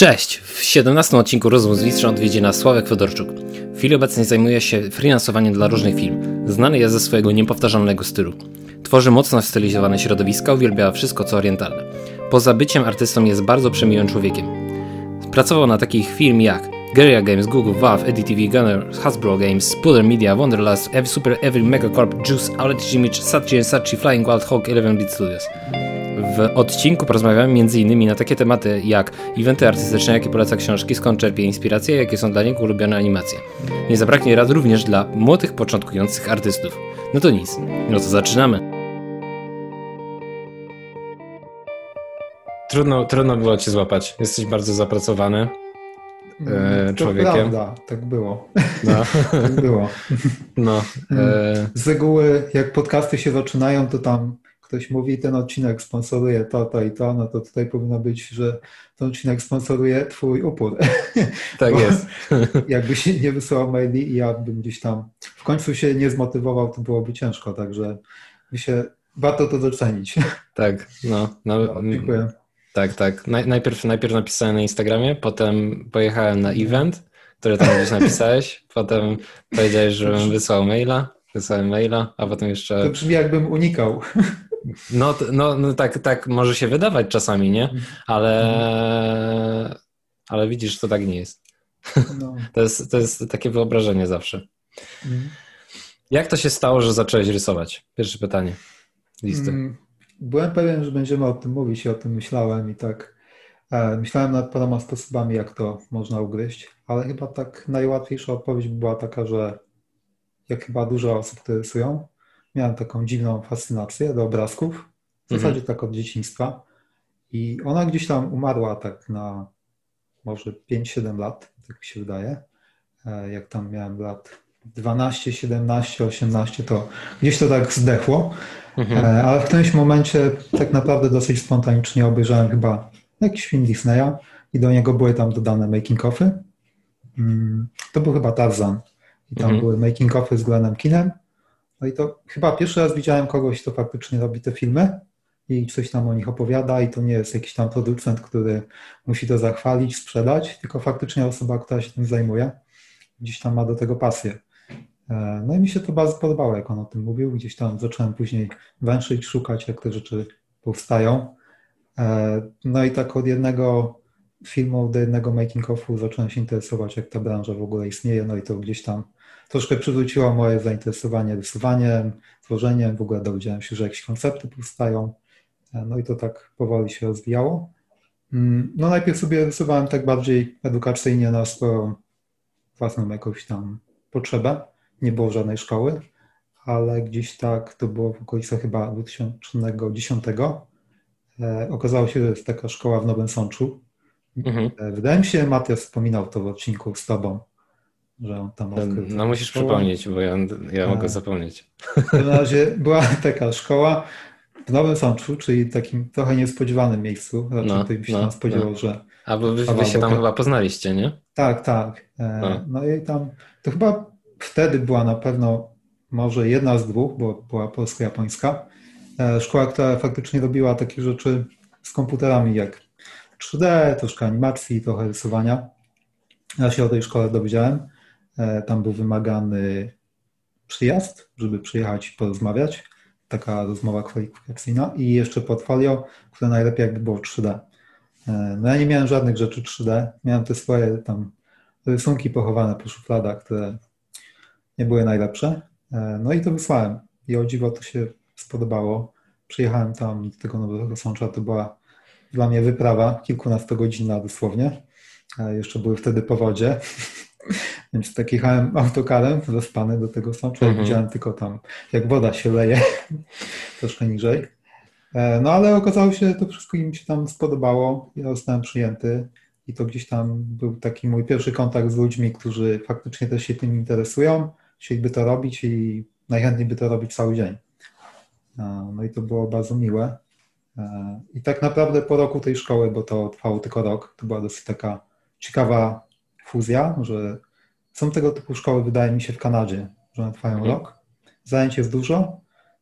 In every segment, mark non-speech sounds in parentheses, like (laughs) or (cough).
Cześć! W 17 odcinku Rozmów z Mistrzem odwiedzi nas Sławek Fedorczuk. W chwili obecnej zajmuje się freelansowaniem dla różnych firm. Znany jest ze swojego niepowtarzalnego stylu. Tworzy mocno stylizowane środowiska, uwielbia wszystko co orientalne. Poza byciem artystą jest bardzo przemiłym człowiekiem. Pracował na takich firm jak Guerrilla Games, Google, Valve, EDTV, Gunner, Hasbro Games, Spooler Media, Wonderlust, Every Super Every Megacorp, Juice, Outlet Image, Sachi Sachi, Flying Wild Hawk, 11-bit Studios. W odcinku porozmawiamy m.in. na takie tematy jak eventy artystyczne, jakie poleca książki, skąd czerpie inspiracje, jakie są dla niego ulubione animacje. Nie zabraknie rad również dla młodych, początkujących artystów. No to nic, no to zaczynamy. Trudno, trudno było cię złapać. Jesteś bardzo zapracowany e, człowiekiem. Prawda, tak było. No. (laughs) tak było. No, e... Z reguły, jak podcasty się zaczynają, to tam ktoś mówi, ten odcinek sponsoruje to, to i to, no to tutaj powinno być, że ten odcinek sponsoruje twój upór. (laughs) Tak jest. (laughs) jakby się nie wysłał maili i ja bym gdzieś tam w końcu się nie zmotywował, to byłoby ciężko, także mi się warto to docenić. (laughs) Tak, no. no, no dziękuję. Tak, tak. Najpierw, najpierw napisałem na Instagramie, potem pojechałem na event, który tam gdzieś napisałeś, potem powiedziałeś, żebym wysłał maila, wysłałem maila, a potem jeszcze... To brzmi jakbym unikał. No, no, no tak, tak może się wydawać czasami, nie? Ale, ale widzisz, to tak nie jest. No. (laughs) To, jest to jest takie wyobrażenie zawsze. Mhm. Jak to się stało, że zacząłeś rysować? Pierwsze pytanie. Listy. Mm, byłem pewien, że będziemy o tym mówić i o tym myślałem i tak e, myślałem nad paroma sposobami, jak to można ugryźć, ale chyba tak najłatwiejsza odpowiedź była taka, że jak chyba dużo osób, które rysują, miałem taką dziwną fascynację do obrazków, w zasadzie mhm. tak od dzieciństwa. I ona gdzieś tam umarła tak na może 5-7 lat, tak mi się wydaje. E, jak tam miałem lat 12, 17, 18, to gdzieś to tak zdechło. Mhm. E, ale w którymś momencie tak naprawdę dosyć spontanicznie obejrzałem chyba jakiś film Disneya i do niego były tam dodane making-offy. Mm, to był chyba Tarzan. I tam mhm. były making-offy z Glenem Kinem no i to chyba pierwszy raz widziałem kogoś, kto faktycznie robi te filmy i coś tam o nich opowiada i to nie jest jakiś tam producent, który musi to zachwalić, sprzedać, tylko faktycznie osoba, która się tym zajmuje, gdzieś tam ma do tego pasję. E, no i mi się to bardzo podobało, jak on o tym mówił. Gdzieś tam zacząłem później węszyć, szukać, jak te rzeczy powstają. E, no i tak od jednego filmu do jednego making-offu zacząłem się interesować, jak ta branża w ogóle istnieje, no i to gdzieś tam troszkę przywróciło moje zainteresowanie rysowaniem, tworzeniem, w ogóle dowiedziałem się, że jakieś koncepty powstają, no i to tak powoli się rozwijało. Mm, no najpierw sobie rysowałem tak bardziej edukacyjnie na swoją własną jakąś tam potrzebę, nie było żadnej szkoły, ale gdzieś tak to było w okolicach chyba 2010. E, okazało się, że jest taka szkoła w Nowym Sączu. Mhm. E, wydaje mi się, Matias wspominał to w odcinku z tobą, że on tam odkrył. No musisz przypomnieć, bo ja, ja mogę zapomnieć. W każdym razie była taka szkoła w Nowym Sączu, czyli takim trochę niespodziewanym miejscu. Raczej no, się no, tam spodziewał, no. że... A bo wy, wy się tam chyba poznaliście, nie? Tak, tak. No. no i tam, to chyba wtedy była na pewno może jedna z dwóch, bo była polsko-japońska, e, szkoła, która faktycznie robiła takie rzeczy z komputerami jak 3D, troszkę animacji, trochę rysowania. Ja się o tej szkole dowiedziałem. E, tam był wymagany przyjazd, żeby przyjechać i porozmawiać. Taka rozmowa kwalifikacyjna i jeszcze portfolio, które najlepiej jakby było 3D. E, no ja nie miałem żadnych rzeczy 3D. Miałem te swoje tam rysunki pochowane po szufladach, które nie były najlepsze. E, no i to wysłałem. I o dziwo to się spodobało. Przyjechałem tam do tego Nowego Sącza. To była dla mnie wyprawa kilkunastogodzinna dosłownie. Jeszcze były wtedy powodzie. (laughs) Więc tak jechałem autokarem zaspany do tego sącza -hmm. widziałem tylko tam, jak woda się leje (laughs) troszkę niżej. E, no ale okazało się, że to wszystko im się tam spodobało. Ja zostałem przyjęty i to gdzieś tam był taki mój pierwszy kontakt z ludźmi, którzy faktycznie też się tym interesują, chcieliby to robić i najchętniej by to robić cały dzień. E, no i to było bardzo miłe. E, I tak naprawdę po roku tej szkoły, bo to trwało tylko rok, to była dosyć taka ciekawa fuzja, że są tego typu szkoły, wydaje mi się, w Kanadzie, że one trwają mhm. rok. Zajęć jest dużo,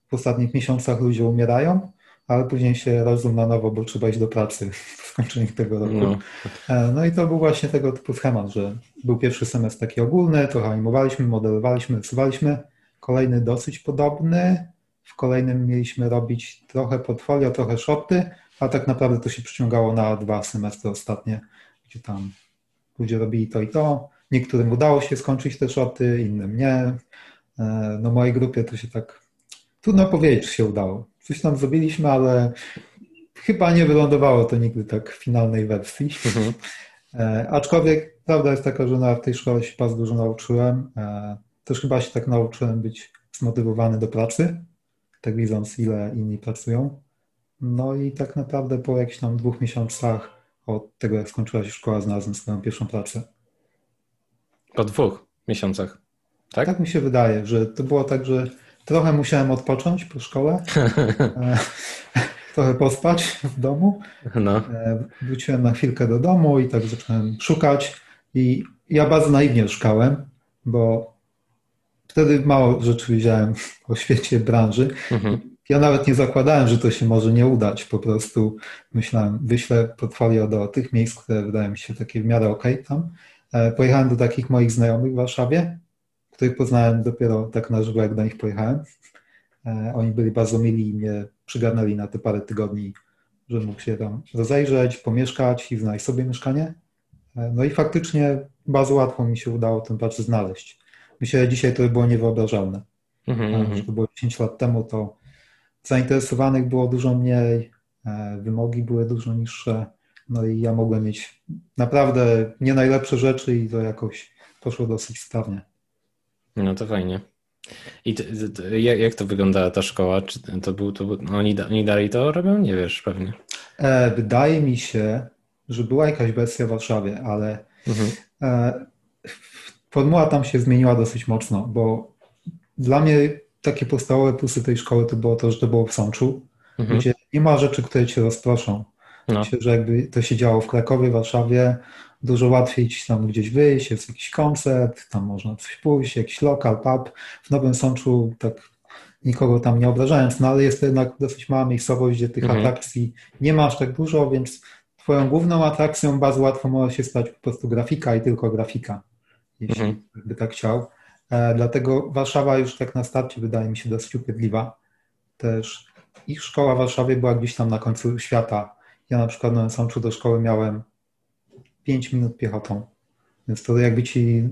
w ostatnich miesiącach ludzie umierają, ale później się rozum na nowo, bo trzeba iść do pracy (laughs) w skończeniu tego roku. No. E, no i to był właśnie tego typu schemat, że był pierwszy semestr taki ogólny, trochę animowaliśmy, modelowaliśmy, rysowaliśmy. Kolejny dosyć podobny. W kolejnym mieliśmy robić trochę portfolio, trochę shopy, a tak naprawdę to się przyciągało na dwa semestry ostatnie, gdzie tam ludzie robili to i to. Niektórym udało się skończyć te shoty, innym nie. E, no mojej grupie to się tak trudno powiedzieć, czy się udało. Coś tam zrobiliśmy, ale chyba nie wylądowało to nigdy tak w finalnej wersji. Mhm. E, aczkolwiek prawda jest taka, że na tej szkole się bardzo dużo nauczyłem. E, też chyba się tak nauczyłem być zmotywowany do pracy, tak widząc ile inni pracują. No i tak naprawdę po jakichś tam dwóch miesiącach od tego, jak skończyła się szkoła, znalazłem swoją pierwszą pracę. Po dwóch miesiącach, tak? Tak mi się wydaje, że to było tak, że trochę musiałem odpocząć po szkole, (laughs) e, (laughs) trochę pospać w domu. No. E, wróciłem na chwilkę do domu i tak zacząłem szukać i ja bardzo naiwnie szukałem, bo wtedy mało rzeczy wiedziałem (laughs) o świecie branży. Mhm. Ja nawet nie zakładałem, że to się może nie udać. Po prostu myślałem, wyślę portfolio do tych miejsc, które wydają mi się takie w miarę ok tam. E, pojechałem do takich moich znajomych w Warszawie, których poznałem dopiero tak na żywo, jak do nich pojechałem. E, oni byli bardzo mili i mnie przygarnęli na te parę tygodni, że mógł się tam rozejrzeć, pomieszkać i znaleźć sobie mieszkanie. E, no i faktycznie bardzo łatwo mi się udało tę pracę znaleźć. Myślę, że dzisiaj to by było niewyobrażalne. Mm-hmm. To było 10 lat temu, to zainteresowanych było dużo mniej, wymogi były dużo niższe, no i ja mogłem mieć naprawdę nie najlepsze rzeczy i to jakoś poszło dosyć sprawnie. No to fajnie. I to, to, jak, jak to wygląda ta szkoła? Czy to był, to był, oni, oni dalej to robią? Nie wiesz pewnie. E, wydaje mi się, że była jakaś wersja w Warszawie, ale mhm. e, formuła tam się zmieniła dosyć mocno, bo dla mnie takie podstawowe plusy tej szkoły to było to, że to było w Sączu, mhm. gdzie nie ma rzeczy, które cię rozproszą. No. Myślę, że jakby to się działo w Krakowie, Warszawie, dużo łatwiej ci tam gdzieś wyjść, jest jakiś koncert, tam można coś pójść, jakiś lokal, pub. W Nowym Sączu tak nikogo tam nie obrażając, no ale jest to jednak dosyć mała miejscowość, gdzie tych mhm. atrakcji nie ma aż tak dużo, więc twoją główną atrakcją bardzo łatwo może się stać po prostu grafika i tylko grafika, jeśli mhm. by tak chciał. E, dlatego Warszawa już tak na starcie wydaje mi się dosyć upierdliwa. Też ich szkoła w Warszawie była gdzieś tam na końcu świata. Ja na przykład na Sączu do szkoły miałem 5 minut piechotą. Więc to jakby ci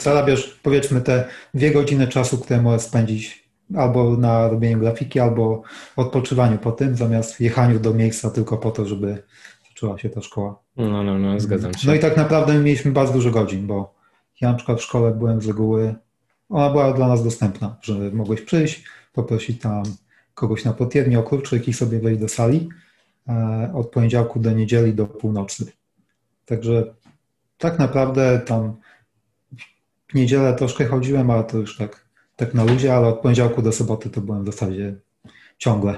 zarabiasz powiedzmy te dwie godziny czasu, które możesz spędzić albo na robieniu grafiki, albo odpoczywaniu po tym, zamiast jechaniu do miejsca tylko po to, żeby zaczęła się ta szkoła. No, no, no, zgadzam się. No i tak naprawdę mieliśmy bardzo dużo godzin, bo ja na przykład w szkole byłem z reguły, ona była dla nas dostępna, że mogłeś przyjść, poprosić tam kogoś na potiernie o kluczyk i sobie wejść do sali E, od poniedziałku do niedzieli do północy. Także tak naprawdę tam w niedzielę troszkę chodziłem, ale to już tak, tak na luzie, ale od poniedziałku do soboty to byłem w zasadzie ciągle.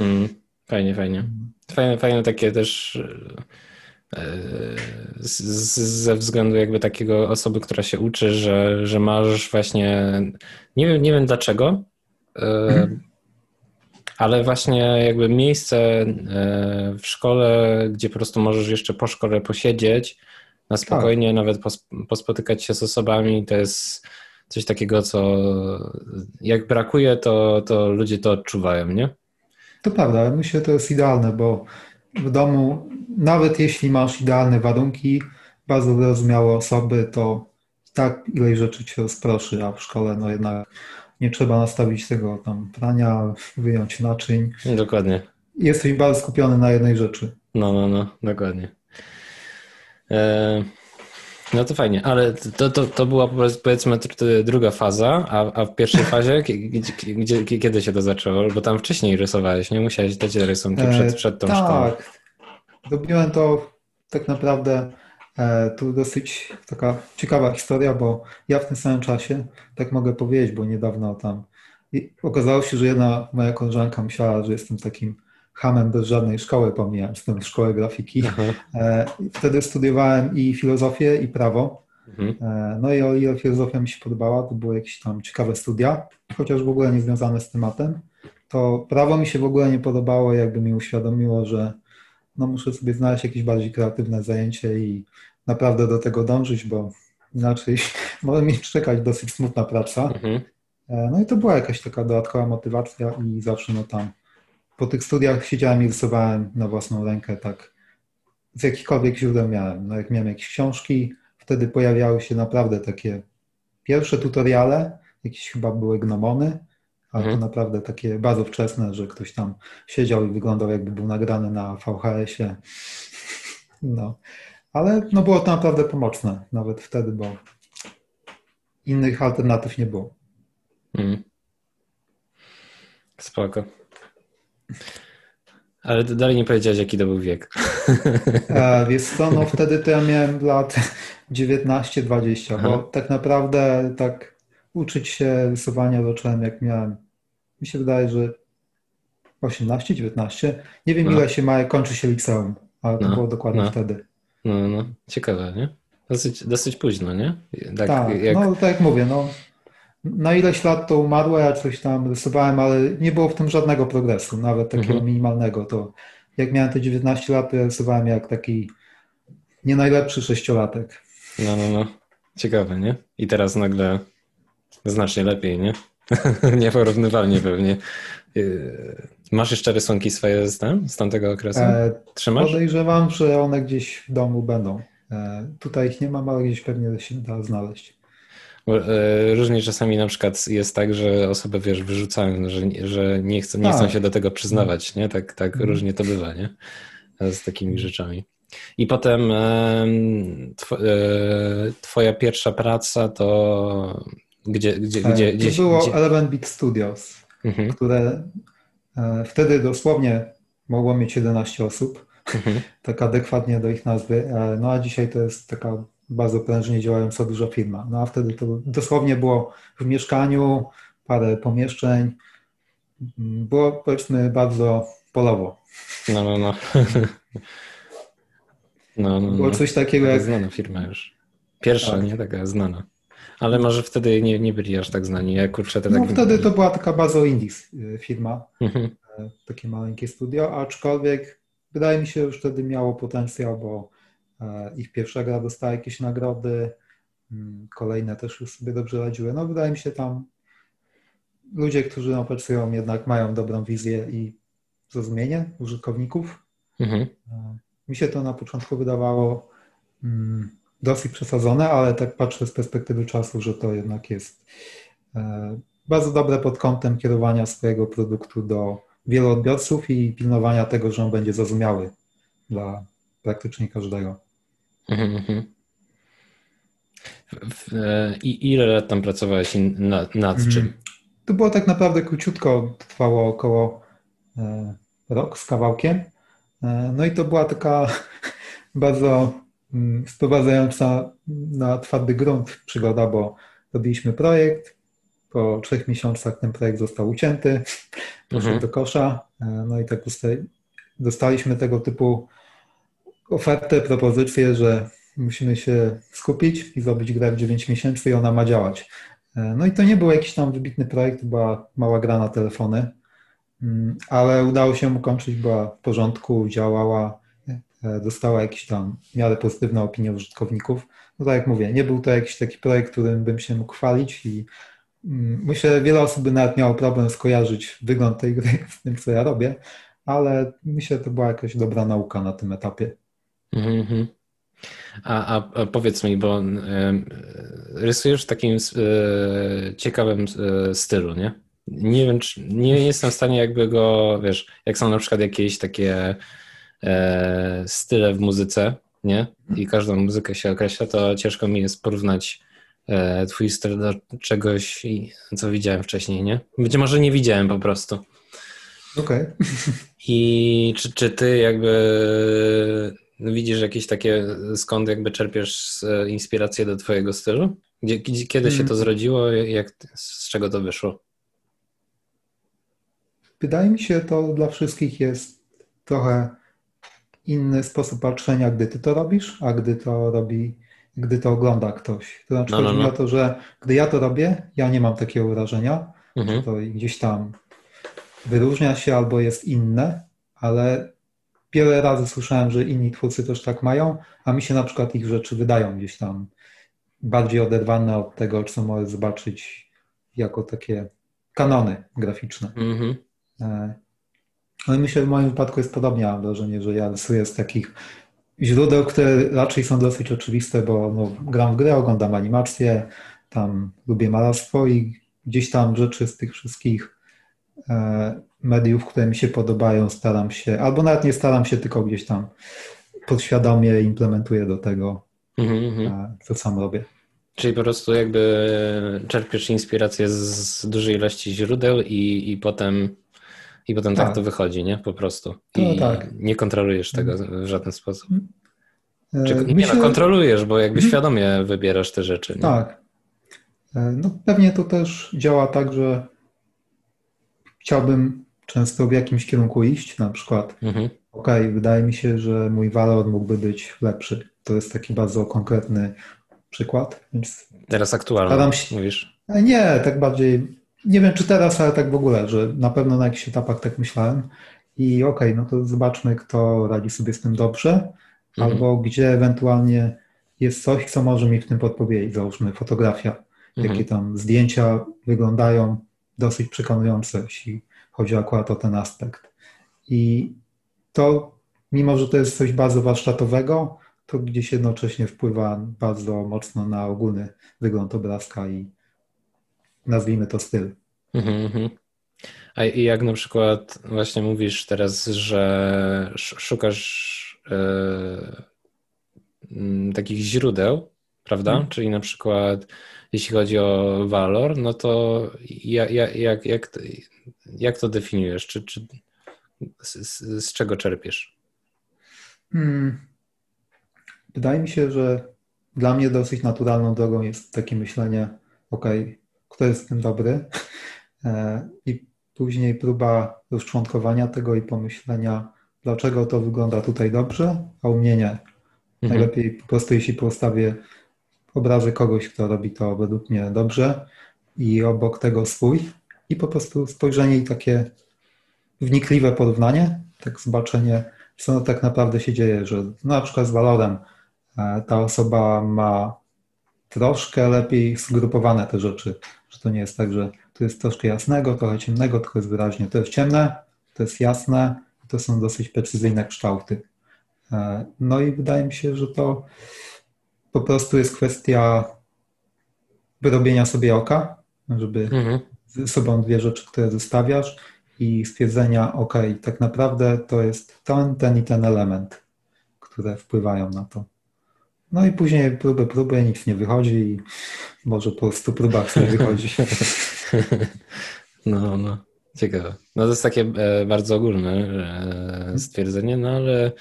Mm, fajnie, fajnie. Fajne, fajne takie też e, z, ze względu jakby takiego osoby, która się uczy, że, że masz właśnie, nie wiem, nie wiem dlaczego, mm ale właśnie jakby miejsce e, w szkole, gdzie po prostu możesz jeszcze po szkole posiedzieć, na spokojnie tak. nawet pospotykać się z osobami, to jest coś takiego, co jak brakuje, to, to ludzie to odczuwają, nie? To prawda, myślę, że to jest idealne, bo w domu, nawet jeśli masz idealne warunki, bardzo wyrozumiałe osoby, to tak ileś rzeczy cię rozproszy, a w szkole no jednak nie trzeba nastawić tego tam prania, wyjąć naczyń. Dokładnie. Jesteś bardzo skupiony na jednej rzeczy. No, no, no, dokładnie. E, no to fajnie, ale to, to, to była powiedzmy druga faza, a, a w pierwszej (laughs) fazie gdzie, gdzie, kiedy się to zaczęło? Bo tam wcześniej rysowałeś, nie musiałeś dać rysunki przed, przed tą e, tak. szkołą. Tak, robiłem to tak naprawdę E, tu dosyć taka ciekawa historia, bo ja w tym samym czasie, tak mogę powiedzieć, bo niedawno tam i okazało się, że jedna moja koleżanka myślała, że jestem takim hamem bez żadnej szkoły, pomijając tę szkołę grafiki. E, wtedy studiowałem i filozofię, i prawo. Mhm. E, no i o ile filozofia mi się podobała, to były jakieś tam ciekawe studia, chociaż w ogóle nie związane z tematem. to prawo mi się w ogóle nie podobało, jakby mi uświadomiło, że no muszę sobie znaleźć jakieś bardziej kreatywne zajęcie i naprawdę do tego dążyć, bo inaczej (laughs) może mi czekać dosyć smutna praca. Mhm. E, no i to była jakaś taka dodatkowa motywacja i zawsze no tam po tych studiach siedziałem i rysowałem na własną rękę, tak z jakichkolwiek źródeł miałem. No jak miałem jakieś książki, wtedy pojawiały się naprawdę takie pierwsze tutoriale, jakieś chyba były gnomony, ale mhm. to naprawdę takie bardzo wczesne, że ktoś tam siedział i wyglądał jakby był nagrany na VHS-ie. (laughs) No, ale no było to naprawdę pomocne nawet wtedy, bo innych alternatyw nie było. Mhm. Spoko. Ale dalej nie powiedziałeś, jaki to był wiek. E, wiesz co, no wtedy to ja miałem lat 19-20, bo tak naprawdę tak uczyć się rysowania zacząłem jak miałem, mi się wydaje, że 18-19. Nie wiem no. ile się ma, kończy się liceum, ale to no. było dokładnie no. wtedy. No, no, ciekawe, nie? Dosyć, dosyć późno, nie? Tak, tak jak... no tak jak mówię, no na ileś lat to umarło, ja coś tam rysowałem, ale nie było w tym żadnego progresu, nawet takiego mhm. minimalnego. To jak miałem te 19 lat, to ja rysowałem jak taki nie najlepszy sześciolatek. No, no, no. Ciekawe, nie? I teraz nagle znacznie lepiej, nie? (laughs) Nieporównywalnie pewnie. Masz jeszcze rysunki swoje z, tam, z tamtego okresu? E, Trzymasz? Podejrzewam, że one gdzieś w domu będą. E, tutaj ich nie mam, ale gdzieś pewnie się da znaleźć. E, różnie czasami na przykład jest tak, że osoby, wiesz, wyrzucają, że, że nie, chcą, nie chcą tak. się do tego przyznawać, nie? Tak, tak mhm. różnie to bywa, nie? Z takimi rzeczami. I potem twoja pierwsza praca to gdzie, gdzie, gdzie, gdzieś, to było gdzie... Eleven Beat Studios, mhm. które wtedy dosłownie mogło mieć 11 osób, mhm. (laughs) tak adekwatnie do ich nazwy, no a dzisiaj to jest taka bardzo prężnie działająca duża firma. No a wtedy to dosłownie było w mieszkaniu, parę pomieszczeń. Było powiedzmy bardzo polowo. No, no, no. (laughs) no, no było no. coś takiego jak... Znana firma już. Pierwsza, tak. nie? Taka znana. Ale może wtedy nie, nie byli aż tak znani. Jak kurczę, no tak... wtedy to była taka bardzo indies firma. Mhm. E, takie maleńkie studio, aczkolwiek wydaje mi się, że już wtedy miało potencjał, bo E, ich pierwsza gra dostała jakieś nagrody, mm, kolejne też już sobie dobrze radziły. No wydaje mi się tam ludzie, którzy pracują jednak mają dobrą wizję i zrozumienie użytkowników. Mhm. E, mi się to na początku wydawało mm, dosyć przesadzone, ale tak patrzę z perspektywy czasu, że to jednak jest e, bardzo dobre pod kątem kierowania swojego produktu do wielu odbiorców i pilnowania tego, że on będzie zrozumiały dla praktycznie każdego. Mhm, mhm. E, I ile lat tam pracowałeś nad, nad mhm. czym? To było tak naprawdę króciutko, trwało około e, rok z kawałkiem. E, no i to była taka (laughs) bardzo sprowadzająca na twardy grunt przygoda, bo robiliśmy projekt. Po trzech miesiącach ten projekt został ucięty, (laughs) poszedł mhm. do kosza. No i tak dostaliśmy tego typu ofertę, propozycję, że musimy się skupić i zrobić grę w 9 miesięcy i ona ma działać. E, no i to nie był jakiś tam wybitny projekt, była mała gra na telefony, mm, ale udało się ukończyć, była w porządku, działała, e, dostała jakieś tam w miarę pozytywne opinie użytkowników. No tak jak mówię, nie był to jakiś taki projekt, którym bym się mógł chwalić i mm, myślę, że wiele osób by nawet miało problem skojarzyć wygląd tej gry (laughs) z tym, co ja robię, ale myślę, że to była jakaś dobra nauka na tym etapie. Mm -hmm. A, a, powiedz mi, bo y, rysujesz w takim y, ciekawym y, stylu, nie? Nie wiem, czy, nie jestem w stanie jakby go, wiesz, jak są na przykład jakieś takie e, style w muzyce, nie? I każdą muzykę się określa, to ciężko mi jest porównać e, twój styl do czegoś, co widziałem wcześniej, nie? Być może nie widziałem po prostu. Okej. Okay. I czy, czy ty jakby no widzisz jakieś takie, skąd jakby czerpiesz inspirację do twojego stylu? Gdzie, kiedy się to mm. zrodziło? Jak, z czego to wyszło? Wydaje mi się, to dla wszystkich jest trochę inny sposób patrzenia, gdy ty to robisz, a gdy to robi, gdy to ogląda ktoś. To znaczy no, no, chodzi no. o to, że gdy ja to robię, ja nie mam takiego wrażenia, mhm. to gdzieś tam wyróżnia się albo jest inne, ale wiele razy słyszałem, że inni twórcy też tak mają, a mi się na przykład ich rzeczy wydają gdzieś tam bardziej oderwane od tego, co możesz zobaczyć jako takie kanony graficzne. Mm-hmm. Ale myślę, że w moim wypadku jest podobnie. Mam wrażenie, że ja rysuję z takich źródeł, które raczej są dosyć oczywiste, bo no, gram w grę, oglądam animacje, tam lubię malarstwo i gdzieś tam rzeczy z tych wszystkich e, mediów, które mi się podobają, staram się, albo nawet nie staram się, tylko gdzieś tam podświadomie implementuję do tego, mm-hmm. co sam robię. Czyli po prostu jakby czerpiesz inspirację z dużej ilości źródeł i, i potem i potem tak. tak to wychodzi, nie? Po prostu. I no, tak. nie kontrolujesz tego w żaden sposób. E, Czy, nie, no, kontrolujesz, bo jakby mhm. świadomie wybierasz te rzeczy. Nie? Tak. E, no pewnie to też działa tak, że chciałbym często w jakimś kierunku iść, na przykład mhm. ok, wydaje mi się, że mój walor mógłby być lepszy. To jest taki bardzo konkretny przykład. Więc teraz aktualny, się... mówisz? E, nie, tak bardziej, nie wiem czy teraz, ale tak w ogóle, że na pewno na jakichś etapach tak myślałem i okej, okay, no to zobaczmy, kto radzi sobie z tym dobrze, mhm. albo gdzie ewentualnie jest coś, co może mi w tym podpowiedzieć, załóżmy fotografia, mhm. jakie tam zdjęcia wyglądają dosyć przekonujące, jeśli chodzi akurat o ten aspekt. I to, mimo że to jest coś bardzo warsztatowego, to gdzieś jednocześnie wpływa bardzo mocno na ogólny wygląd obrazka i nazwijmy to styl. Mm-hmm. A jak na przykład właśnie mówisz teraz, że szukasz e, takich źródeł, prawda? Mm. Czyli na przykład jeśli chodzi o walor, no to jak, jak, jak, jak to definiujesz? Czy, czy z, z, z czego czerpiesz? Hmm. Wydaje mi się, że dla mnie dosyć naturalną drogą jest takie myślenie, ok, kto jest tym dobry? E, I później próba rozczłonkowania tego i pomyślenia, dlaczego to wygląda tutaj dobrze, a u mnie nie. Mhm. Najlepiej po prostu, jeśli postawię obrazę kogoś, kto robi to według mnie dobrze i obok tego swój i po prostu spojrzenie i takie wnikliwe porównanie, tak zobaczenie, co tak naprawdę się dzieje, że na przykład z walorem e, ta osoba ma troszkę lepiej zgrupowane te rzeczy, że to nie jest tak, że tu jest troszkę jasnego, trochę ciemnego, trochę jest wyraźnie. To jest ciemne, to jest jasne, to są dosyć precyzyjne kształty. E, no i wydaje mi się, że to po prostu jest kwestia wyrobienia sobie oka, żeby mhm. ze sobą dwie rzeczy, które zostawiasz i stwierdzenia, ok, tak naprawdę to jest ten, ten i ten element, które wpływają na to. No i później próby, próby, nic nie wychodzi i może po prostu próba nie wychodzi. (laughs) No, no, ciekawe. No to jest takie e, bardzo ogólne e, stwierdzenie, no ale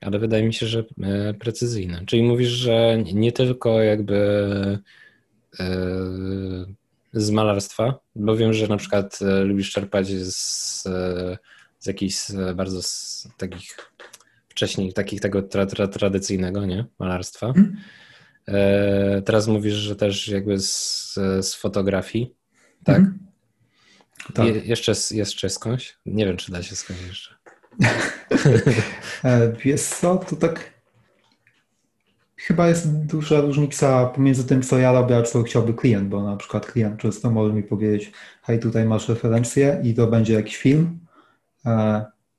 ale wydaje mi się, że e, precyzyjne. Czyli mówisz, że nie tylko jakby z malarstwa, bo wiem, że na przykład lubisz czerpać z, z jakichś bardzo z takich wcześniej, takich tego tra, tra, tradycyjnego, nie? Malarstwa. Hmm. Teraz mówisz, że też jakby z, z fotografii, tak? Hmm. tak. Je, jeszcze, jeszcze skądś? Nie wiem, czy da się skądś jeszcze. (laughs) E, wiesz co, to tak chyba jest duża różnica pomiędzy tym, co ja robię, a co chciałby klient, bo na przykład klient często może mi powiedzieć, hej, tutaj masz referencję i to będzie jakiś film.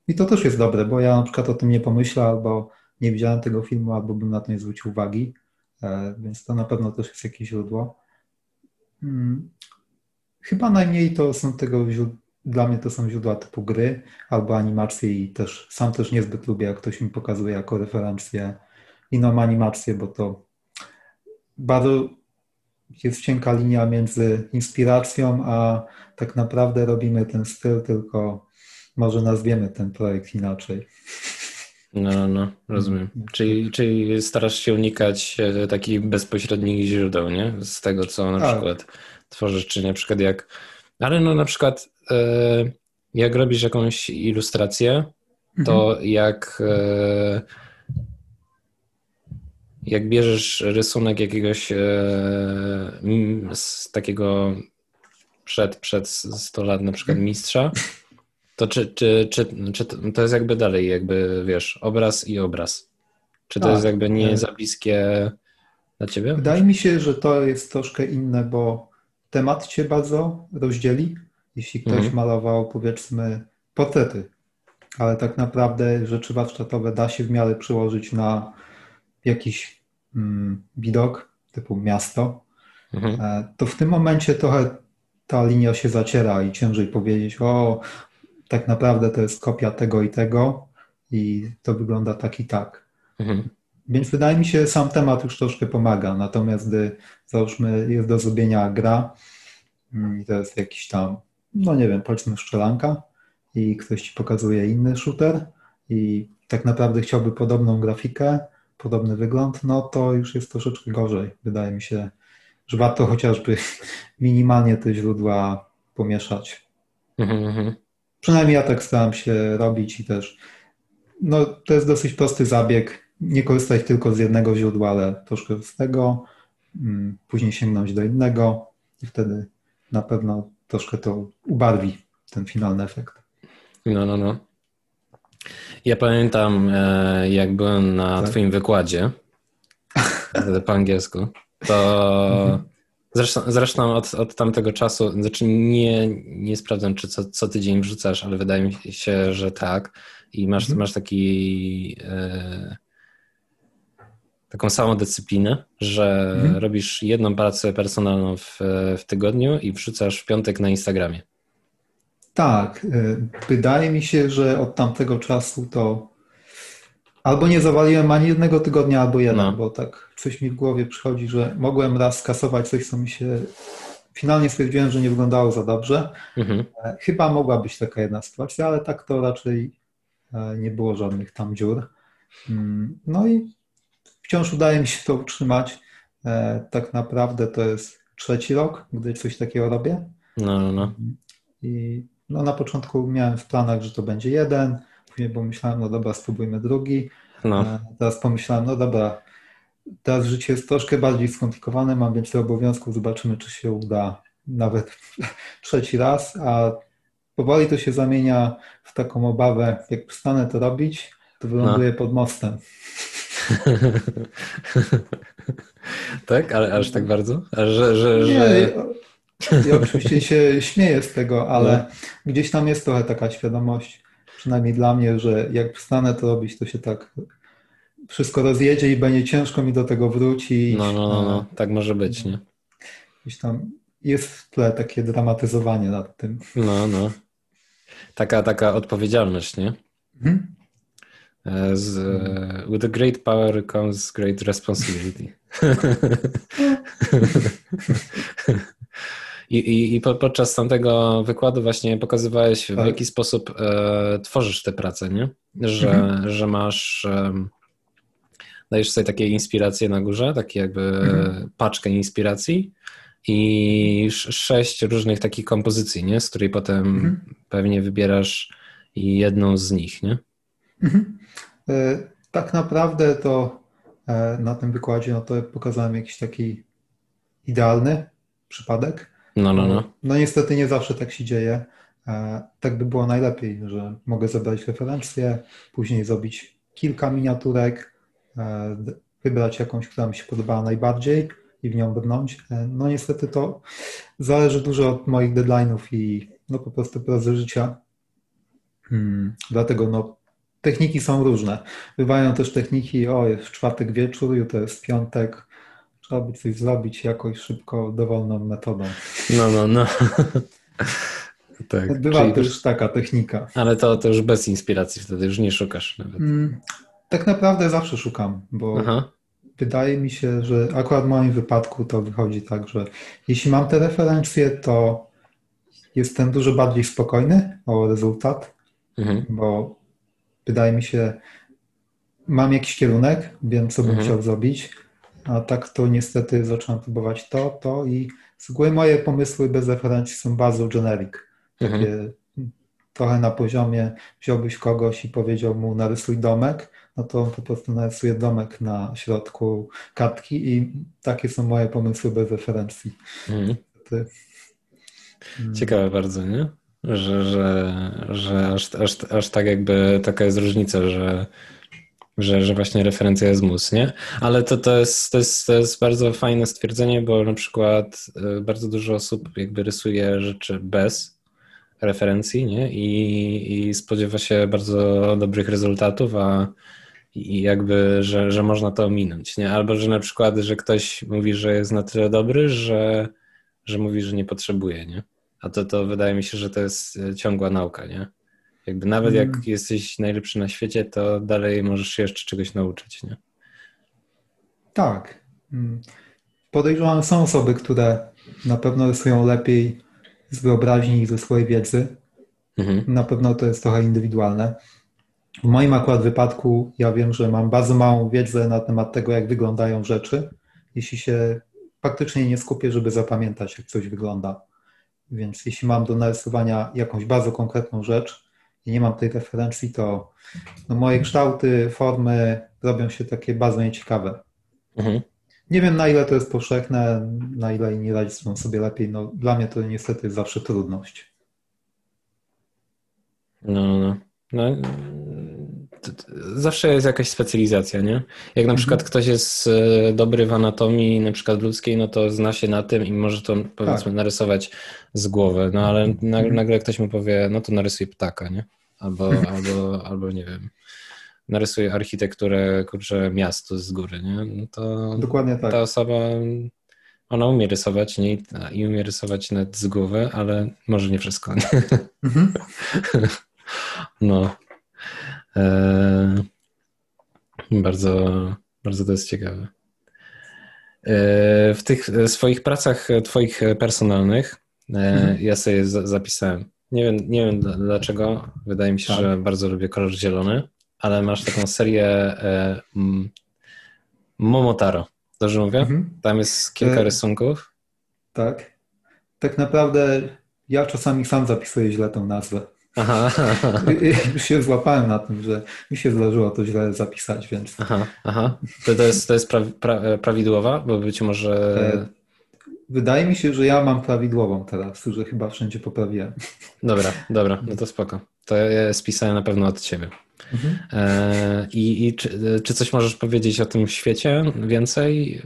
I to też jest dobre, bo ja na przykład o tym nie pomyślę, albo nie widziałem tego filmu, albo bym na to nie zwrócił uwagi, e, więc to na pewno też jest jakieś źródło. Hmm. Chyba najmniej to są tego dla mnie to są źródła typu gry albo animacje i też sam też niezbyt lubię, jak ktoś mi pokazuje jako referencję inną animację, bo to bardzo jest cienka linia między inspiracją, a tak naprawdę robimy ten styl, tylko może nazwiemy ten projekt inaczej. No, no, rozumiem. Czyli, czyli starasz się unikać e, takich bezpośrednich źródeł, nie? Z tego, co na tak. przykład tworzysz, czy na przykład jak... Ale no na przykład E, jak robisz jakąś ilustrację, to mhm. jak e, jak bierzesz rysunek jakiegoś z takiego przed, przed 100 lat na przykład mistrza To czy, czy, czy, czy to jest jakby dalej, jakby wiesz, obraz i obraz? Czy to tak. jest jakby nie e, za bliskie dla ciebie? Wydaje mi się, że to jest troszkę inne, bo temat cię bardzo rozdzieli. Jeśli ktoś mhm. malował, powiedzmy, portrety, ale tak naprawdę rzeczy warsztatowe da się w miarę przyłożyć na jakiś mm, widok, typu miasto, mhm. E, to w tym momencie trochę ta linia się zaciera i ciężej powiedzieć, o, tak naprawdę to jest kopia tego i tego i to wygląda tak i tak. Mhm. Więc wydaje mi się, sam temat już troszkę pomaga. Natomiast gdy załóżmy jest do zrobienia gra i to jest jakiś tam, no nie wiem, powiedzmy szczelanka i ktoś ci pokazuje inny shooter i tak naprawdę chciałby podobną grafikę, podobny wygląd, no to już jest troszeczkę gorzej. Wydaje mi się, że warto chociażby (laughs) minimalnie te źródła pomieszać. Mhm, mhm. Przynajmniej ja tak staram się robić i też no, to jest dosyć prosty zabieg. Nie korzystać tylko z jednego źródła, ale troszkę z tego, mm, później sięgnąć do innego i wtedy na pewno troszkę to ubarwi ten finalny efekt. No, no, no. Ja pamiętam, e, jak byłem na tak. Twoim wykładzie (laughs) po angielsku, to. Zresztą, zresztą od, od tamtego czasu, znaczy nie, nie sprawdzam, czy co, co tydzień wrzucasz, ale wydaje mi się, że tak. I masz, mhm. masz taki e, taką samą dyscyplinę, że mhm. robisz jedną pracę personalną w, w tygodniu i wrzucasz w piątek na Instagramie. Tak, e, wydaje mi się, że od tamtego czasu to albo nie zawaliłem ani jednego tygodnia, albo jeden, no. bo tak coś mi w głowie przychodzi, że mogłem raz skasować coś, co mi się finalnie stwierdziłem, że nie wyglądało za dobrze. Mhm. E, chyba mogła być taka jedna sytuacja, ale tak to raczej e, nie było żadnych tam dziur. Mm, no i wciąż udaje mi się to utrzymać. Tak naprawdę to jest trzeci rok, gdy coś takiego robię. No, no, no. I no na początku miałem w planach, że to będzie jeden, później pomyślałem, no dobra, spróbujmy drugi. No. E, teraz pomyślałem, no dobra, teraz życie jest troszkę bardziej skomplikowane, mam więcej obowiązków, zobaczymy, czy się uda nawet (laughs) trzeci raz, a powoli to się zamienia w taką obawę, jak przestanę to robić, to wyląduję no. pod mostem. (laughs) tak? Ale aż tak bardzo? że, że, Nie, że... Ja oczywiście się śmieję z tego, ale no. gdzieś tam jest trochę taka świadomość, przynajmniej dla mnie, że jak przestanę to robić, to się tak wszystko rozjedzie i będzie ciężko mi do tego wrócić. No, no, no, no. tak może być, nie? Gdzieś tam jest w tle takie dramatyzowanie nad tym. No, no. Taka, taka odpowiedzialność, nie? Mhm. E, z, e, with a great power comes great responsibility. (laughs) I, i, i podczas tamtego wykładu właśnie pokazywałeś, w tak. jaki sposób e, tworzysz te prace, nie? Że, mhm. że masz, e, dajesz sobie takie inspiracje na górze, takie jakby mhm. paczkę inspiracji i sześć różnych takich kompozycji, nie? Z której potem mhm. pewnie wybierasz jedną z nich, nie? Mhm. E, tak naprawdę to e, na tym wykładzie no to pokazałem jakiś taki idealny przypadek, no, no, no. No niestety nie zawsze tak się dzieje. E, tak by było najlepiej, że mogę zebrać referencje, później zrobić kilka miniaturek, e, wybrać jakąś, która mi się podobała najbardziej i w nią brnąć. E, no niestety to zależy dużo od moich deadline'ów i no po prostu prozy życia. Hmm, dlatego no techniki są różne. Bywają też techniki, o jest czwartek wieczór, jutro jest piątek, Trzeba by coś zrobić jakoś szybko, dowolną metodą. No, no, no. (laughs) tak. Bywa Czyli też już... taka technika. Ale to, to już bez inspiracji wtedy, już nie szukasz nawet. Mm, tak naprawdę zawsze szukam, bo Aha. wydaje mi się, że akurat w moim wypadku to wychodzi tak, że jeśli mam te referencje, to jestem dużo bardziej spokojny o rezultat, mhm. bo wydaje mi się, mam jakiś kierunek, wiem, co bym mhm. chciał zrobić, a tak to niestety zacząłem próbować to, to i z góry moje pomysły bez referencji są bardzo generic. Takie mhm. trochę na poziomie wziąłbyś kogoś i powiedział mu narysuj domek, no to on po prostu narysuje domek na środku kartki i takie są moje pomysły bez referencji. Mhm. Ciekawe bardzo, nie? że, że, że aż, aż, aż tak jakby taka jest różnica, że, że, że właśnie referencja jest mus, nie? Ale to, to, jest, to, jest, to jest bardzo fajne stwierdzenie, bo na przykład y, bardzo dużo osób jakby rysuje rzeczy bez referencji, nie? I, i spodziewa się bardzo dobrych rezultatów, a i jakby, że, że można to ominąć, nie? Albo, że na przykład, że ktoś mówi, że jest na tyle dobry, że, że mówi, że nie potrzebuje, nie? A to, to wydaje mi się, że to jest e, ciągła nauka, nie? Jakby nawet jak mm. jesteś najlepszy na świecie, to dalej możesz się jeszcze czegoś nauczyć, nie? Tak. Mm. Podejrzewam, są osoby, które na pewno rysują lepiej z wyobraźni i ze swojej wiedzy. Mhm. Na pewno to jest trochę indywidualne. W moim akurat wypadku ja wiem, że mam bardzo małą wiedzę na temat tego, jak wyglądają rzeczy, jeśli się praktycznie nie skupię, żeby zapamiętać, jak coś wygląda. Więc jeśli mam do narysowania jakąś bardzo konkretną rzecz i nie mam tej referencji, to no moje kształty, formy robią się takie bardzo nieciekawe. Mhm. Nie wiem, na ile to jest powszechne, na ile nie radzą sobie lepiej. No, dla mnie to niestety jest zawsze trudność. No, no. no zawsze jest jakaś specjalizacja, nie? Jak na mhm. przykład ktoś jest e, dobry w anatomii, na przykład ludzkiej, no to zna się na tym i może to powiedzmy tak. narysować z głowy, no ale mhm. nagle ktoś mu powie, no to narysuj ptaka, nie? Albo, albo, albo nie wiem, narysuje architekturę, kurczę, miastu z góry, nie? No to Dokładnie tak. ta osoba, ona umie rysować, nie? I umie rysować nawet z głowy, ale może nie wszystko, nie? Mhm. (laughs) No. E, bardzo, bardzo to jest ciekawe. E, w tych swoich pracach twoich personalnych mhm. ja sobie zapisałem. Nie wiem, nie wiem dlaczego. Wydaje mi się, tak. że bardzo lubię kolor zielony, ale masz taką serię Momotaro. Dobrze mówię? Mhm. Tam jest kilka rysunków. Tak. Tak naprawdę ja czasami sam zapisuję źle tą nazwę. Aha, (laughs) aha. Już się złapałem na tym, że mi się zdarzyło to źle zapisać, więc. Aha, aha. To, to jest, to jest pra, pra, prawidłowa, bo być może. E, wydaje mi się, że ja mam prawidłową teraz, że chyba wszędzie poprawiłem. Dobra, dobra, no to spoko. To ja spisałem na pewno od ciebie. Mhm. E, I, i czy, czy coś możesz powiedzieć o tym świecie więcej?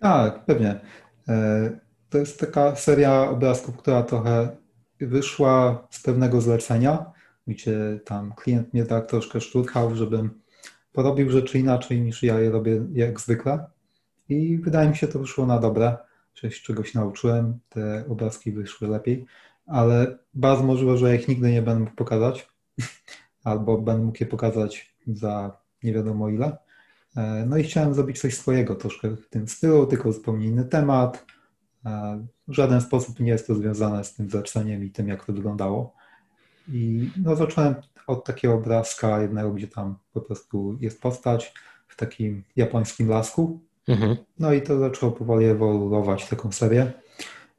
Tak, pewnie. E, to jest taka seria obrazków, która trochę wyszła z pewnego zlecenia, gdzie tam klient mnie tak troszkę szturchał, żebym porobił rzeczy inaczej niż ja je robię jak zwykle. I wydaje mi się, to wyszło na dobre, że się czegoś nauczyłem, te obrazki wyszły lepiej, ale bardzo możliwe, że ich nigdy nie będę mógł pokazać, (laughs) albo będę mógł je pokazać za nie wiadomo ile. E, no i chciałem zrobić coś swojego troszkę w tym stylu, tylko zupełnie inny temat, w żaden sposób nie jest to związane z tym zaczeniem i tym, jak to wyglądało. I no, zacząłem od takiego obrazka jednego, gdzie tam po prostu jest postać w takim japońskim lasku. Mhm. No i to zaczęło powoli ewoluować taką serię.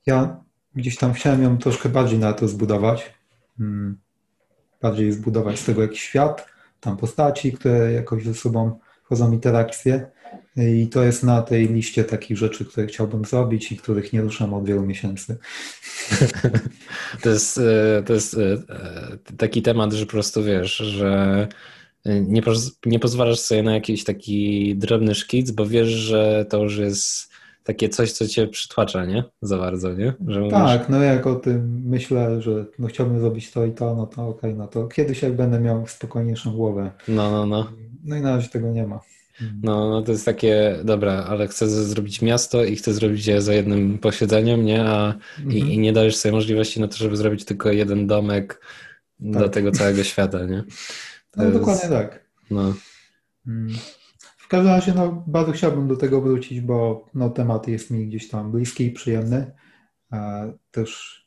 Ja gdzieś tam chciałem ją troszkę bardziej na to zbudować. Hmm, bardziej zbudować z tego jakiś świat, tam postaci, które jakoś ze sobą wchodzą interakcje. I to jest na tej liście takich rzeczy, które chciałbym zrobić i których nie ruszam od wielu miesięcy. (laughs) To jest, e, to jest e, taki temat, że po prostu wiesz, że nie, nie pozwalasz sobie na jakiś taki drobny szkic, bo wiesz, że to już jest takie coś, co cię przytłacza, nie? Za bardzo, nie? Że tak, no jak o tym myślę, że no chciałbym zrobić to i to, no to okej, okay, no to kiedyś jak będę miał spokojniejszą głowę. No, no, no. No i na razie tego nie ma. No, no to jest takie, dobra, ale chcę zrobić miasto i chcę zrobić je za jednym posiedzeniem, nie? A, mhm. i, i, nie dajesz sobie możliwości na to, żeby zrobić tylko jeden domek tak. do tego całego świata, nie? No, dokładnie tak. No. Mm. W każdym razie, no, bardzo chciałbym do tego wrócić, bo no, temat jest mi gdzieś tam bliski i przyjemny. Też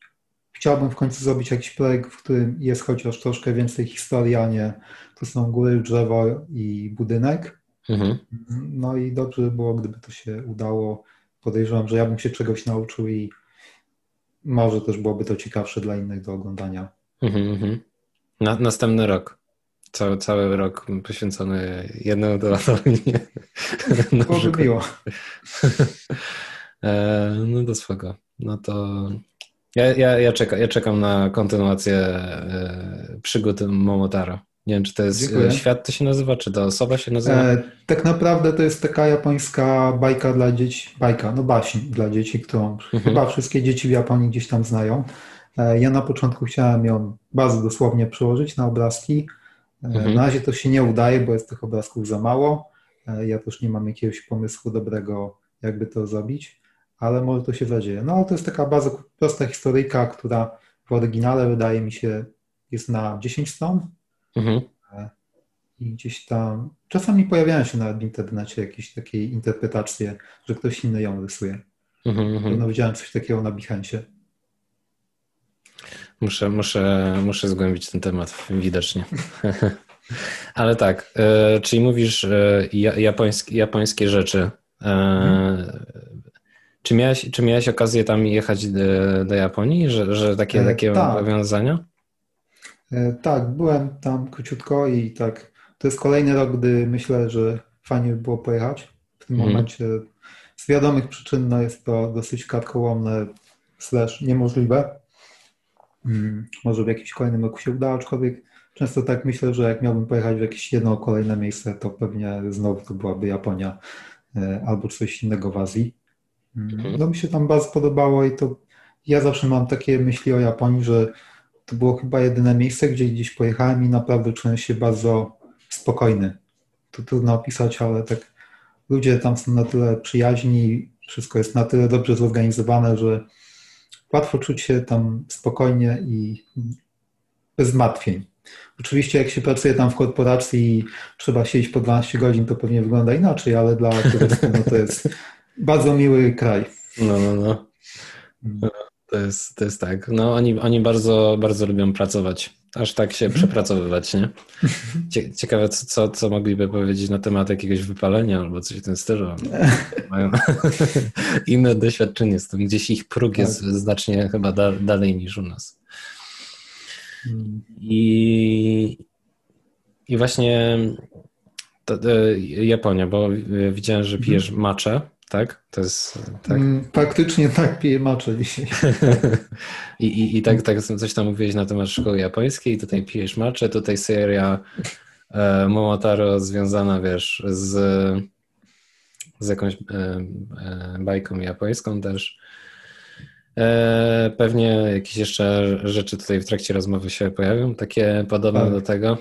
chciałbym w końcu zrobić jakiś projekt, w którym jest chociaż troszkę więcej historii, a nie to są góry, drzewo i budynek Mhm. No i dobrze by było, gdyby to się udało. Podejrzewam, że ja bym się czegoś nauczył i może też byłoby to ciekawsze dla innych do oglądania. Mhm, mhm. Na, następny rok. Cały, cały rok poświęcony jednemu tematowi. (laughs) Byłoby miło. (laughs) E, no to spoko. No to Ja, ja, ja, czekam, ja czekam na kontynuację e, przygód Momotaro. Nie wiem, czy to jest Dziękuję. świat to się nazywa, czy to osoba się nazywa? E, tak naprawdę to jest taka japońska bajka dla dzieci, bajka, no baśń dla dzieci, którą mhm. chyba wszystkie dzieci w Japonii gdzieś tam znają. E, ja na początku chciałem ją bardzo dosłownie przełożyć na obrazki. E, mhm. Na razie to się nie udaje, bo jest tych obrazków za mało. E, ja też nie mam jakiegoś pomysłu dobrego, jakby to zrobić, ale może to się zadzieje. No ale to jest taka bardzo prosta historyjka, która w oryginale wydaje mi się jest na 10 stron. Mhm. I gdzieś tam czasami pojawiają się nawet w internecie jakieś takie interpretacje, że ktoś inny ją rysuje. Mhm, no, widziałem coś takiego na Behance. Muszę, muszę, muszę zgłębić ten temat widocznie. (laughs) Ale tak, e, czyli mówisz e, japońskie, japońskie rzeczy. E, czy, miałeś, czy miałeś okazję tam jechać do, do Japonii, że, że takie, takie tak. powiązania? Tak, byłem tam króciutko i tak, to jest kolejny rok, gdy myślę, że fajnie by było pojechać. W tym mhm. momencie z wiadomych przyczyn no jest to dosyć karkołomne slash niemożliwe. Mm, może w jakimś kolejnym roku się uda, aczkolwiek często tak myślę, że jak miałbym pojechać w jakieś jedno kolejne miejsce, to pewnie znowu to byłaby Japonia e, albo coś innego w Azji. Mm, mhm. No mi się tam bardzo podobało i to ja zawsze mam takie myśli o Japonii, że to było chyba jedyne miejsce, gdzie gdzieś pojechałem i naprawdę czułem się bardzo spokojny. To trudno opisać, ale tak ludzie tam są na tyle przyjaźni, wszystko jest na tyle dobrze zorganizowane, że łatwo czuć się tam spokojnie i bez zmartwień. Oczywiście jak się pracuje tam w korporacji i trzeba siedzieć po 12 godzin, to pewnie wygląda inaczej, ale dla turystów no to jest bardzo miły kraj. No, no, no. Mm. To jest, to jest tak. No, oni, oni bardzo, bardzo lubią pracować. Aż tak się przepracowywać, nie? Ciekawe, co, co, mogliby powiedzieć na temat jakiegoś wypalenia albo coś w tym stylu. (laughs) Mają (laughs) inne doświadczenie z tym. Gdzieś ich próg tak. jest znacznie chyba da, dalej niż u nas. Mm. I, i właśnie to, to Japonia, bo widziałem, że pijesz mhm. macze tak? To jest tak. Mm, faktycznie tak piję macze dzisiaj. (laughs) I, i, I tak, tak coś tam mówiłeś na temat szkoły japońskiej, tutaj pijesz macze, tutaj seria e, Momotaro związana, wiesz, z, z jakąś e, e, bajką japońską też. E, pewnie jakieś jeszcze rzeczy tutaj w trakcie rozmowy się pojawią, takie podobne tak. do tego.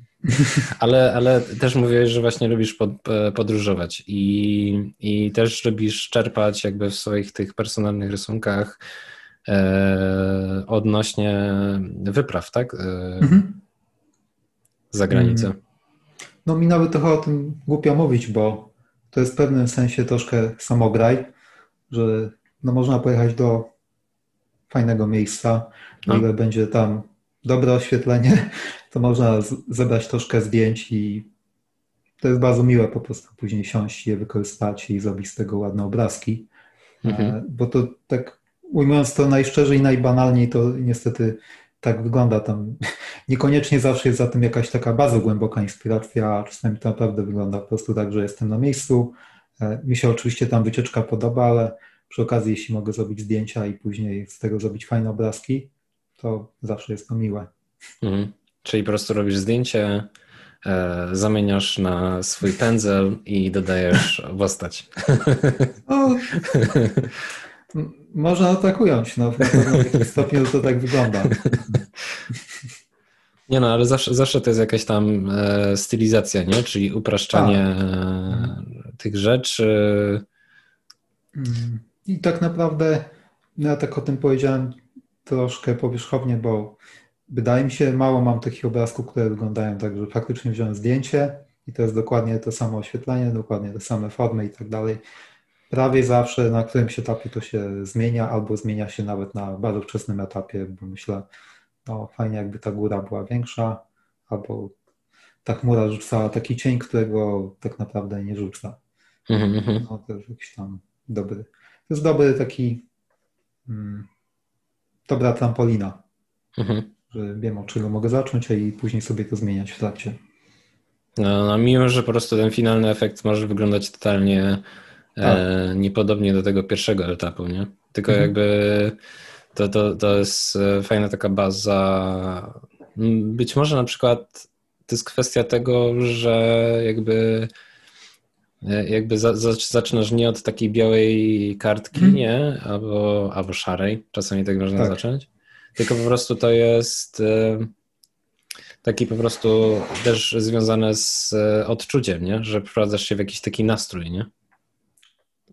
(laughs) ale, ale też mówiłeś, że właśnie lubisz pod, podróżować i, i też lubisz czerpać jakby w swoich tych personalnych rysunkach e, odnośnie wypraw, tak? E, mhm. Za granicę. Mm. No mi nawet trochę o tym głupio mówić, bo to jest w pewnym sensie troszkę samograj, że no można pojechać do fajnego miejsca, no. ile będzie tam dobre oświetlenie, (laughs) to można zebrać troszkę zdjęć i to jest bardzo miłe po prostu później siąść, je wykorzystać i zrobić z tego ładne obrazki. Mhm. E, bo to tak ujmując to najszczerzej, najbanalniej, to niestety tak wygląda tam. (laughs) Niekoniecznie zawsze jest za tym jakaś taka bardzo głęboka inspiracja, a czasami to naprawdę wygląda po prostu tak, że jestem na miejscu. E, mi się oczywiście tam wycieczka podoba, ale przy okazji, jeśli mogę zrobić zdjęcia i później z tego zrobić fajne obrazki, to zawsze jest to miłe. Mhm. Czyli po prostu robisz zdjęcie, e, zamieniasz na swój pędzel i dodajesz (laughs) postać. No, można tak ująć, no, w jakimś stopniu to tak wygląda. Nie no, ale zawsze, zawsze to jest jakaś tam e, stylizacja, nie? Czyli upraszczanie e, tych rzeczy. Mm. I tak naprawdę, no ja tak o tym powiedziałem troszkę powierzchownie, bo wydaje mi się, mało mam takich obrazków, które wyglądają tak, że faktycznie wziąłem zdjęcie i to jest dokładnie to samo oświetlenie, dokładnie te same formy i tak dalej. Prawie zawsze na którymś etapie to się zmienia, albo zmienia się nawet na bardzo wczesnym etapie, bo myślę, no fajnie jakby ta góra była większa, albo ta chmura rzucała taki cień, którego tak naprawdę nie rzuca. Mm -hmm. No to jest jakiś tam dobry, to jest dobry taki hmm, dobra trampolina. Mhm. Że wiem, od czego mogę zacząć, a i później sobie to zmieniać w trakcie. No, no mimo, że po prostu ten finalny efekt może wyglądać totalnie e, tak. e, niepodobnie do tego pierwszego etapu, nie? Tylko mhm. jakby To, to, to jest e, fajna taka baza. Być może na przykład to jest kwestia tego, że jakby jakby za, za, zaczynasz nie od takiej białej kartki, hmm. nie? Albo, albo szarej, czasami tak można tak. zacząć. Tylko po prostu to jest e, taki po prostu też związane z odczuciem, nie? Że wprowadzasz się w jakiś taki nastrój, nie?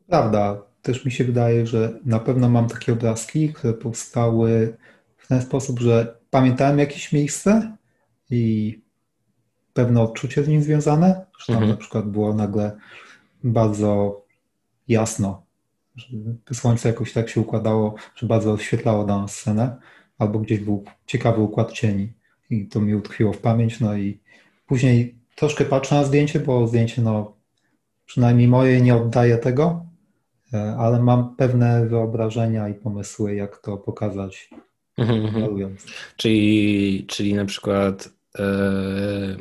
Prawda. Też mi się wydaje, że na pewno mam takie obrazki, które powstały w ten sposób, że pamiętałem jakieś miejsce i pewne odczucie z nim związane, że tam mhm. na przykład było nagle bardzo jasno, że słońce jakoś tak się układało, że bardzo oświetlało daną scenę, albo gdzieś był ciekawy układ cieni i to mi utkwiło w pamięć, no i później troszkę patrzę na zdjęcie, bo zdjęcie no przynajmniej moje nie oddaje tego, E, ale mam pewne wyobrażenia i pomysły, jak to pokazać mhm, mhm. Czyli, czyli na przykład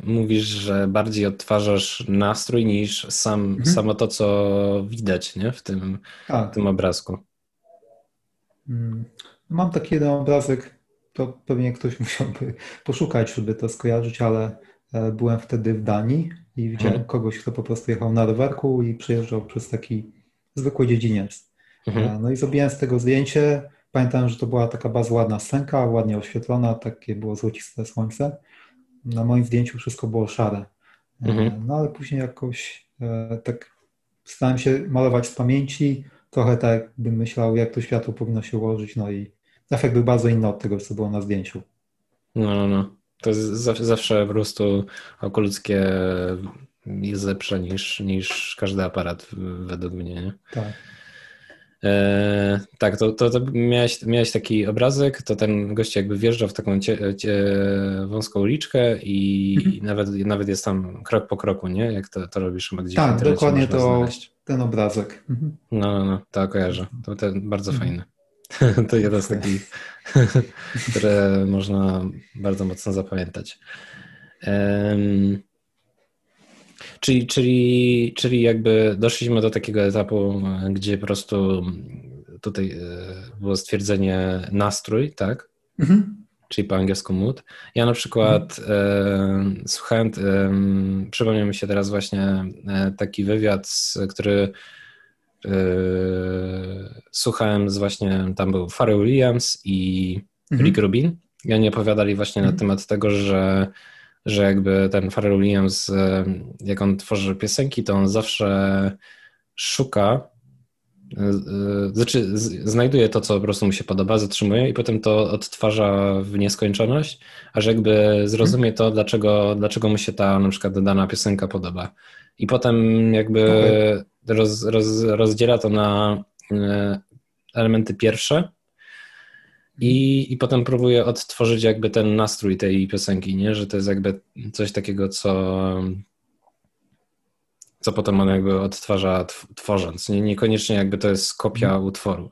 mówisz, że bardziej odtwarzasz nastrój niż sam, mhm. samo to, co widać nie? w tym, tak. tym obrazku. Mm. Mam taki jeden obrazek, to pewnie ktoś (laughs) musiałby poszukać, żeby to skojarzyć, ale e, byłem wtedy w Danii i widziałem mhm. kogoś, kto po prostu jechał na rowerku i przyjeżdżał przez taki zwykły dziedziniec. Mhm. E, no i zrobiłem z tego zdjęcie. Pamiętam, że to była taka bardzo ładna scenka, ładnie oświetlona, takie było złociste słońce. Na moim zdjęciu wszystko było szare. E, mhm. No ale później jakoś e, tak starałem się malować z pamięci, trochę tak bym myślał, jak to światło powinno się ułożyć, no i efekt był bardzo inny od tego, co było na zdjęciu. No, no, no. To jest zawsze po prostu oko ludzkie jest lepsze niż, niż każdy aparat według mnie. Nie? Tak. E, tak, to, to, to miałeś, miałeś, taki obrazek, to ten gość jakby wjeżdżał w taką cie, cie, wąską uliczkę i, mhm. i, nawet, nawet jest tam krok po kroku, nie? Jak to, to robisz gdzieś Tak, dokładnie to znaleźć. ten obrazek. Mhm. No, no, no, tak, kojarzę. To ten bardzo mhm. fajny. (laughs) to jeden z takich, (laughs) które można bardzo mocno zapamiętać. Um, Czyli, czyli, czyli jakby doszliśmy do takiego etapu, gdzie po prostu tutaj e, było stwierdzenie nastrój, tak? Mhm. Czyli po angielsku mood. Ja na przykład mhm. e, słuchałem, e, przypomniał mi się teraz właśnie e, taki wywiad, który e, słuchałem z właśnie, tam był Pharrell Williams i mhm. Rick Rubin i oni opowiadali właśnie na mhm. temat tego, że że jakby ten Pharrell Williams, e, jak on tworzy piosenki, to on zawsze szuka, e, e, znaczy znajduje to, co po prostu mu się podoba, zatrzymuje i potem to odtwarza w nieskończoność, aż jakby zrozumie to, dlaczego, dlaczego mu się ta na przykład dana piosenka podoba. I potem jakby roz, roz, rozdziela to na elementy pierwsze, i, I potem próbuję odtworzyć jakby ten nastrój tej piosenki, nie? Że to jest jakby coś takiego, co, co potem on jakby odtwarza tworząc. Nie, niekoniecznie jakby to jest kopia utworu.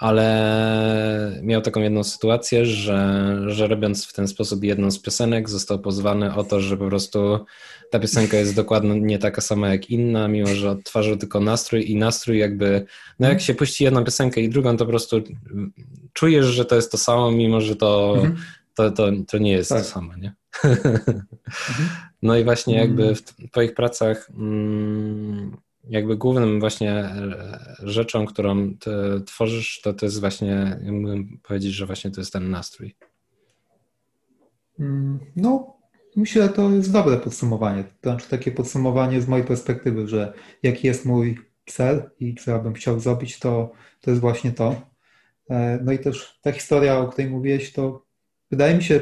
Ale miał taką jedną sytuację, że, że robiąc w ten sposób jedną z piosenek, został pozwany o to, że po prostu ta piosenka jest dokładnie nie taka sama jak inna, mimo że odtwarzył tylko nastrój i nastrój jakby, no jak się puści jedną piosenkę i drugą, to po prostu czujesz, że to jest to samo, mimo że to, mhm. to, to, to nie jest tak. to samo, nie? Mhm. (laughs) No i właśnie jakby mhm. w twoich pracach mm, jakby głównym właśnie rzeczą, którą tworzysz, to to jest właśnie, mógłbym powiedzieć, że właśnie to jest ten nastrój. Mm, no, Myślę, że to jest dobre podsumowanie. To znaczy takie podsumowanie z mojej perspektywy, że jaki jest mój cel i co ja bym chciał zrobić, to, to jest właśnie to. E, no i też ta historia, o której mówiłeś, to wydaje mi się,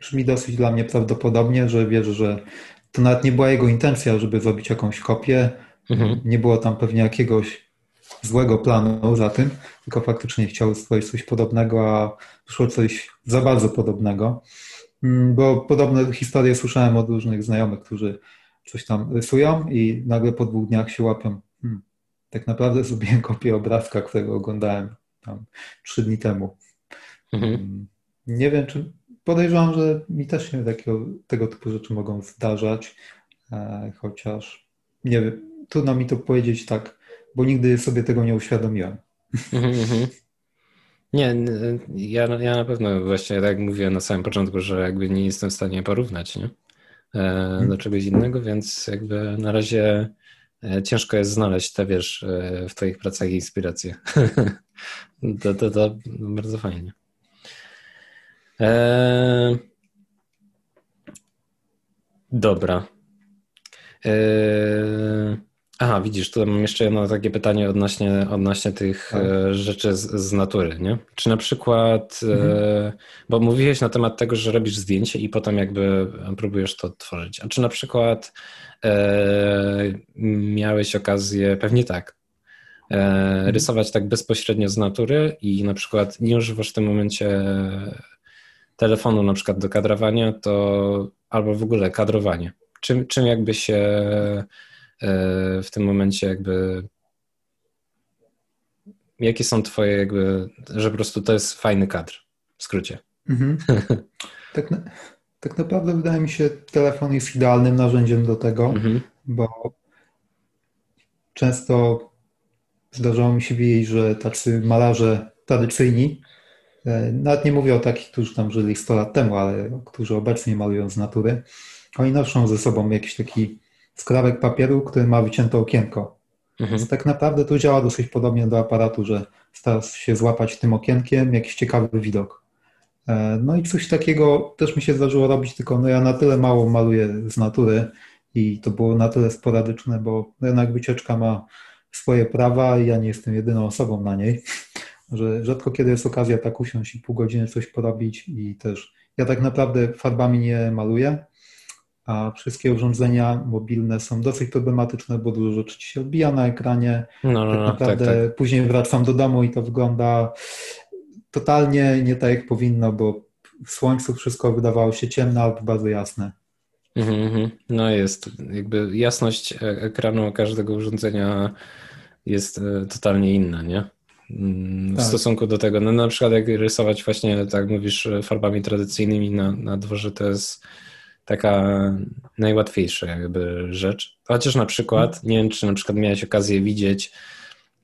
brzmi dosyć dla mnie prawdopodobnie, że wierzę, że to nawet nie była jego intencja, żeby zrobić jakąś kopię. Mhm. Nie było tam pewnie jakiegoś złego planu za tym, tylko faktycznie chciał stworzyć coś podobnego, a wyszło coś za bardzo podobnego. Mm, bo podobne historie słyszałem od różnych znajomych, którzy coś tam rysują i nagle po dwóch dniach się łapią. Hmm, tak naprawdę zrobiłem kopię obrazka, którego oglądałem tam trzy dni temu. Mhm. Mm, nie wiem, czy podejrzewam, że mi też się takiego, tego typu rzeczy mogą zdarzać, e, chociaż nie wiem, trudno mi to powiedzieć tak, bo nigdy sobie tego nie uświadomiłem. Mhm, mhm. Nie, ja, ja na pewno właśnie tak jak mówiłem na samym początku, że jakby nie jestem w stanie porównać nie? E, do czegoś innego, więc jakby na razie e, ciężko jest znaleźć te, wiesz, w twoich pracach inspiracje. (laughs) to, to, to bardzo fajnie. Eee... Dobra. Eee... Aha, widzisz, tu mam jeszcze jedno takie pytanie odnośnie, odnośnie tych tak. E, rzeczy z, z, natury, nie? Czy na przykład, e, mhm. bo mówiłeś na temat tego, że robisz zdjęcie i potem jakby próbujesz to tworzyć, a czy na przykład e, miałeś okazję, pewnie tak, e, mhm. rysować tak bezpośrednio z natury i na przykład nie używasz w tym momencie telefonu na przykład do kadrowania, to albo w ogóle kadrowanie. Czym, czym jakby się e, w tym momencie jakby jakie są twoje jakby, że po prostu to jest fajny kadr, w skrócie. Mhm. (laughs) tak, na, tak naprawdę wydaje mi się telefon jest idealnym narzędziem do tego, mhm. bo często zdarzało mi się widzieć, że tacy malarze tradycyjni nawet nie mówię o takich, którzy tam żyli 100 lat temu, ale którzy obecnie malują z natury. Oni noszą ze sobą jakiś taki skrawek papieru, który ma wycięte okienko. Mhm. Tak naprawdę to działa dosyć podobnie do aparatu, że starasz się złapać tym okienkiem jakiś ciekawy widok. E, no i coś takiego też mi się zdarzyło robić, tylko no ja na tyle mało maluję z natury i to było na tyle sporadyczne, bo jednak wycieczka ma swoje prawa i ja nie jestem jedyną osobą na niej że rzadko kiedy jest okazja tak usiąść i pół godziny coś porobić i też ja tak naprawdę farbami nie maluję, a wszystkie urządzenia mobilne są dosyć problematyczne, bo dużo rzeczy ci się odbija na ekranie. No, no, tak, no, tak naprawdę tak, tak. później wracam do domu i to wygląda totalnie nie tak jak powinno, bo w słońcu wszystko wydawało się ciemne albo bardzo jasne. Mhm, mhm. No jest, jakby jasność e, ekranu każdego urządzenia jest e, totalnie inna, nie? W tak. stosunku do tego. No na przykład jak rysować właśnie, tak mówisz, farbami tradycyjnymi na, na dworze, to jest taka najłatwiejsza jakby rzecz. Chociaż na przykład, nie wiem, czy na przykład miałeś okazję widzieć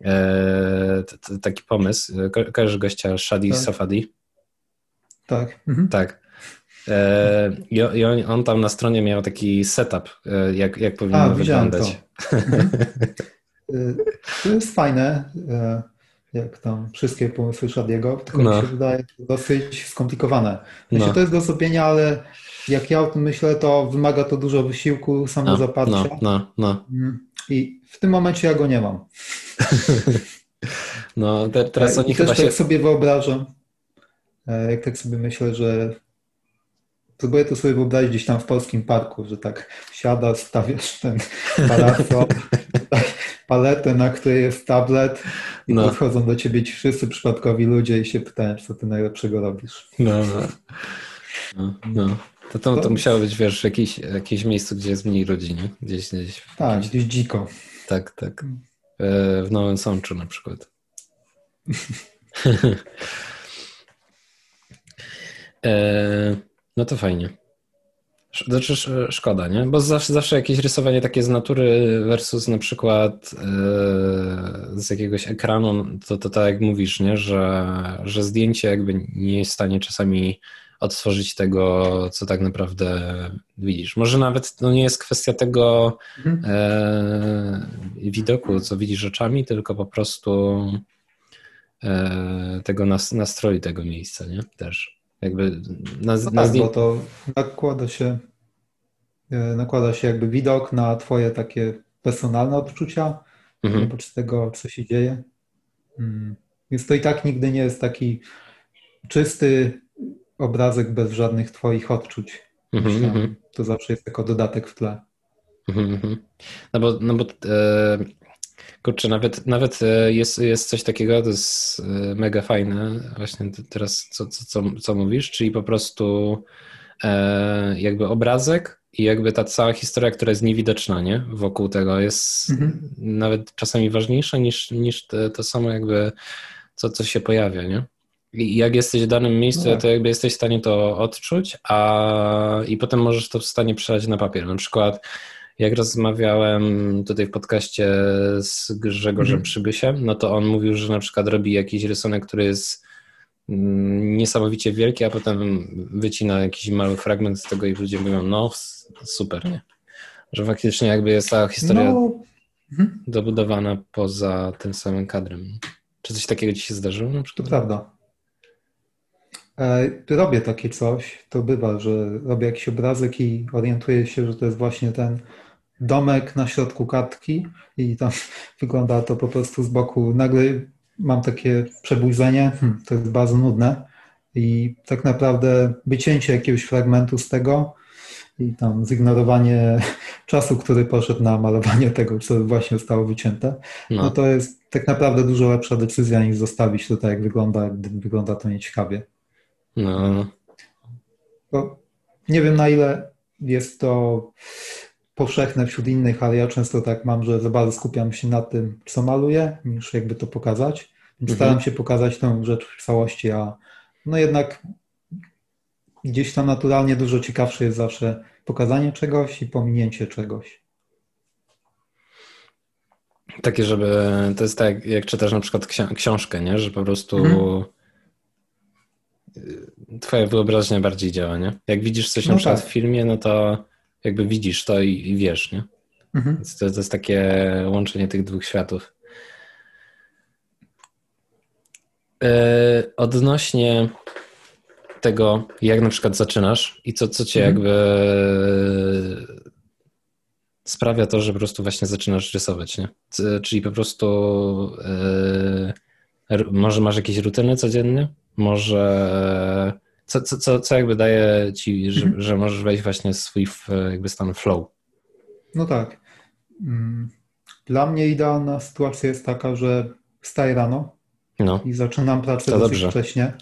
e, t, t, taki pomysł, Ko kojarzysz gościa Shadi tak. Safadi? Tak. Mhm. Tak. E, i, I on, on, tam na stronie miał taki setup, e, jak, jak powinno A, wyglądać. To. Mhm. E, to jest fajne. Jak tam wszystkie pomysły Shadiego, tylko no. mi się wydaje dosyć skomplikowane. Myślę, no. to jest do zrobienia, ale jak ja o tym myślę, to wymaga to dużo wysiłku, samozaparcia. No, no, no. Mm. I w tym momencie ja go nie mam. (laughs) No, te, teraz tak, oni chyba też się... tak sobie wyobrażam, e, jak tak sobie myślę, że próbuję to sobie wyobrazić gdzieś tam w polskim parku, że tak siada, stawiasz ten parasol, (laughs) paletę, na której jest tablet i no. podchodzą do ciebie ci wszyscy przypadkowi ludzie i się pytają, co ty najlepszego robisz. No, no. no, no. To, to, to, musiało być, wiesz, jakieś, jakieś miejsce, gdzie jest mniej ludzi, nie? Gdzieś, gdzieś. Tak, gdzieś dziko. Tak, tak. E, w Nowym Sączu na przykład. (laughs) (laughs) e, no to fajnie. Znaczy szkoda, nie? Bo zawsze, zawsze jakieś rysowanie takie z natury versus na przykład yy, z jakiegoś ekranu, to, to tak jak mówisz, nie? Że, że zdjęcie jakby nie jest w stanie czasami odtworzyć tego, co tak naprawdę widzisz. Może nawet to nie jest kwestia tego mhm. e, widoku, co widzisz oczami, tylko po prostu e, tego nastroju tego miejsca, nie? Też. Jakby na, no na tak, bo to nakłada się, e, nakłada się jakby widok na twoje takie personalne odczucia, mhm. oprócz tego, co się dzieje. Mm. Więc to i tak nigdy nie jest taki czysty obrazek bez żadnych twoich odczuć. Mhm, mhm. to zawsze jest jako dodatek w tle. Mhm, mhm. No bo, no bo e, Kurczę, nawet, nawet e, jest, jest coś takiego, to jest e, mega fajne, właśnie teraz co, co, co, co mówisz, czyli po prostu e, jakby obrazek i jakby ta cała historia, która jest niewidoczna, nie? Wokół tego jest mhm. nawet czasami ważniejsza niż, niż to, to samo jakby co, co się pojawia, nie? I jak jesteś w danym miejscu, no to jakby jesteś w stanie to odczuć, a i potem możesz to w stanie przelać na papier. Na przykład jak rozmawiałem tutaj w podcaście z Grzegorzem mm. Przybysiem, no to on mówił, że na przykład robi jakiś rysunek, który jest mm, niesamowicie wielkie, a potem wycina jakiś mały fragment z tego i ludzie mówią, no super, nie? Że faktycznie jakby jest ta historia no. Mhm. dobudowana poza tym samym kadrem. Czy coś takiego ci się zdarzyło na przykład? To prawda. E, robię takie coś, to bywa, że robię jakiś obrazek i orientuję się, że to jest właśnie ten domek na środku kartki i tam (laughs) wygląda to po prostu z boku. Nagle mam takie przebudzenie, hmm, to jest bardzo nudne i tak naprawdę wycięcie jakiegoś fragmentu z tego i tam zignorowanie (laughs) czasu, który poszedł na malowanie (laughs) tego, co właśnie zostało wycięte, no. no to jest tak naprawdę dużo lepsza decyzja niż zostawić to tak, jak wygląda, gdy wygląda to nieciekawie. No. Bo nie wiem na ile jest to powszechne wśród innych, ale ja często tak mam, że za bardzo skupiam się na tym, co maluję, niż jakby to pokazać. Mhm. Staram się pokazać tę rzecz w całości, a no jednak gdzieś tam naturalnie dużo ciekawsze jest zawsze pokazanie czegoś i pominięcie czegoś. Takie, żeby to jest tak, jak czytasz na przykład książkę, nie? że po prostu mhm. Twoja wyobraźnia bardziej działa, nie? Jak widzisz coś no na przykład tak. w filmie, no to jakby widzisz to i, i wiesz, nie? Mhm. Więc to, to jest takie łączenie tych dwóch światów. Yy, odnośnie tego, jak na przykład zaczynasz i co, co cię mhm. jakby sprawia to, że po prostu właśnie zaczynasz rysować, nie? Czyli po prostu yy, może masz jakieś rutyny codziennie? Może co, co, co, co jakby daje ci, że, mhm. że możesz wejść właśnie w swój jakby stan flow? No tak. Mm, dla mnie idealna sytuacja jest taka, że wstaję rano, no. I zaczynam pracę to dosyć dobrze. wcześnie. (laughs)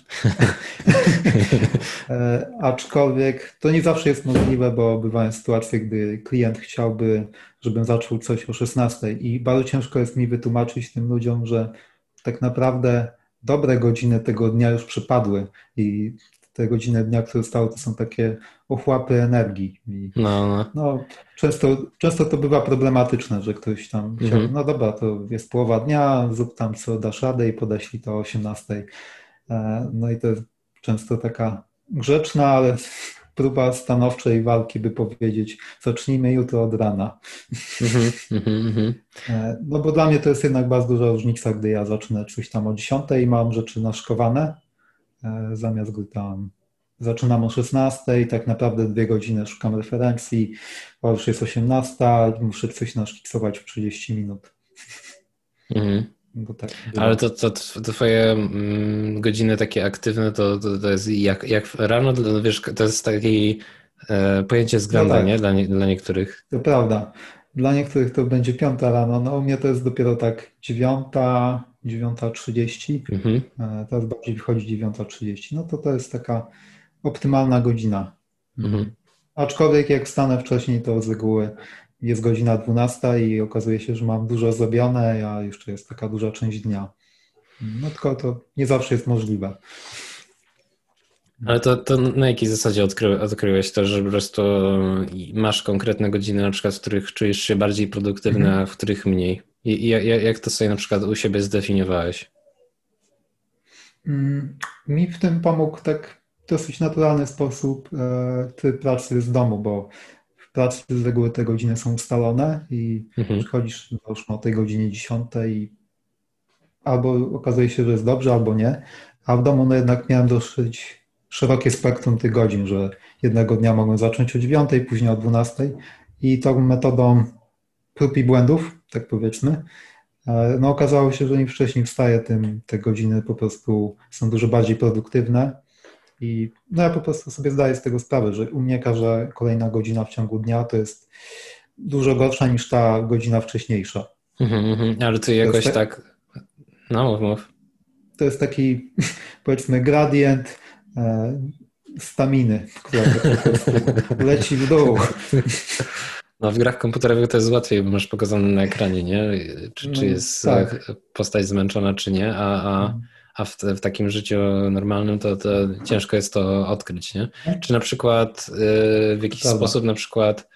E, aczkolwiek to nie zawsze jest możliwe, bo bywają sytuacje, gdy klient chciałby, żebym zaczął coś o 16 i bardzo ciężko jest mi wytłumaczyć tym ludziom, że tak naprawdę dobre godziny tego dnia już przypadły i te godziny dnia, które zostały, to są takie ochłapy energii. I, no, no. no, często, często to bywa problematyczne, że ktoś tam mhm. chciał, no dobra, to jest połowa dnia, zrób tam co dasz radę i podeślij to o 18. E, no i to jest często taka grzeczna, ale próba stanowczej walki, by powiedzieć, zacznijmy jutro od rana. Mhm, mhm, e, no bo dla mnie to jest jednak bardzo duża różnica, gdy ja zacznę coś tam o 10 i mam rzeczy naszkowane, E, zamiast gdy tam zaczynam o 16 i tak naprawdę dwie godziny szukam referencji, bo już jest 18, muszę coś naszkicować w 30 minut. Mhm. Tak, Ale to, to, to twoje mm, godziny takie aktywne, to, to, to jest jak, jak rano, wiesz, to jest takie e, pojęcie względne, no tak. nie? Dla, nie? dla niektórych. To prawda. Dla niektórych to będzie piąta rano, no u mnie to jest dopiero tak dziewiąta, 9.30, mhm. E, teraz bardziej wychodzi 9.30, no to to jest taka optymalna godzina. Mhm. Aczkolwiek jak wstanę wcześniej, to z reguły jest godzina 12 i okazuje się, że mam dużo zrobione, a jeszcze jest taka duża część dnia. No tylko to nie zawsze jest możliwe. Ale to, to na jakiej zasadzie odkry, odkryłeś to, że po prostu masz konkretne godziny, na przykład, w których czujesz się bardziej produktywny, mhm. a w których mniej? I jak, jak to sobie na przykład u siebie zdefiniowałeś? Mm, mi w tym pomógł tak dosyć naturalny sposób e, tryb pracy z domu, bo pracy z reguły te godziny są ustalone i mhm. przychodzisz już o tej godzinie 10 i albo okazuje się, że jest dobrze, albo nie, a w domu no jednak miałem dosyć szerokie spektrum tych godzin, że jednego dnia mogłem zacząć o 9, później o 12 i tą metodą prób i błędów tak powiedzmy. E, no okazało się, że im wcześniej wstaję, tym te godziny po prostu są dużo bardziej produktywne i no ja po prostu sobie zdaję z tego sprawę, że u mnie każda kolejna godzina w ciągu dnia to jest dużo gorsza niż ta godzina wcześniejsza. Mhm, mhm. ale ty jakoś tak-, tak... No mów, mów. To jest taki (laughs) powiedzmy gradient e, staminy, która po prostu (laughs) leci w dół. No w grach komputerowych to jest łatwiej, bo masz pokazane na ekranie, nie? Czy, czy no, jest tak. postać zmęczona, czy nie, a, a, mhm. A w, w, takim życiu normalnym to, to ciężko jest to odkryć, nie? Czy na przykład y, w jakiś Prawda. sposób na przykład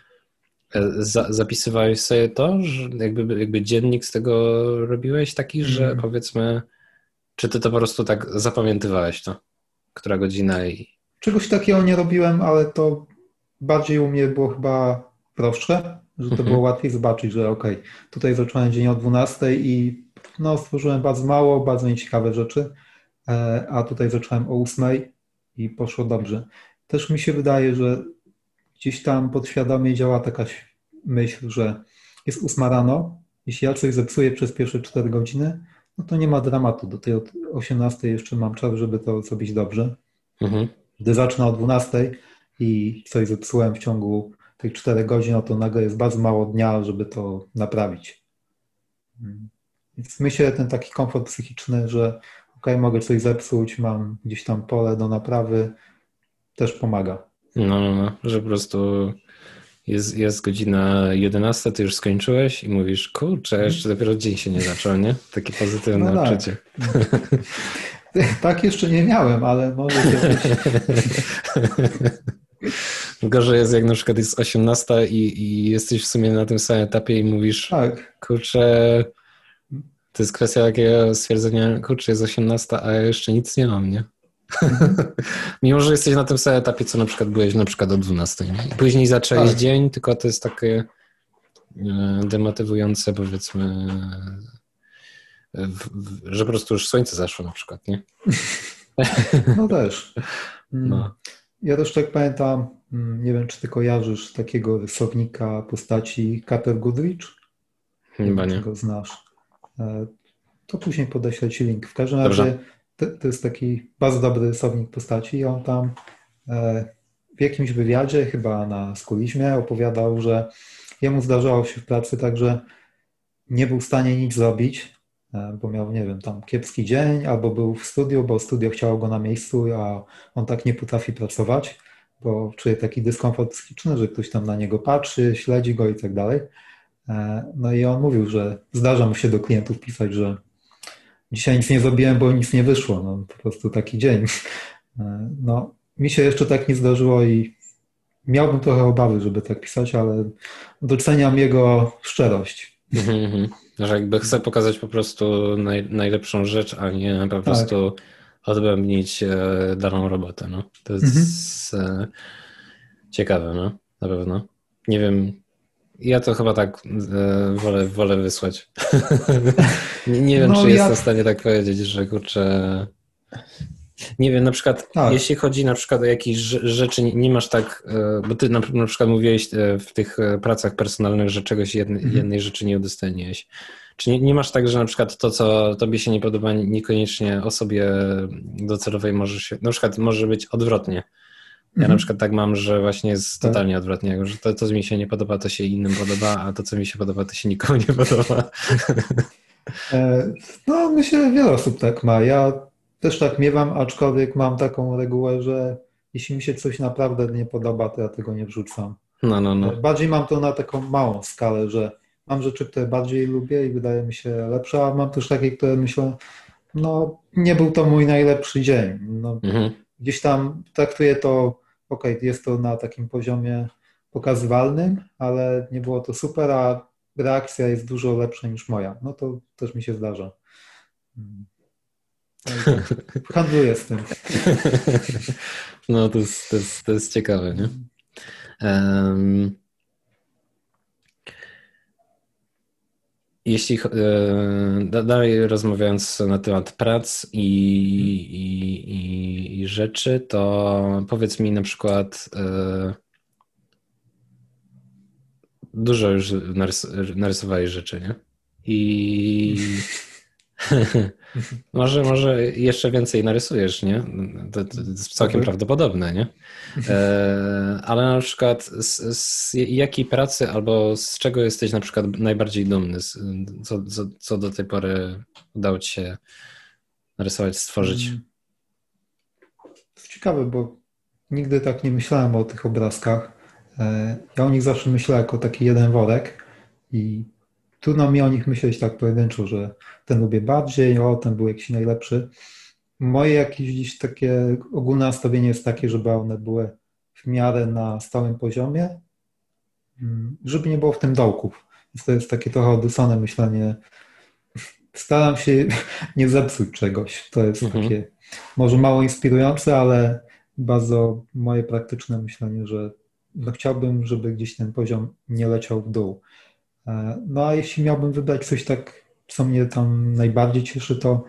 y, za, zapisywałeś sobie to, że jakby, jakby dziennik z tego robiłeś taki, że mm. powiedzmy Czy ty to po prostu tak zapamiętywałeś to? Która godzina i... Czegoś takiego nie robiłem, ale to bardziej u mnie było chyba prostsze, że to mhm. było łatwiej zobaczyć, że ok, tutaj zacząłem dzień o 12 i no, stworzyłem bardzo mało, bardzo nieciekawe rzeczy, e, a tutaj zacząłem o 8 i poszło dobrze. Też mi się wydaje, że gdzieś tam podświadomie działa taka myśl, że jest 8 rano, jeśli ja coś zepsuję przez pierwsze 4 godziny, no to nie ma dramatu. Do tej 18 jeszcze mam czas, żeby to zrobić dobrze. Mhm. Gdy zacznę o 12 i coś zepsułem w ciągu tych 4 godzin, no to nagle jest bardzo mało dnia, żeby to naprawić. Więc myślę, ten taki komfort psychiczny, że ok, mogę coś zepsuć, mam gdzieś tam pole do naprawy, też pomaga. No, no, no, że po prostu jest, jest godzina 11, ty już skończyłeś i mówisz, kurczę, jeszcze dopiero dzień się nie zaczął, nie? Takie pozytywne no tak. odczucie. (laughs) Tak jeszcze nie miałem, ale może kiedyś. (laughs) Gorzej jest, jak na przykład jest 18 i, i jesteś w sumie na tym samym etapie i mówisz, tak. kurczę, to jest kwestia takiego stwierdzenia, kurczę, jest 18, a ja jeszcze nic nie mam, nie? (laughs) Mimo, że jesteś na tym samym etapie, co na przykład byłeś na przykład o 12. Nie? Później zacząłeś tak. dzień, tylko to jest takie e, demotywujące, powiedzmy, że po prostu już słońce zaszło na przykład, nie? (laughs) No też. Mm. No. Ja też tak pamiętam, mm, nie wiem, czy ty kojarzysz takiego rysownika postaci Cater Goodrich? Chyba nie. go znasz. E, to później podeślę ci link. W każdym razie to, to, jest taki bardzo dobry rysownik postaci i on tam e, w jakimś wywiadzie, chyba na skulizmie, opowiadał, że jemu zdarzało się w pracy tak, że nie był w stanie nic zrobić, e, bo miał, nie wiem, tam kiepski dzień, albo był w studiu, bo studio chciało go na miejscu, a on tak nie potrafi pracować, bo czuje taki dyskomfort psychiczny, że ktoś tam na niego patrzy, śledzi go i tak dalej. E, no i on mówił, że zdarza mu się do klientów pisać, że dzisiaj nic nie zrobiłem, bo nic nie wyszło. No, po prostu taki dzień. E, no, mi się jeszcze tak nie zdarzyło i miałbym trochę obawy, żeby tak pisać, ale doceniam jego szczerość. Mhm, że jakby chcę pokazać po prostu naj, najlepszą rzecz, a nie po tak. prostu tak. odbębnić e, daną robotę. No. To jest mhm. ciekawe, no, na pewno. Nie wiem, ja to chyba tak e, wolę, wolę wysłać. (laughs) nie, nie, wiem, no, czy ja... jestem w stanie tak powiedzieć, że kurczę. Nie wiem, na przykład tak. jeśli chodzi na przykład o jakieś rzeczy, nie masz tak, e, bo ty na, na przykład mówiłeś e, w tych e, pracach personalnych, że czegoś jednej, mhm. jednej rzeczy nie udostępniłeś. Czy nie, nie, masz tak, że na przykład to, co tobie się nie podoba, niekoniecznie osobie docelowej może się, na przykład może być odwrotnie, ja na mhm. przykład tak mam, że właśnie jest tak. totalnie odwrotnie, że to, co mi się nie podoba, to się innym podoba, a to, co mi się podoba, to się nikomu nie podoba. E, no, myślę, że wiele osób tak ma. Ja też tak miewam, aczkolwiek mam taką regułę, że jeśli mi się coś naprawdę nie podoba, to ja tego nie wrzucam. No, no, no. Bardziej mam to na taką małą skalę, że mam rzeczy, które bardziej lubię i wydaje mi się lepsze, a mam też takie, które myślę, no nie był to mój najlepszy dzień. No, mhm. Gdzieś tam traktuję to ok, jest to na takim poziomie pokazywalnym, ale nie było to super, a reakcja jest dużo lepsza niż moja. No to też mi się zdarza. (laughs) Handluję z tym. No to jest, to jest, to jest ciekawe, nie? Um, Jeśli e, dalej rozmawiając na temat prac i, i, i, rzeczy, to powiedz mi na przykład, e, dużo już narys narysowałeś rzeczy, nie? I (laughs) (laughs) może, może jeszcze więcej narysujesz, nie? To, to jest całkiem okay. prawdopodobne, nie? E, ale na przykład z, z, jakiej pracy albo z czego jesteś na przykład najbardziej dumny? Co, co, co do tej pory udało ci się narysować, stworzyć? Mm. To ciekawe, bo nigdy tak nie myślałem o tych obrazkach. E, ja o nich zawsze myślałem jako taki jeden worek i trudno mi o nich myśleć tak pojedynczo, że ten lubię bardziej, o, ten był jakiś najlepszy. Moje jakieś dziś takie ogólne nastawienie jest takie, żeby one były w miarę na stałym poziomie, mm, żeby nie było w tym dołków. Więc to jest takie trochę odysane myślenie, staram się (laughs) nie zepsuć czegoś. To jest mhm. takie może mało inspirujące, ale bardzo moje praktyczne myślenie, że no chciałbym, żeby gdzieś ten poziom nie leciał w dół. E, no a jeśli miałbym wybrać coś tak, co mnie tam najbardziej cieszy, to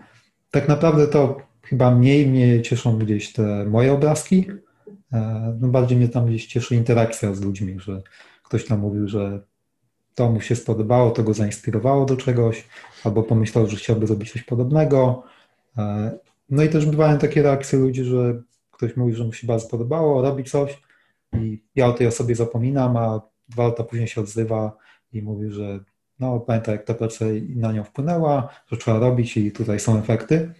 tak naprawdę to chyba mniej mnie cieszą gdzieś te moje obrazki. E, no bardziej mnie tam gdzieś cieszy interakcja z ludźmi, że ktoś tam mówił, że to mu się spodobało, to go zainspirowało do czegoś, albo pomyślał, że chciałby zrobić coś podobnego. E, no i też bywają takie reakcje ludzi, że ktoś mówi, że mu się bardzo podobało, robi coś i ja o tej osobie zapominam, a dwa lata później się odzywa i mówi, że no pamięta jak ta praca na nią wpłynęła, że trzeba robić i tutaj są efekty.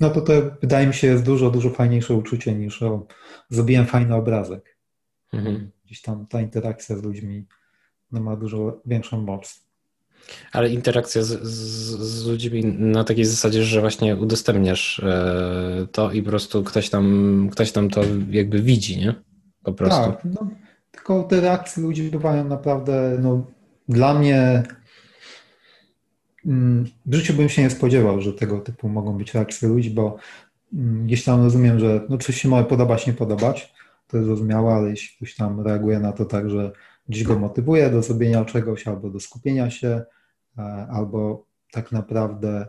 No to to wydaje mi się jest dużo, dużo fajniejsze uczucie niż o, zrobiłem fajny obrazek. Mhm. Gdzieś tam ta interakcja z ludźmi no, ma dużo większą moc. Ale interakcja z, z, z, ludźmi na takiej zasadzie, że właśnie udostępniasz e, to i po prostu ktoś tam, ktoś tam to jakby widzi, nie? Po prostu. Tak, no, tylko te reakcje ludzi bywają naprawdę, no, dla mnie mm, w życiu bym się nie spodziewał, że tego typu mogą być reakcje ludzi, bo mm, gdzieś tam rozumiem, że no, coś się może podobać, nie podobać, to jest zrozumiałe, ale jeśli ktoś tam reaguje na to tak, że gdzieś go motywuje do zrobienia czegoś albo do skupienia się, e, albo tak naprawdę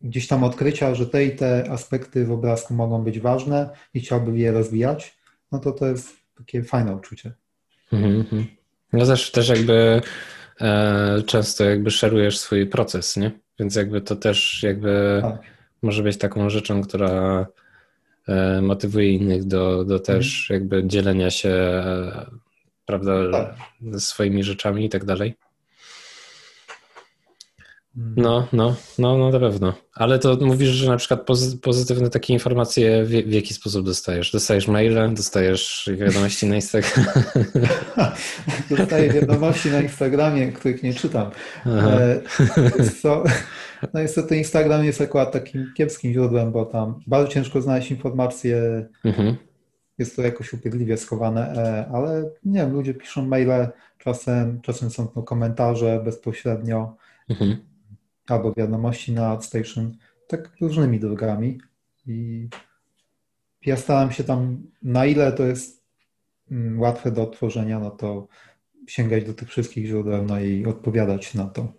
gdzieś tam odkrycia, że te i te aspekty w obrazku mogą być ważne i chciałby je rozwijać, no to to jest takie fajne uczucie. Mm-hmm. No też, też jakby e, często jakby szerujesz swój proces, nie? Więc jakby to też jakby tak. może być taką rzeczą, która e, motywuje innych do, do też mm. jakby dzielenia się e, prawda, tak. swoimi rzeczami i tak dalej. Hmm. No, no, no, no na pewno. Ale to mówisz, że na przykład pozytywne takie informacje w, w jaki sposób dostajesz? Dostajesz maile, dostajesz wiadomości na Instagramie? (laughs) Dostaję wiadomości na Instagramie, których nie czytam. E, co, no niestety Instagram jest akurat takim kiepskim źródłem, bo tam bardzo ciężko znaleźć informacje mhm jest to jakoś upierdliwie schowane, e, ale nie wiem, ludzie piszą maile, czasem, czasem są to komentarze bezpośrednio mhm. Albo wiadomości na AdStation, tak różnymi drogami i ja staram się tam, na ile to jest mm, łatwe do odtworzenia, no to sięgać do tych wszystkich źródeł, no i odpowiadać na to.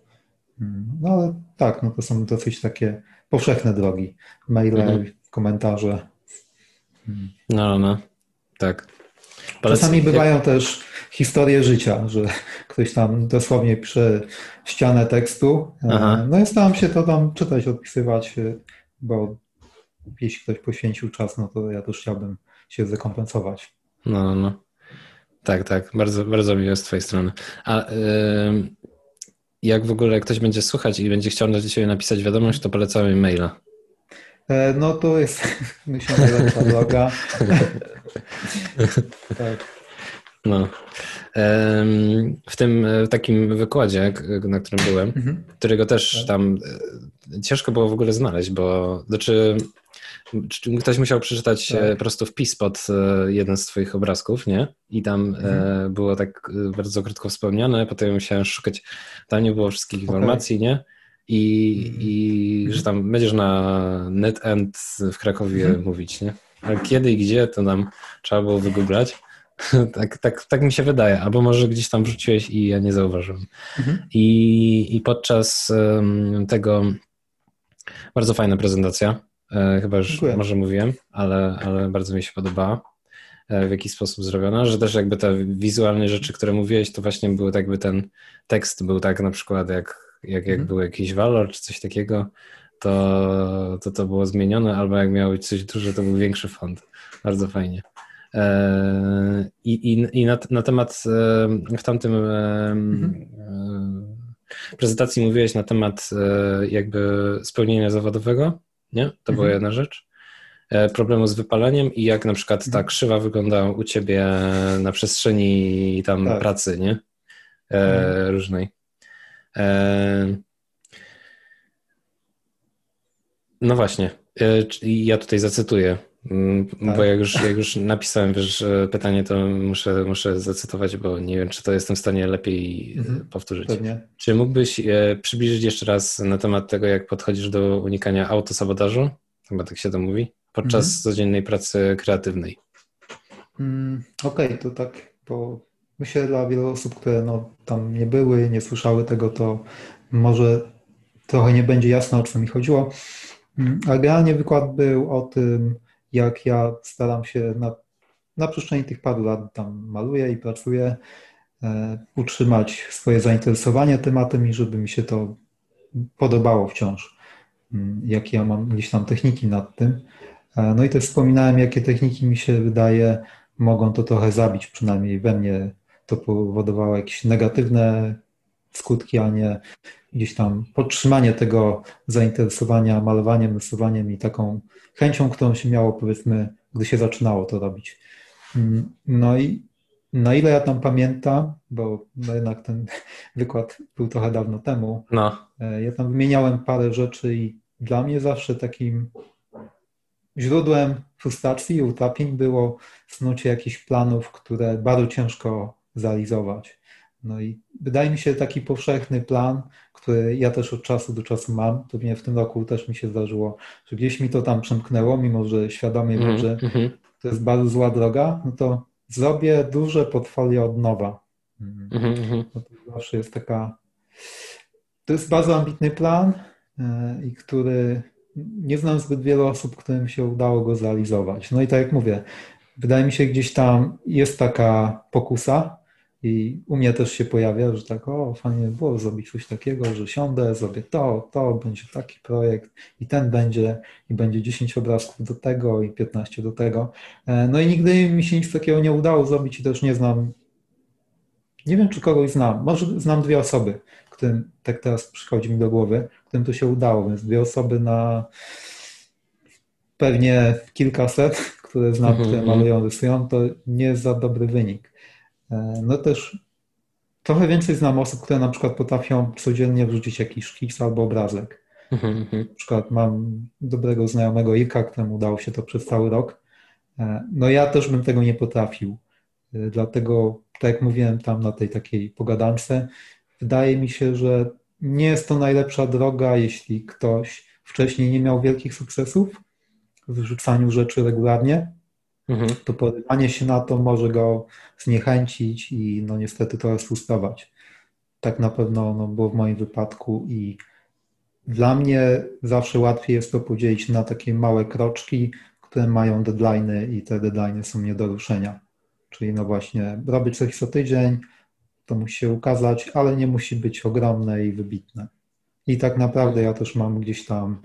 Mm, no ale tak, no to są dosyć takie powszechne drogi. Maile, mhm. komentarze. No, no, tak. Czasami bywają też historie życia, że ktoś tam dosłownie pisze ścianę tekstu. E, Aha. No i staram się to tam czytać, odpisywać, e, bo jeśli ktoś poświęcił czas, no to ja też chciałbym się zrekompensować. No, no. Tak, tak. Bardzo, bardzo miło z Twojej strony. A yy, jak w ogóle ktoś będzie słuchać i będzie chciał do Ciebie napisać wiadomość, to polecamy maila. E, no to jest, (laughs) myślę, najlepsza droga. (laughs) tak. No. W tym w takim wykładzie, na którym byłem, mhm. którego też tak. tam e, ciężko było w ogóle znaleźć, bo znaczy ktoś musiał przeczytać tak. po prostu wpis pod e, jeden z twoich obrazków, nie? I tam mhm. było tak bardzo krótko wspomniane, potem musiałem szukać, tam nie było wszystkich informacji, okay. nie? i, mhm. i że tam będziesz na NetEnt w Krakowie mhm. mówić, nie? Ale kiedy i gdzie, to nam trzeba było wygooglać. (laughs) tak, tak, tak mi się wydaje. Albo może gdzieś tam wrzuciłeś i ja nie zauważyłem. Mhm. I, I podczas um, tego bardzo fajna prezentacja. E, chyba już Dziękuję. może mówiłem, ale, ale bardzo mi się podobała e, w jaki sposób zrobiona, że też jakby te wizualne rzeczy, które mówiłeś, to właśnie był jakby ten tekst był tak na przykład jak jak, jak mhm. był jakiś walor czy coś takiego, to, to to było zmienione, albo jak miało być coś duże, to był większy font. Bardzo fajnie. E, I, i, i na, na temat e, w tamtym mhm. E, prezentacji mówiłeś na temat jakby spełnienia zawodowego, nie? To mhm. była jedna rzecz. Problemu z wypaleniem i jak na przykład ta mhm. krzywa wygląda u ciebie na przestrzeni tam tak. pracy, nie? Mhm. Różnej. No właśnie. E, ja tutaj zacytuję tak. Bo jak już, jak już napisałem wiesz, pytanie, to muszę, muszę zacytować, bo nie wiem, czy to jestem w stanie lepiej mhm. powtórzyć. Pewnie. Czy mógłbyś e, przybliżyć jeszcze raz na temat tego, jak podchodzisz do unikania autosabotażu? Chyba tak się to mówi. Podczas mhm. codziennej pracy kreatywnej. Mm, Okej, okay, to tak, bo myślę dla wielu osób, które no, tam nie były, nie słyszały tego, to może trochę nie będzie jasno, o co mi chodziło. Mm, ale generalnie wykład był o tym, jak ja staram się na, na przestrzeni tych paru lat tam maluję i pracuję, e, utrzymać swoje zainteresowanie tematem i żeby mi się to podobało wciąż. Mm, jakie ja mam gdzieś tam techniki nad tym. E, no i też wspominałem, jakie techniki mi się wydaje mogą to trochę zabić, przynajmniej we mnie to powodowało jakieś negatywne skutki, a nie gdzieś tam podtrzymanie tego zainteresowania malowaniem, rysowaniem i taką chęcią, którą się miało, powiedzmy, gdy się zaczynało to robić. Mm, no i na ile ja tam pamiętam, bo no jednak ten (laughs) wykład był trochę dawno temu, no. E, ja tam wymieniałem parę rzeczy i dla mnie zawsze takim źródłem frustracji i utrapień było snucie jakichś planów, które bardzo ciężko zrealizować. No i wydaje mi się taki powszechny plan, który ja też od czasu do czasu mam, to mnie w tym roku też mi się zdarzyło, że gdzieś mi to tam przemknęło, mimo że świadomie wiem, mm, że mm. to jest bardzo zła droga, no to zrobię duże portfolio od nowa. -hmm. No to zawsze jest taka. To jest bardzo ambitny plan e, i który nie znam zbyt wielu osób, którym się udało go zrealizować. No i tak jak mówię, wydaje mi się gdzieś tam jest taka pokusa, i u mnie też się pojawia, że tak, o, fajnie by było zrobić coś takiego, że siądę, zrobię to, to, będzie taki projekt i ten będzie, i będzie 10 obrazków do tego i 15 do tego. E, no i nigdy mi się nic takiego nie udało zrobić i też nie znam, nie wiem, czy kogoś znam. Może znam dwie osoby, którym tak teraz przychodzi mi do głowy, którym to się udało, więc dwie osoby na pewnie kilkaset, które znam, które mhm, malują, rysują, to nie za dobry wynik. E, no też trochę więcej znam osób, które na przykład potrafią codziennie wrzucić jakiś szkic albo obrazek. Mhm, mhm. Na przykład mam dobrego znajomego Ika, któremu udało się to przez cały rok. E, no ja też bym tego nie potrafił. E, dlatego, tak jak mówiłem tam na tej takiej pogadance, wydaje mi się, że nie jest to najlepsza droga, jeśli ktoś wcześniej nie miał wielkich sukcesów w wrzucaniu rzeczy regularnie, mhm. to porywanie się na to może go zniechęcić i no niestety to sfrustrować. Tak na pewno no, było w moim wypadku i dla mnie zawsze łatwiej jest to podzielić na takie małe kroczki, które mają deadlines i te deadlines są nie do ruszenia. Czyli no właśnie robić coś co tydzień, to musi się ukazać, ale nie musi być ogromne i wybitne. I tak naprawdę ja też mam gdzieś tam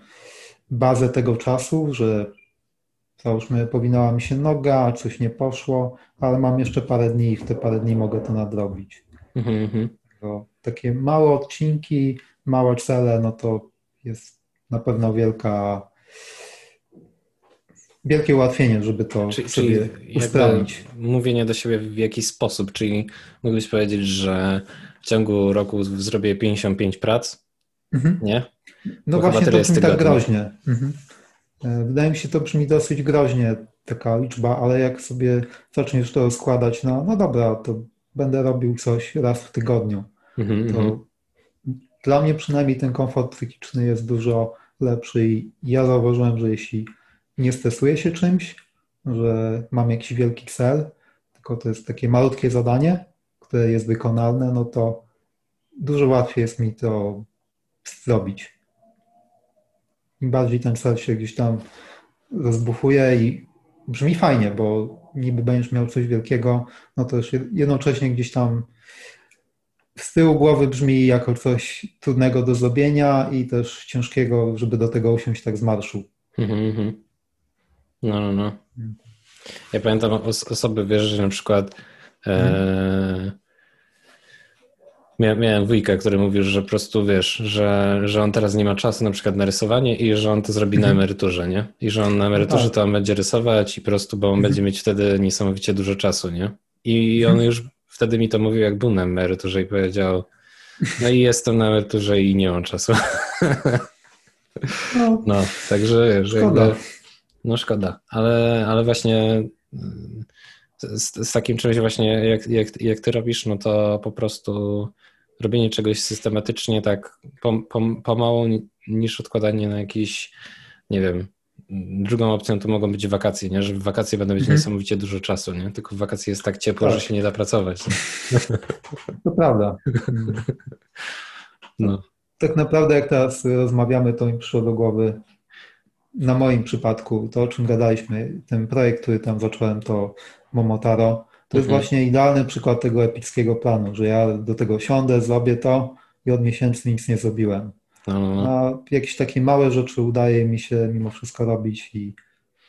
bazę tego czasu, że Załóżmy, powinęła mi się noga, coś nie poszło, ale mam jeszcze parę dni i w te parę dni mogę to nadrobić. Mm-hmm. takie małe odcinki, małe cele, no to jest na pewno wielka, wielkie ułatwienie, żeby to czyli, sobie usprawnić. Mówienie do siebie w jakiś sposób, czyli mógłbyś powiedzieć, że w ciągu roku zrobię 55 prac, mm-hmm. nie? No właśnie to brzmi tak groźnie. Mhm. E, wydaje mi się, to brzmi dosyć groźnie, taka liczba, ale jak sobie zaczniesz to rozkładać, no, no dobra, to będę robił coś raz w tygodniu. Mm-hmm. To mhm. dla mnie przynajmniej ten komfort psychiczny jest dużo lepszy i ja zauważyłem, że jeśli nie stresuję się czymś, że mam jakiś wielki cel, tylko to jest takie malutkie zadanie, które jest wykonalne, no to dużo łatwiej jest mi to zrobić im bardziej ten cel się gdzieś tam rozbuchuje i brzmi fajnie, bo niby będziesz miał coś wielkiego, no to już jednocześnie gdzieś tam z tyłu głowy brzmi jako coś trudnego do zrobienia i też ciężkiego, żeby do tego usiąść tak z marszu. Mhm, mhm. No, no, no. Ja pamiętam os osoby, wiesz, że na przykład e, Miałem wujka, który mówił, że po prostu wiesz, że, że on teraz nie ma czasu na przykład na rysowanie i że on to zrobi na mhm. emeryturze, nie? I że on na emeryturze tak. to on będzie rysować i po prostu, bo on mhm. będzie mieć wtedy niesamowicie dużo czasu, nie? I on mhm. już wtedy mi to mówił, jak był na emeryturze i powiedział, no i jestem na emeryturze i nie mam czasu. No, no także wiesz, jakby, no szkoda, ale, ale właśnie z, z takim czymś właśnie jak, jak, jak ty robisz, no to po prostu robienie czegoś systematycznie tak pomału niż odkładanie na jakiś, nie wiem, drugą opcją to mogą być wakacje, nie? że w wakacje będą mieć mhm. niesamowicie dużo czasu, nie? tylko w wakacje jest tak ciepło, tak. że się nie da pracować. (laughs) To prawda. No. Tak naprawdę jak teraz rozmawiamy, to mi przyszło do głowy na moim przypadku, to o czym gadaliśmy, ten projekt, który tam zacząłem, to Momotaro, to jest mhm. właśnie idealny przykład tego epickiego planu, że ja do tego siądę, zrobię to i od miesięcy nic nie zrobiłem. No, no, no. A jakieś takie małe rzeczy udaje mi się mimo wszystko robić i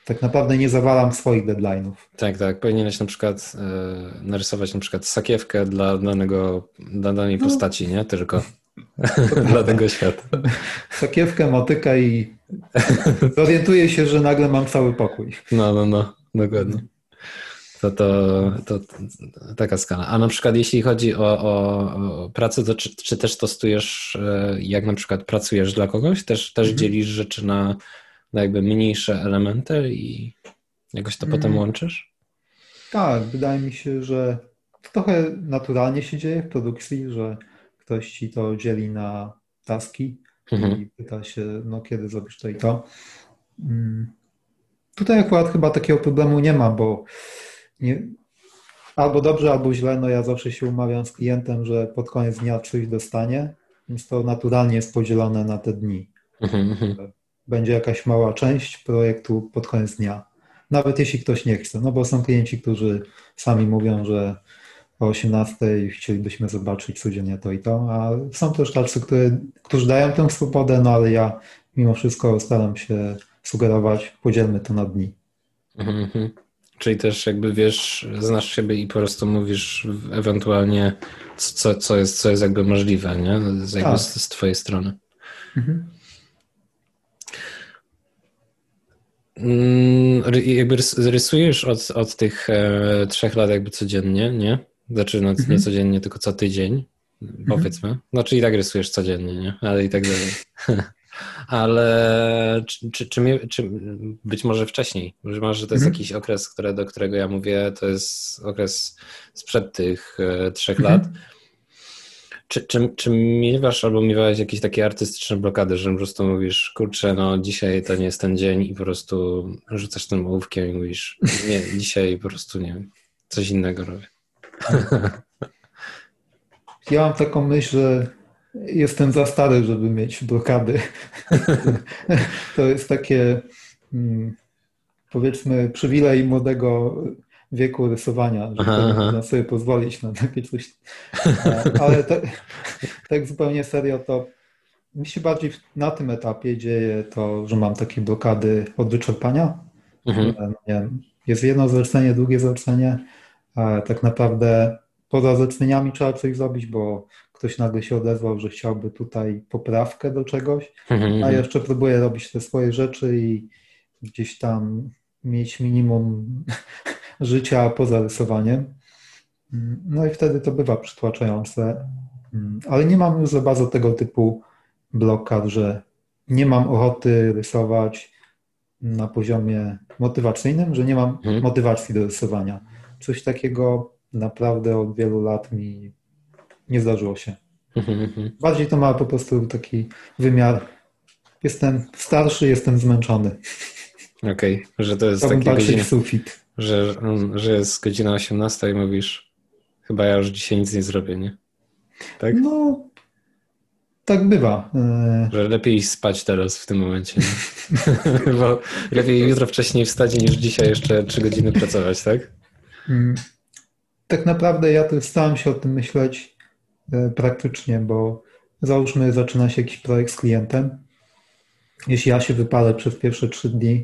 tak naprawdę nie zawalam swoich deadline'ów. Tak, tak. Powinieneś na przykład e, narysować na przykład sakiewkę dla danego, dla danej postaci, nie? Tylko (laughs) dla tego świata. Sakiewkę, motykę i zorientuję się, że nagle mam cały pokój. No, no, no. Dokładnie. To, to, to, taka skala. A na przykład jeśli chodzi o, o, pracę, to czy, czy, też testujesz, e, jak na przykład pracujesz dla kogoś? Też, też mhm. dzielisz rzeczy na, na jakby mniejsze elementy i jakoś to potem mhm. łączysz? Tak, wydaje mi się, że trochę naturalnie się dzieje w produkcji, że ktoś ci to dzieli na taski mhm. i pyta się, no kiedy zrobisz to i to. Mm. Tutaj akurat chyba takiego problemu nie ma, bo nie, albo dobrze, albo źle. No ja zawsze się umawiam z klientem, że pod koniec dnia coś dostanie, więc to naturalnie jest podzielone na te dni. Mhm, mhm. Będzie jakaś mała część projektu pod koniec dnia. Nawet jeśli ktoś nie chce, no bo są klienci, którzy sami mówią, że o 18 chcielibyśmy zobaczyć codziennie to i to, a są też tacy, którzy, którzy dają tę swobodę, no ale ja mimo wszystko staram się sugerować, podzielmy to na dni. Czyli też jakby wiesz, znasz siebie i po prostu mówisz ewentualnie, co, co, jest, co jest jakby możliwe, nie? Jakby tak. z, z twojej strony. Mhm. Mm, jakby rysujesz od, od tych e, trzech lat jakby codziennie, nie? Znaczy no, mhm. nie codziennie, tylko co tydzień, mhm. powiedzmy. Znaczy i tak rysujesz codziennie, nie? Ale i tak dalej. (laughs) ale czy, czy, czy, czy, być może wcześniej, być może to jest mhm. jakiś okres, które, do którego ja mówię, to jest okres sprzed tych e, trzech mhm. lat. Czy, czy, czy miewasz albo miewałeś jakieś takie artystyczne blokady, że po prostu mówisz, kurczę, no dzisiaj to nie jest ten dzień i po prostu rzucasz tym ołówkiem i mówisz, nie, dzisiaj po prostu nie wiem, coś innego robię. Ja mam taką myśl, że jestem za stary, żeby mieć blokady. (laughs) to jest takie mm, powiedzmy przywilej młodego wieku rysowania, że aha, można sobie pozwolić na takie coś. Ale tak, tak zupełnie serio to mi się bardziej na tym etapie dzieje to, że mam takie blokady od wyczerpania. Mhm. Nie wiem, jest jedno zlecenie, drugie zlecenie. Tak naprawdę poza zleceniami trzeba coś zrobić, bo ktoś nagle się odezwał, że chciałby tutaj poprawkę do czegoś, mhm, a mhm. jeszcze próbuję robić te swoje rzeczy i gdzieś tam mieć minimum (laughs) życia poza rysowaniem. No i wtedy to bywa przytłaczające. Ale nie mam już za bardzo tego typu blokad, że nie mam ochoty rysować na poziomie motywacyjnym, że nie mam mhm. motywacji do rysowania. Coś takiego naprawdę od wielu lat mi nie zdarzyło się. Mhm, mhm. Bardziej to ma po prostu taki wymiar. Jestem starszy, jestem zmęczony. Okej, okay. że to jest taki godzina, sufit. Że, że jest godzina 18 i mówisz, chyba ja już dzisiaj nic nie zrobię, nie? Tak? No, tak bywa. E, że lepiej spać teraz w tym momencie. (laughs) Bo lepiej jutro wcześniej wstać niż dzisiaj jeszcze 3 godziny pracować, tak? Mm. Tak naprawdę ja też starałem się o tym myśleć praktycznie, bo załóżmy, zaczyna się jakiś projekt z klientem. Jeśli ja się wypalę przez pierwsze trzy dni,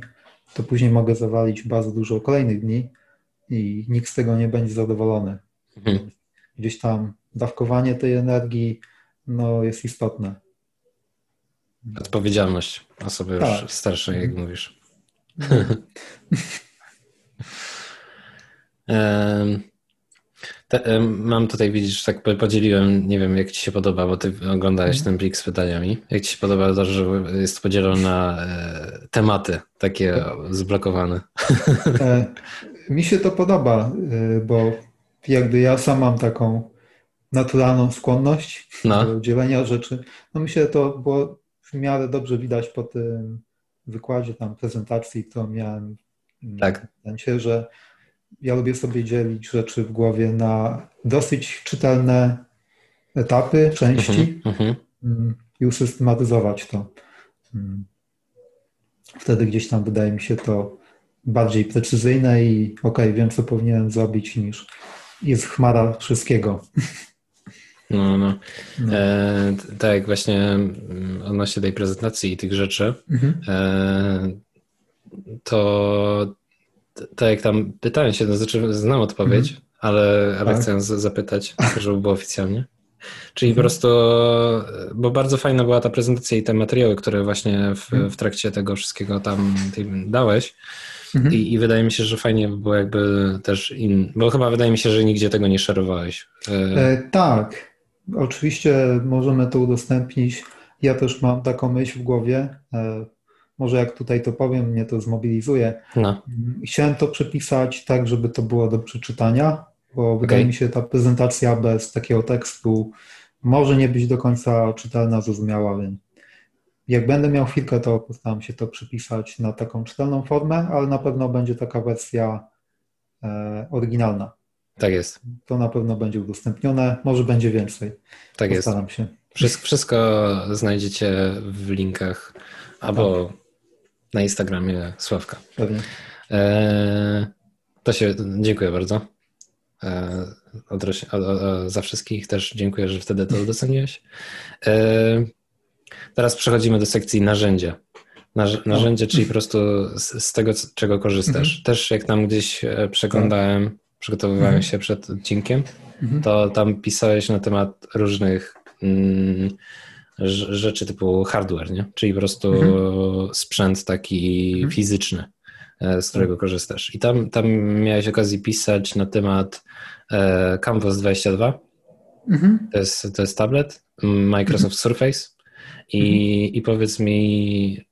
to później mogę zawalić bardzo dużo kolejnych dni i nikt z tego nie będzie zadowolony. Mhm. Gdzieś tam dawkowanie tej energii no, jest istotne. Odpowiedzialność osoby tak. już starszej, jak mhm. mówisz. (laughs) um, Te, mam tutaj, widzisz, tak podzieliłem, nie wiem jak ci się podoba, bo ty oglądałeś ten plik z pytaniami. Jak ci się podoba to, że jest podzielone na e, tematy takie zblokowane? (laughs) E, mi się to podoba, e, bo jakby ja sam mam taką naturalną skłonność no. do dzielenia rzeczy. No myślę, że to było w miarę dobrze widać po tym wykładzie, tam prezentacji, to miałem tak. w sensie, że ja lubię sobie dzielić rzeczy w głowie na dosyć czytelne etapy, części mm -hmm. i usystematyzować to. Mm. Wtedy gdzieś tam wydaje mi się to bardziej precyzyjne i ok, wiem co powinienem zrobić niż jest chmara wszystkiego. No, no. no. E, tak, właśnie mm, odnośnie tej prezentacji i tych rzeczy, mhm. e, to tak jak tam pytałem się, to znaczy znam odpowiedź, mhm. ale, ale tak. chcę zapytać, (laughs) żeby było oficjalnie. Czyli mhm. po prostu, bo bardzo fajna była ta prezentacja i te materiały, które właśnie w, mhm. w trakcie tego wszystkiego tam dałeś. Mhm. I, I, wydaje mi się, że fajnie by było jakby też in, bo chyba wydaje mi się, że nigdzie tego nie szerowałeś. E... E, tak, oczywiście możemy to udostępnić. Ja też mam taką myśl w głowie. E, może jak tutaj to powiem, mnie to zmobilizuje. No. Chciałem to przepisać tak, żeby to było do przeczytania, bo okay. wydaje mi się, ta prezentacja bez takiego tekstu może nie być do końca czytelna, zrozumiała, więc jak będę miał chwilkę, to postaram się to przypisać na taką czytelną formę, ale na pewno będzie taka wersja e, oryginalna. Tak jest. To na pewno będzie udostępnione, może będzie więcej. Tak Postaram jest. się. Wszystko, wszystko znajdziecie w linkach albo tak na Instagramie Sławka. Pewnie. E, to się, dziękuję bardzo. E, odroś, o, o, za wszystkich też dziękuję, że wtedy to doceniłeś. E, teraz przechodzimy do sekcji narzędzia. Narz, narzędzie, czyli po prostu z, z tego, czego korzystasz. Mhm. Też jak tam gdzieś e, przeglądałem, przygotowywałem mhm. się przed odcinkiem, mhm. to tam pisałeś na temat różnych mm, rzeczy typu hardware, nie? czyli po prostu mhm. sprzęt taki mhm. fizyczny, e, z którego korzystasz. I tam, tam miałeś okazję pisać na temat e, Canvas 22. Mhm. To, jest, to jest tablet Microsoft Surface. I, mhm. I powiedz mi,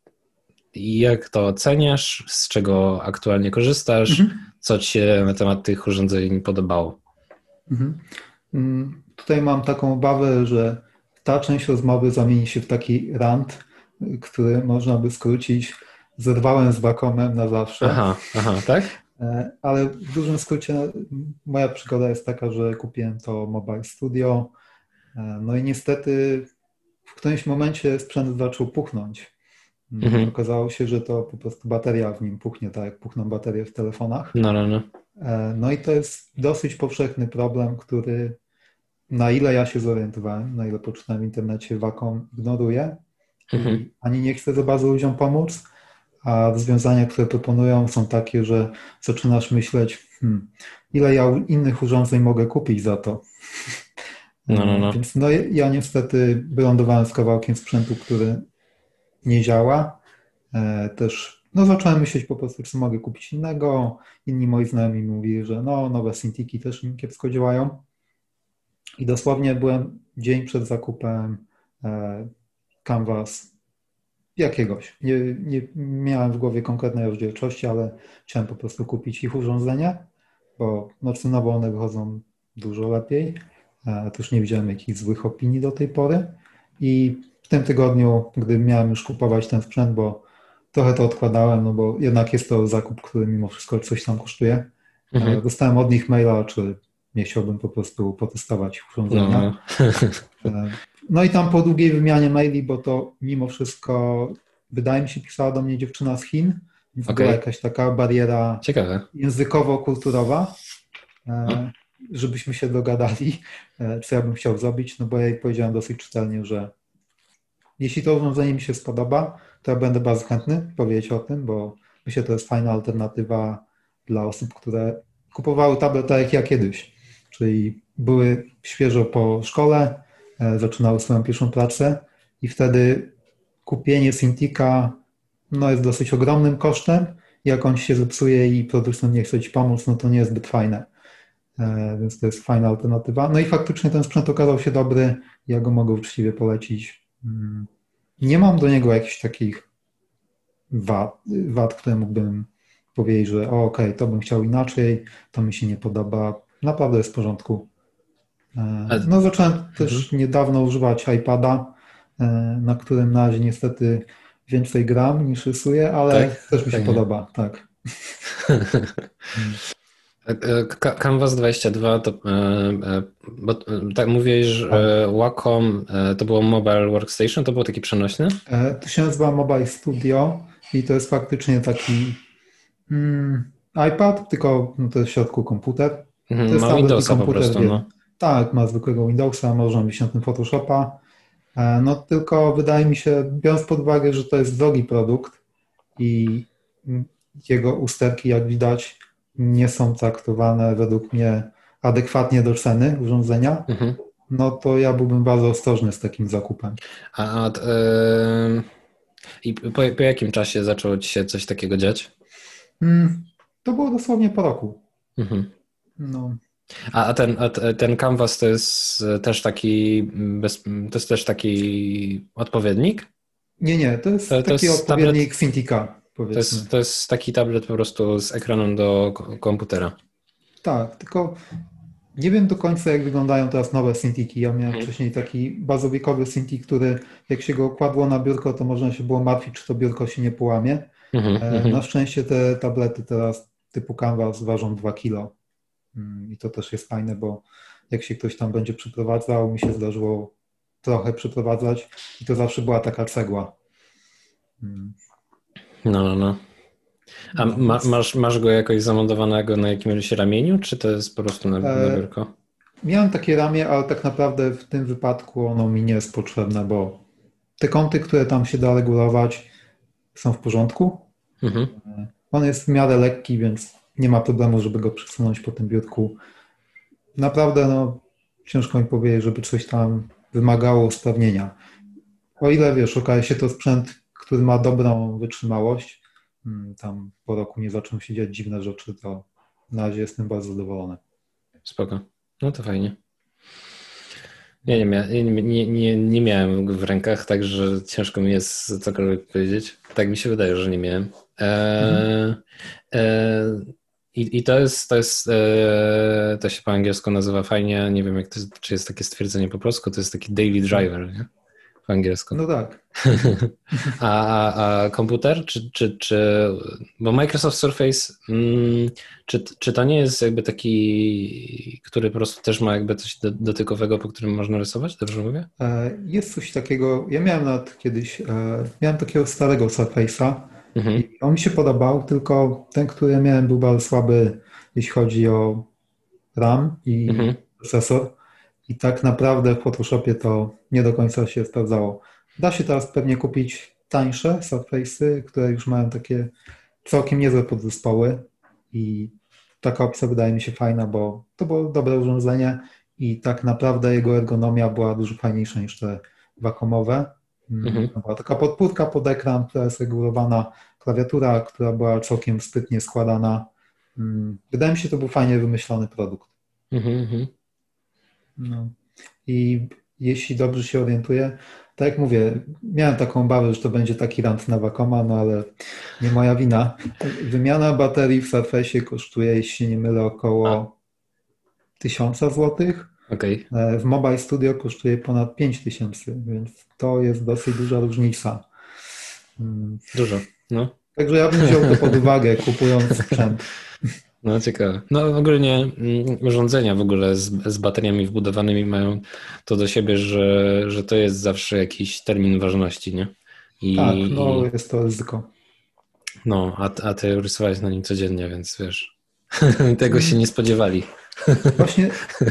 jak to oceniasz, z czego aktualnie korzystasz, mhm. co ci się na temat tych urządzeń podobało? Mhm. Mm, tutaj mam taką obawę, że ta część rozmowy zamieni się w taki rant, który można by skrócić zerwałem z Wacomem na zawsze. Aha, aha, tak? E, ale w dużym skrócie moja przygoda jest taka, że kupiłem to Mobile Studio. E, no i niestety w którymś momencie sprzęt zaczął puchnąć. Mm, mhm. Okazało się, że to po prostu bateria w nim puchnie, tak jak puchną baterie w telefonach. No, no, no. E, no i to jest dosyć powszechny problem, który na ile ja się zorientowałem, na ile poczytałem w internecie, Wacom ignoruje mhm. ani nie chce za bardzo ludziom pomóc, a rozwiązania, które proponują są takie, że zaczynasz myśleć, hmm, ile ja innych urządzeń mogę kupić za to. No, no, no. Więc no, ja niestety wylądowałem z kawałkiem sprzętu, który nie działa. E, też no, zacząłem myśleć po prostu, czy mogę kupić innego. Inni moi znajomi mówili, że no, nowe Syntiki też kiepsko działają. I dosłownie byłem dzień przed zakupem e, Canvas jakiegoś. Nie, nie miałem w głowie konkretnej rozdzielczości, ale chciałem po prostu kupić ich urządzenie, bo no, cenowo one wychodzą dużo lepiej. E, też nie widziałem jakichś złych opinii do tej pory. I w tym tygodniu, gdy miałem już kupować ten sprzęt, bo trochę to odkładałem, no bo jednak jest to zakup, który mimo wszystko coś tam kosztuje. E, mhm. Dostałem od nich maila, czy nie chciałbym po prostu potestować urządzenia. No. E, no i tam po długiej wymianie maili, bo to mimo wszystko, wydaje mi się, pisała do mnie dziewczyna z Chin, więc okay. była jakaś taka bariera językowo-kulturowa, e, żebyśmy się dogadali, e, co ja bym chciał zrobić, no bo ja jej powiedziałem dosyć czytelnie, że jeśli to urządzenie mi się spodoba, to ja będę bardzo chętny powiedzieć o tym, bo myślę, że to jest fajna alternatywa dla osób, które kupowały tablet tak jak ja kiedyś czyli były świeżo po szkole, e, zaczynały swoją pierwszą pracę i wtedy kupienie Cintika no, jest dosyć ogromnym kosztem. Jak on się zepsuje i producent nie chce ci pomóc, no to nie jest zbyt fajne. e, więc to jest fajna alternatywa. No i faktycznie ten sprzęt okazał się dobry, ja go mogę uczciwie polecić. Mm. Nie mam do niego jakichś takich wad, wad które mógłbym powiedzieć, że okej, okay, to bym chciał inaczej, to mi się nie podoba. Naprawdę jest w porządku. E, no zacząłem też mhm. niedawno używać iPada, e, na którym na razie niestety więcej gram niż rysuję, ale tak? też mi się podoba, tak. (laughs) E, Canvas 22 to, bo tak mówiłeś, że tak. Wacom to było Mobile Workstation, to było taki przenośny? To się nazywa Mobile Studio i to jest faktycznie taki mm, iPad, tylko no to jest w środku komputer. Mhm, to jest ma Windowsa po prostu, no. Tak, ma zwykłego Windowsa, można wziąć tym Photoshopa. E, no tylko wydaje mi się, biorąc pod uwagę, że to jest drogi produkt i jego usterki, jak widać, nie są traktowane według mnie adekwatnie do ceny urządzenia, mhm. no to ja byłbym bardzo ostrożny z takim zakupem. A, a yy, i po, po, jakim czasie zaczęło ci się coś takiego dziać? Hmm, to było dosłownie po roku. Mhm. No. A ten, a ten canvas to jest też taki, bez, to jest też taki odpowiednik? Nie, nie, to jest to, to taki jest odpowiednik Cintiqa. To jest, to jest taki tablet po prostu z ekranem do komputera. Tak, tylko nie wiem do końca, jak wyglądają teraz nowe Cintiki. Ja miałem hmm. wcześniej taki bazowiekowy Cintiq, który jak się go kładło na biurko, to można się było martwić, czy to biurko się nie połamie. Hmm. Na szczęście te tablety teraz typu Canvas ważą 2 kilo. Mm, I to też jest fajne, bo jak się ktoś tam będzie przyprowadzał, mi się zdarzyło trochę przyprowadzać i to zawsze była taka cegła. Mm. No, no, no. A no, ma, masz, masz go jakoś zamontowanego na jakimś ramieniu, czy to jest po prostu na, na e, biurko? Miałem takie ramię, ale tak naprawdę w tym wypadku ono mi nie jest potrzebne, bo te kąty, które tam się da regulować, są w porządku. Mhm. E, on jest w miarę lekki, więc nie ma problemu, żeby go przesunąć po tym biurku. Naprawdę no, ciężko mi powiedzieć, żeby coś tam wymagało usprawnienia. O ile wiesz, okaże się to sprzęt, który ma dobrą wytrzymałość, mm, tam po roku nie zaczną się dziać dziwne rzeczy, to na razie jestem bardzo zadowolony. Spoko. No to fajnie. Ja nie, mia nie, nie, nie miałem go w rękach, także ciężko mi jest cokolwiek powiedzieć. Tak mi się wydaje, że nie miałem. Eee, mhm. eee, i, I to jest, to jest, e, to się po angielsku nazywa fajnie, nie wiem jak to, czy jest takie stwierdzenie po polsku, to jest taki daily driver, nie? Po angielsku. No tak. (laughs) a, a, a, komputer, czy, czy, czy, bo Microsoft Surface, mm, czy, czy to nie jest jakby taki, który po prostu też ma jakby coś dotykowego, po którym można rysować, dobrze mówię? E, jest coś takiego, ja miałem nawet kiedyś, e, miałem takiego starego Surface'a, Mhm. I on mi się podobał, tylko ten, który miałem, był bardzo słaby, jeśli chodzi o RAM i mhm. procesor. I tak naprawdę w Photoshopie to nie do końca się sprawdzało. Da się teraz pewnie kupić tańsze Surface'y, które już mają takie całkiem niezłe podzespoły i taka opcja wydaje mi się fajna, bo to było dobre urządzenie i tak naprawdę jego ergonomia była dużo fajniejsza niż te wakomowe. Mhm. Była taka podpórka pod ekran, która jest regulowana, klawiatura, która była całkiem sprytnie składana. Mm, wydaje mi się, to był fajnie wymyślony produkt. Mhm, mhm. No. I jeśli dobrze się orientuję, tak jak mówię, miałem taką obawę, że to będzie taki rant na Wacoma, no ale nie moja wina. Wymiana baterii w Surface kosztuje, jeśli się nie mylę, około tysiąca złotych. Okay. E, w Mobile Studio kosztuje ponad 5000, więc to jest dosyć duża różnica. Mm. Dużo, no. Także ja bym wziął to pod uwagę, kupując sprzęt. (laughs) No ciekawe. No ogólnie mm, urządzenia w ogóle z, z bateriami wbudowanymi mają to do siebie, że, że to jest zawsze jakiś termin ważności, nie? I, tak, no jest to ryzyko. No, a, a ty rysowałeś na nim codziennie, więc wiesz, (laughs) tego się nie spodziewali. Właśnie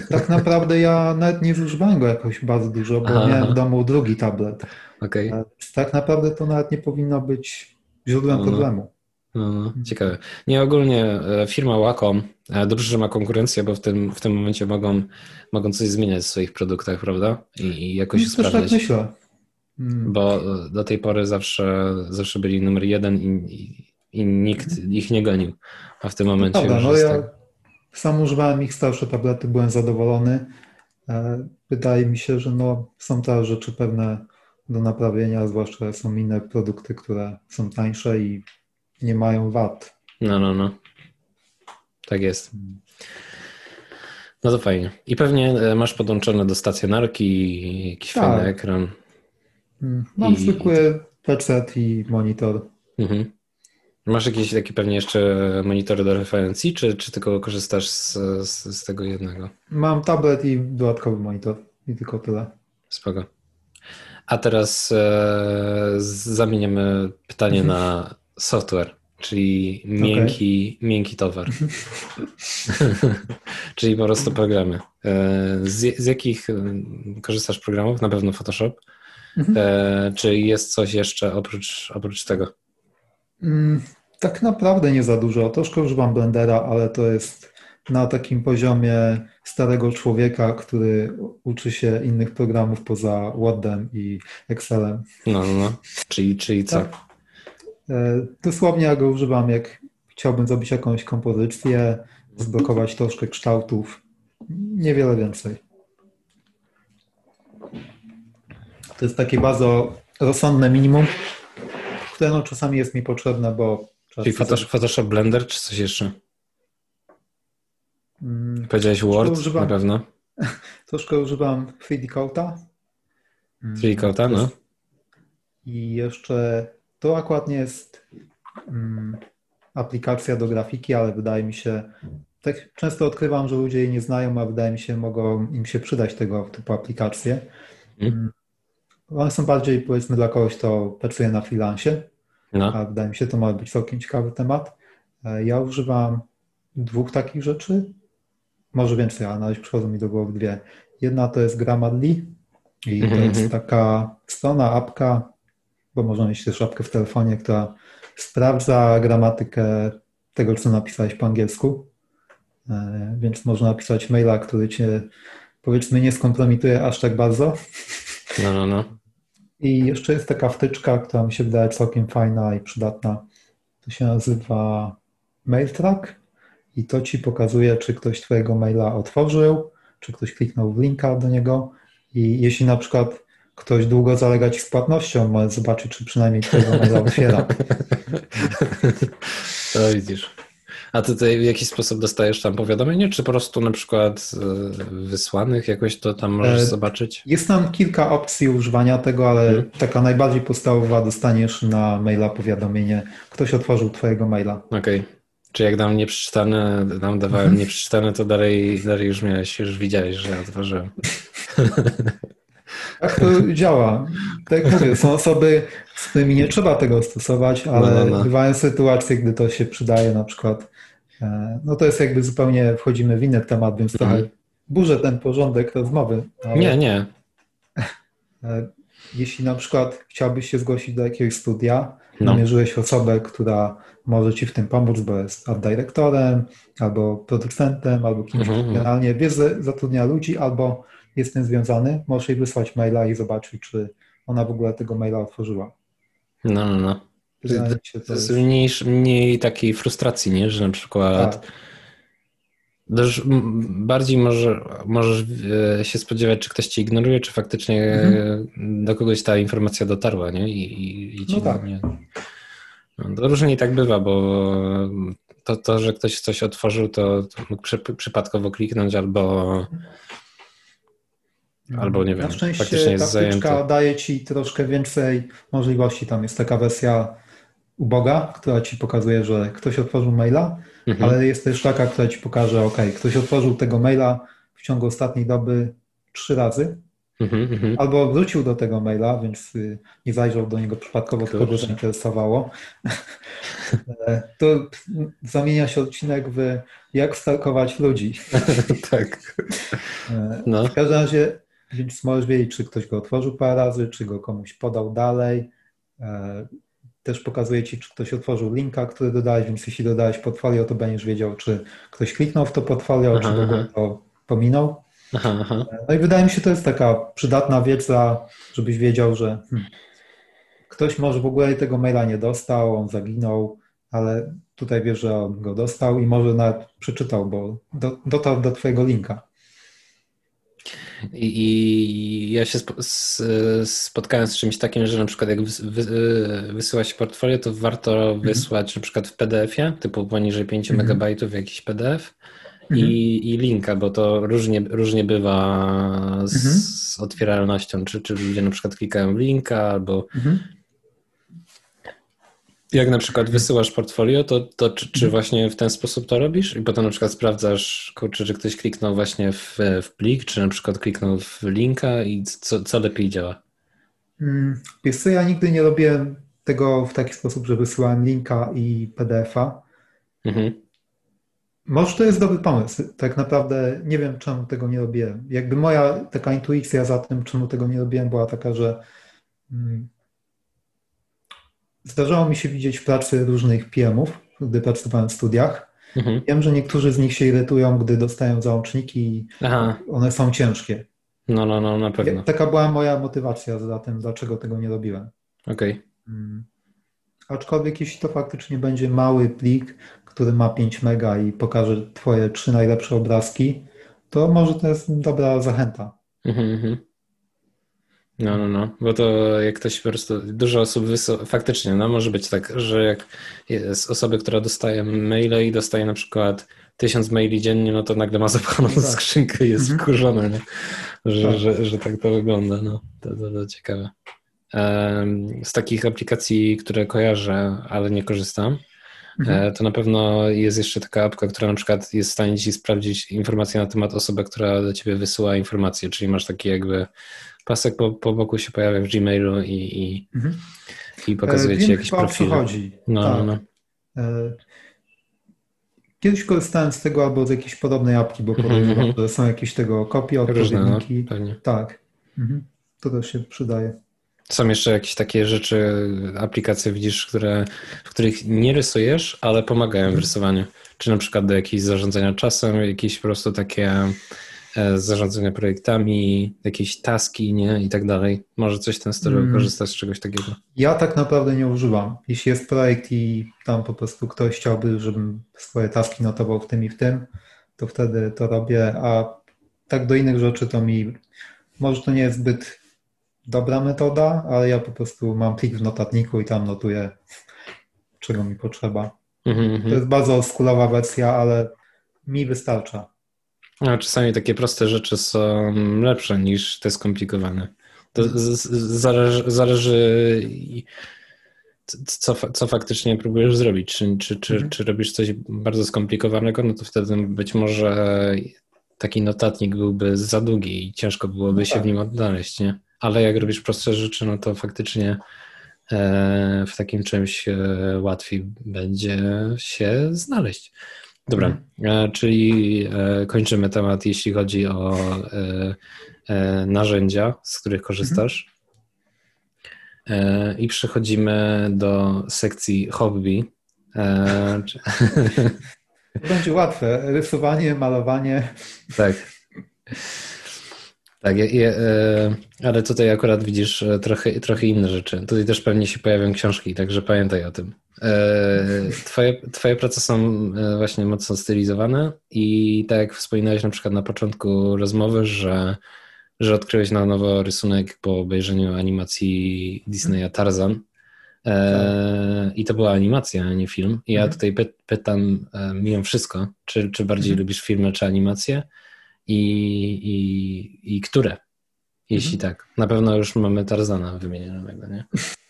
tak naprawdę ja nawet nie zużywałem go jakoś bardzo dużo, bo Aha. miałem w domu drugi tablet. Okay. Tak naprawdę to nawet nie powinno być źródłem no, no. problemu. No, no, ciekawe. Nie, ogólnie e, firma Wacom, e, dobrze, że ma konkurencję, bo w tym, w tym momencie mogą, mogą coś zmieniać w swoich produktach, prawda? I, i jakoś no, sprawdzać. Tak myślę. Hmm. Bo e, do tej pory zawsze, zawsze byli numer jeden i, i, i nikt ich nie gonił. A w tym momencie Prawda, już no jest ja... tak sam używałem ich starsze tablety, byłem zadowolony. E, wydaje mi się, że no, są teraz rzeczy pewne do naprawienia, zwłaszcza są inne produkty, które są tańsze i nie mają wad. No, no, no. Tak jest. No to fajnie. I pewnie e, masz podłączone do stacjonarki jakiś tak. fajny ekran. Mm, mam I... zwykły PC i monitor. Mhm. Masz jakieś takie pewnie jeszcze monitory do referencji, czy, czy tylko korzystasz z, z, z, tego jednego? Mam tablet i dodatkowy monitor i tylko tyle. Spoko. A teraz e, zamieniamy pytanie na software, czyli miękki, okay. miękki towar. (laughs) czyli po prostu programy. E, z, z, jakich korzystasz programów? Na pewno Photoshop. Mhm. E, czy jest coś jeszcze oprócz, oprócz tego? Mm, tak naprawdę nie za dużo. Troszkę używam Blendera, ale to jest na takim poziomie starego człowieka, który uczy się innych programów poza Wordem i Excelem. No, no, no. Czyli, czyli co? Tak. E, dosłownie ja go używam, jak chciałbym zrobić jakąś kompozycję, zblokować troszkę kształtów. Niewiele więcej. To jest takie bardzo rozsądne minimum, które no czasami jest mi potrzebne, bo... Czyli Photoshop, Photoshop Blender czy coś jeszcze? Hmm, Powiedziałeś Word używam, na pewno? (laughs) Troszkę używam 3D Coata. 3D Coata, no. I jeszcze to akurat nie jest um, aplikacja do grafiki, ale wydaje mi się, tak często odkrywam, że ludzie jej nie znają, a wydaje mi się, mogą im się przydać tego typu aplikacje. Hmm. One są bardziej, powiedzmy, dla kogoś, kto pracuje na freelancie, no. a wydaje mi się, to ma być całkiem ciekawy temat. E, ja używam dwóch takich rzeczy, może więcej, ale na razie przychodzą mi do głowy dwie. Jedna to jest Grammarly i to mm -hmm. jest taka strona, apka, bo można mieć też apkę w telefonie, która sprawdza gramatykę tego, co napisałeś po angielsku. E, więc można napisać maila, który cię powiedzmy nie skompromituje aż tak bardzo. No, no, no. I jeszcze jest taka wtyczka, która mi się wydaje całkiem fajna i przydatna. To się nazywa MailTrack i to ci pokazuje, czy ktoś twojego maila otworzył, czy ktoś kliknął w linka do niego i jeśli na przykład ktoś długo zalega ci z płatnością, może zobaczyć, czy przynajmniej twojego maila otwiera. (laughs) (laughs) To widzisz. A ty tutaj w jakiś sposób dostajesz tam powiadomienie, czy po prostu na przykład e, wysłanych jakoś to tam możesz e, zobaczyć? Jest tam kilka opcji używania tego, ale hmm. taka najbardziej podstawowa dostaniesz na maila powiadomienie, ktoś otworzył twojego maila. Okej. Okay. Czy jak dam nieprzeczytane, dam dawałem nieprzeczytane, to dalej, dalej już miałeś, już widziałeś, że ja otworzyłem. (laughs) Tak to działa. Tak jak mówię, są osoby, z którymi nie trzeba tego stosować, ale no, no, no. bywają sytuacje, gdy to się przydaje, na przykład no to jest jakby zupełnie wchodzimy w inny temat, więc trochę mhm. burzę ten porządek rozmowy. Nie, nie. E, jeśli na przykład chciałbyś się zgłosić do jakiegoś studia, no. namierzyłeś osobę, która może ci w tym pomóc, bo jest art dyrektorem, albo producentem, albo kimś, mhm, mhm. generalnie wiesz, zatrudnia ludzi, albo jest z tym związany, możesz jej wysłać maila i zobaczyć, czy ona w ogóle tego maila otworzyła. No, no, no. To, to jest mniej, mniej takiej frustracji, nie? że na przykład tak. bardziej może, możesz e, się spodziewać, czy ktoś cię ignoruje, czy faktycznie mhm. do kogoś ta informacja dotarła, nie? I, i, i ci no tak. nie... No, to różnie tak bywa, bo to, to, że ktoś coś otworzył, to, to mógł przy, przypadkowo kliknąć albo Albo nie wiem, Na szczęście jest ta daje ci troszkę więcej możliwości. Tam jest taka wersja uboga, która ci pokazuje, że ktoś otworzył maila, mhm. ale jest też taka, która ci pokaże, ok, ktoś otworzył tego maila w ciągu ostatniej doby trzy razy, mhm, mhm. albo wrócił do tego maila, więc y, nie zajrzał do niego przypadkowo, tylko go zainteresowało. E, (laughs) to zamienia się odcinek w jak stalkować ludzi. (laughs) tak. E, no. W każdym razie więc możesz wiedzieć, czy ktoś go otworzył parę razy, czy go komuś podał dalej. Też pokazuje Ci, czy ktoś otworzył linka, który dodałeś, więc jeśli dodałeś portfolio, to będziesz wiedział, czy ktoś kliknął w to portfolio, aha, czy w ogóle to pominął. Aha, aha. No i wydaje mi się, to jest taka przydatna wiedza, żebyś wiedział, że hmm, ktoś może w ogóle tego maila nie dostał, on zaginął, ale tutaj wiesz, że on go dostał i może nawet przeczytał, bo do, dotarł do twojego linka. I, I, ja się spo, spotkałem z czymś takim, że na przykład jak wy, wy, wysyła się portfolio, to warto mhm. wysłać na przykład w PDF-ie, typu poniżej 5 mhm. MB jakiś PDF mhm. i, i linka, bo to różnie, różnie bywa z, mhm. z otwieralnością, czy, czy ludzie na przykład klikają w linka albo mhm jak na przykład wysyłasz portfolio, to, to czy, czy, mhm. właśnie w ten sposób to robisz? I potem na przykład sprawdzasz, kurczę, czy ktoś kliknął właśnie w, w plik, czy na przykład kliknął w linka i co, co lepiej działa? Mm, wiesz co, ja nigdy nie robię tego w taki sposób, że wysyłałem linka i PDF-a. Mhm. Może to jest dobry pomysł. Tak naprawdę nie wiem, czemu tego nie robiłem. Jakby moja taka intuicja za tym, czemu tego nie robiłem, była taka, że mm, Zdarzało mi się widzieć w pracy różnych PM-ów, gdy pracowałem w studiach. Mhm. Wiem, że niektórzy z nich się irytują, gdy dostają załączniki i Aha. one są ciężkie. No, no, no, na pewno. Taka była moja motywacja za tym, dlaczego tego nie robiłem. Okej. Okay. Hmm. Aczkolwiek jeśli to faktycznie będzie mały plik, który ma 5 mega i pokaże twoje trzy najlepsze obrazki, to może to jest dobra zachęta. Mhm, mhm. No, no, no, bo to jak ktoś po prostu, dużo osób wysyła, faktycznie, no może być tak, że jak jest osoba, która dostaje maile i dostaje na przykład tysiąc maili dziennie, no to nagle ma zapchaną tak. skrzynkę i jest mhm. wkurzona, nie? Że, tak. Że, że tak to wygląda, no, to, to, to ciekawe. Z takich aplikacji, które kojarzę, ale nie korzystam, mhm. E, to na pewno jest jeszcze taka apka, która na przykład jest w stanie ci sprawdzić informacje na temat osoby, która do ciebie wysyła informacje, czyli masz taki jakby pasek po, po boku się pojawia w Gmailu i, i, mhm. i pokazuje ci jakieś profile. chodzi. No, tak. no, no. E, kiedyś korzystałem z tego albo z jakiejś podobnej apki, bo mhm, są jakieś tego kopie, odpowiedniki. No, tak. Mhm. To też się przydaje. Są jeszcze jakieś takie rzeczy, aplikacje widzisz, które, w których nie rysujesz, ale pomagają w mhm. rysowaniu. Czy na przykład do jakiejś zarządzania czasem, jakieś po prostu takie E, zarządzania projektami, jakieś taski, nie? I tak dalej. Może coś w ten stylu hmm. korzysta z czegoś takiego? Ja tak naprawdę nie używam. Jeśli jest projekt i tam po prostu ktoś chciałby, żebym swoje taski notował w tym i w tym, to wtedy to robię, a tak do innych rzeczy to mi może to nie jest zbyt dobra metoda, ale ja po prostu mam plik w notatniku i tam notuję, czego mi potrzeba. Mm -hmm. To jest bardzo skulowa wersja, ale mi wystarcza. A czasami takie proste rzeczy są lepsze niż te skomplikowane. To zależy, zależy co, co faktycznie próbujesz zrobić. Czy, czy, czy, mhm. czy robisz coś bardzo skomplikowanego, no to wtedy być może taki notatnik byłby za długi i ciężko byłoby no się tak. w nim odnaleźć, nie? Ale jak robisz prostsze rzeczy, no to faktycznie e, w takim czymś e, łatwiej będzie się znaleźć. Dobra, mhm. e, czyli e, kończymy temat, jeśli chodzi o e, narzędzia, z których korzystasz. I przechodzimy do sekcji hobby. Będzie łatwe. Rysowanie, malowanie. Tak. Tak, je, je, ale tutaj akurat widzisz trochę, trochę inne rzeczy. Tutaj też pewnie się pojawią książki, także pamiętaj o tym. E, twoje, twoje prace są e, właśnie mocno stylizowane i tak jak wspominałeś na przykład na początku rozmowy, że, że odkryłeś na nowo rysunek po obejrzeniu animacji Disneya Tarzan. E, I to była animacja, a nie film. I ja mhm. tutaj py, pytam mimo wszystko, czy, czy bardziej mhm. lubisz filmy, czy animacje i, i, i które? Jeśli mhm. tak. Na pewno już mamy Tarzana wymienionego, nie? (laughs)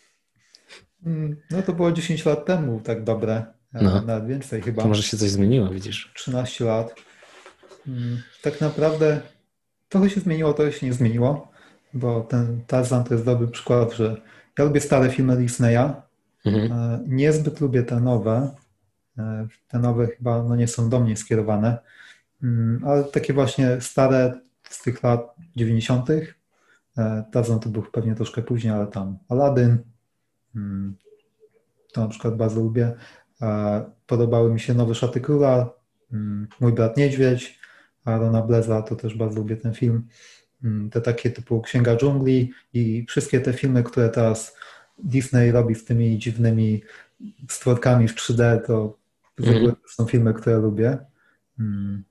Mm, no to było 10 lat temu tak dobre, no. nawet więcej chyba. To może się coś zmieniło, widzisz? 13 lat. Mm, tak naprawdę trochę się zmieniło, trochę się nie zmieniło, bo ten Tarzan to jest dobry przykład, że ja lubię stare filmy Disneya, mhm. E, niezbyt lubię te nowe, e, te nowe chyba no, nie są do mnie skierowane, mm, ale takie właśnie stare z tych lat 90. E, Tarzan to był pewnie troszkę później, ale tam Aladdin, Hmm. To na przykład bardzo lubię. Podobały mi się Nowe Szaty Króla, hmm. Mój brat Niedźwiedź, Rona Bleza, to też bardzo lubię ten film. Hmm. Te takie typu Księga Dżungli i wszystkie te filmy, które teraz Disney robi z tymi dziwnymi stworkami w 3D, to mm. są filmy, które lubię. Hmm.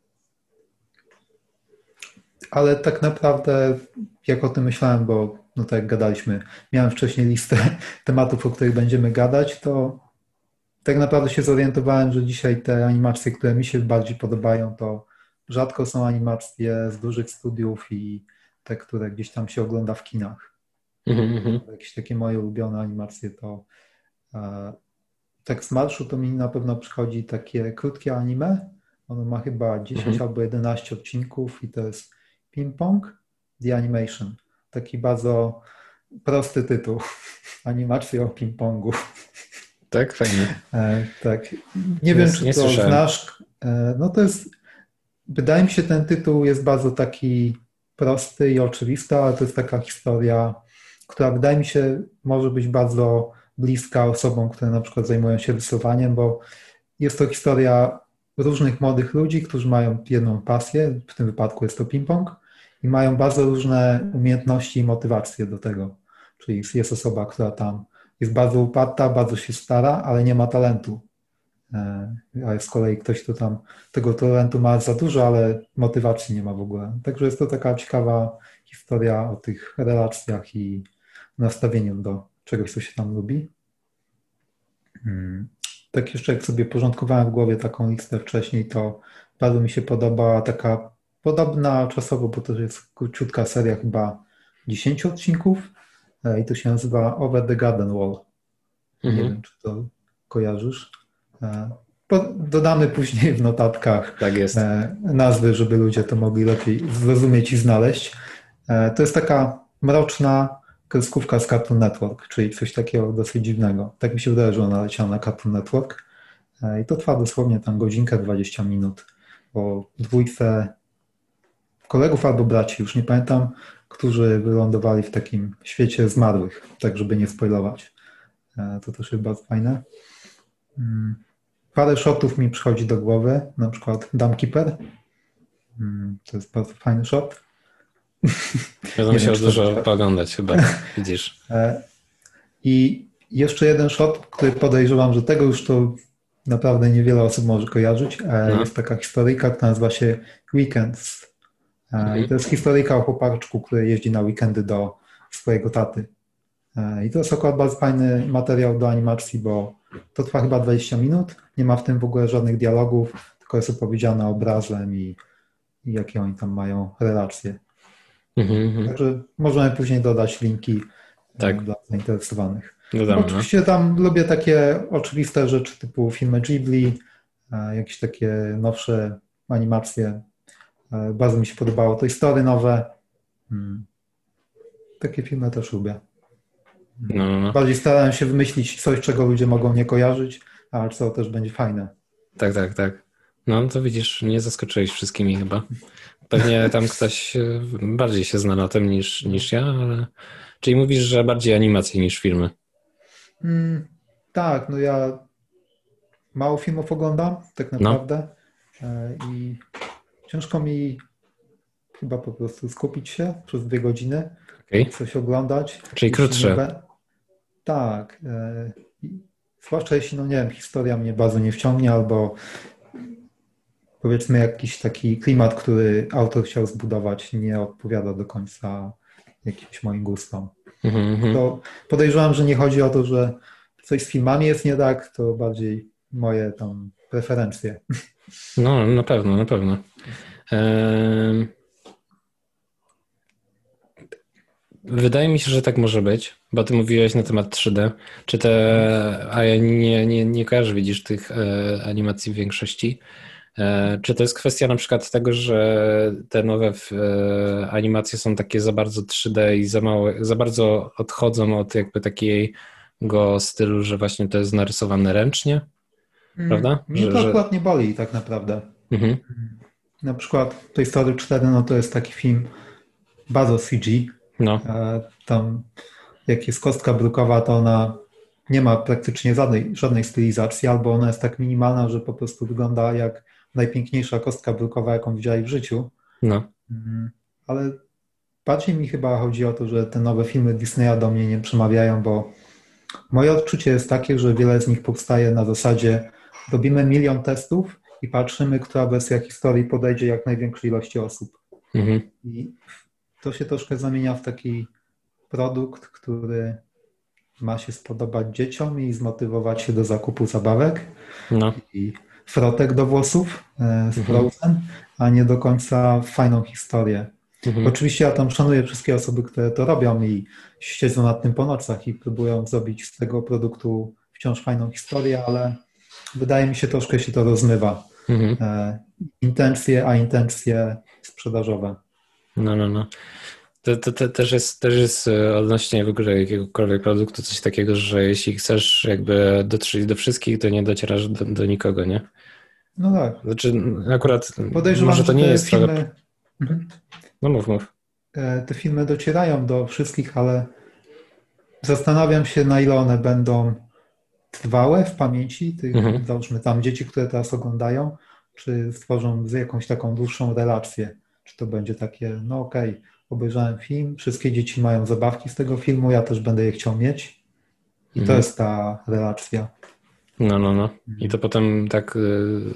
Ale tak naprawdę, jak o tym myślałem, bo no tak jak gadaliśmy, miałem wcześniej listę (laughs) tematów, o których będziemy gadać, to tak naprawdę się zorientowałem, że dzisiaj te animacje, które mi się bardziej podobają, to rzadko są animacje z dużych studiów i te, które gdzieś tam się ogląda w kinach. Mm-hmm. Jakieś takie moje ulubione animacje to e, tak z marszu to mi na pewno przychodzi takie krótkie anime. Ono ma chyba 10 mm-hmm. albo 11 odcinków i to jest Ping Pong The Animation. Taki bardzo prosty tytuł. (laughs) Animacja o ping-pongu. Tak, fajnie. E, tak. Nie, wiem, czy nie to słyszałem. znasz. E, no to jest, wydaje mi się, ten tytuł jest bardzo taki prosty i oczywisty, ale to jest taka historia, która wydaje mi się może być bardzo bliska osobom, które na przykład zajmują się rysowaniem, bo jest to historia różnych młodych ludzi, którzy mają jedną pasję, w tym wypadku jest to ping-pong, i mają bardzo różne umiejętności i motywacje do tego. Czyli jest osoba, która tam jest bardzo uparta, bardzo się stara, ale nie ma talentu. E, a z kolei ktoś, kto tam tego talentu ma za dużo, ale motywacji nie ma w ogóle. Także jest to taka ciekawa historia o tych relacjach i nastawieniu do czegoś, co się tam lubi. Hmm. Tak jeszcze jak sobie porządkowałem w głowie taką listę wcześniej, to bardzo mi się podoba taka podobna czasowo, bo to jest króciutka seria chyba 10 odcinków e, i to się nazywa Over the Garden Wall. Mhm. Nie wiem, czy to kojarzysz. E, dodamy później w notatkach tak e, nazwy, żeby ludzie to mogli lepiej zrozumieć i znaleźć. To jest taka mroczna kreskówka z Cartoon Network, czyli coś takiego dosyć dziwnego. Tak mi się wydaje, że ona leciała na Cartoon Network i to trwa dosłownie tam godzinkę, 20 minut, bo dwójce kolegów albo braci, już nie pamiętam, którzy wylądowali w takim świecie zmarłych, tak żeby nie spoilować. E, to też jest bardzo fajne. Mm, parę shotów mi przychodzi do głowy, na przykład Keeper. Mm, to jest bardzo fajny shot. (laughs) Będę musiał dużo pooglądać chyba, (laughs) widzisz. E, I jeszcze jeden shot, który podejrzewam, że tego już to naprawdę niewiele osób może kojarzyć. E, no. Jest taka historyjka, która nazywa się Weekends I to jest historyjka o chłopaczku, który jeździ na weekendy do swojego taty. E, I to jest akurat bardzo fajny materiał do animacji, bo to trwa chyba 20 minut. Nie ma w tym w ogóle żadnych dialogów, tylko jest opowiedziane obrazem i, i jakie oni tam mają relacje. Mm-hmm. Także możemy później dodać linki e, tak. dla zainteresowanych. Dodamy, no. Oczywiście no. tam lubię takie oczywiste rzeczy typu filmy Ghibli, jakieś takie nowsze animacje E, bardzo mi się podobało. To historie nowe. Hmm. Takie filmy też lubię. No, no, no. Bardziej starałem się wymyślić coś, czego ludzie mogą nie kojarzyć, ale co też będzie fajne. Tak, tak, tak. No to widzisz, nie zaskoczyłeś wszystkimi chyba. Pewnie tam ktoś e, bardziej się zna na tym niż, niż ja, ale... Czyli mówisz, że bardziej animacje niż filmy. Hmm, tak, no ja mało filmów oglądam, tak no. naprawdę. No. I ciężko mi chyba po prostu skupić się przez dwie godziny, okay. coś oglądać. Czyli krótsze. Tak. E, zwłaszcza jeśli, no nie wiem, historia mnie bardzo nie wciągnie, albo powiedzmy jakiś taki klimat, który autor chciał zbudować, nie odpowiada do końca jakimś moim gustom. Mm-hmm. To podejrzewam, że nie chodzi o to, że coś z filmami jest nie tak, to bardziej moje tam preferencje. No, na pewno, na pewno. Wydaje mi się, że tak może być, bo ty mówiłeś na temat 3D. Czy te, a ja nie, nie, nie kojarzę, widzisz, tych e, animacji w większości. E, czy to jest kwestia na przykład tego, że te nowe e, animacje są takie za bardzo 3D i za małe, za bardzo odchodzą od jakby takiego stylu, że właśnie to jest narysowane ręcznie? Mm, prawda? Mnie to że, akurat nie boli tak naprawdę. Mhm. Na przykład Toy Story 4, no to jest taki film bardzo CG. No. E, tam jak jest kostka brukowa, to ona nie ma praktycznie żadnej, żadnej stylizacji, albo ona jest tak minimalna, że po prostu wygląda jak najpiękniejsza kostka brukowa, jaką widziałeś w życiu. No. Mhm. Ale bardziej mi chyba chodzi o to, że te nowe filmy Disneya do mnie nie przemawiają, bo moje odczucie jest takie, że wiele z nich powstaje na zasadzie robimy milion testów i patrzymy, która wersja historii podejdzie jak największej ilości osób. Mhm. I to się troszkę zamienia w taki produkt, który ma się spodobać dzieciom i zmotywować się do zakupu zabawek no. i frotek do włosów e, z mhm. Frozen, a nie do końca fajną historię. Mhm. Oczywiście ja tam szanuję wszystkie osoby, które to robią i siedzą nad tym po nocach i próbują zrobić z tego produktu wciąż fajną historię, ale wydaje mi się troszkę się to rozmywa. Mhm. E, intencje, a intencje sprzedażowe. No, no, no. To, to, to, też, jest, też jest e, odnośnie w ogóle jakiegokolwiek produktu coś takiego, że jeśli chcesz jakby dotrzeć do wszystkich, to nie docierasz do, do nikogo, nie? No tak. Znaczy akurat Podejrzewam, może to nie jest filmy... trochę... Mhm. No mów, mów. E, te filmy docierają do wszystkich, ale zastanawiam się na ile one będą trwałe w pamięci tych, mhm. załóżmy tam dzieci, które teraz oglądają, czy stworzą jakąś taką dłuższą relację. Czy to będzie takie, no okej, okay, obejrzałem film, wszystkie dzieci mają zabawki z tego filmu, ja też będę je chciał mieć. I mhm. to jest ta relacja. No, no, no. I to potem tak yy,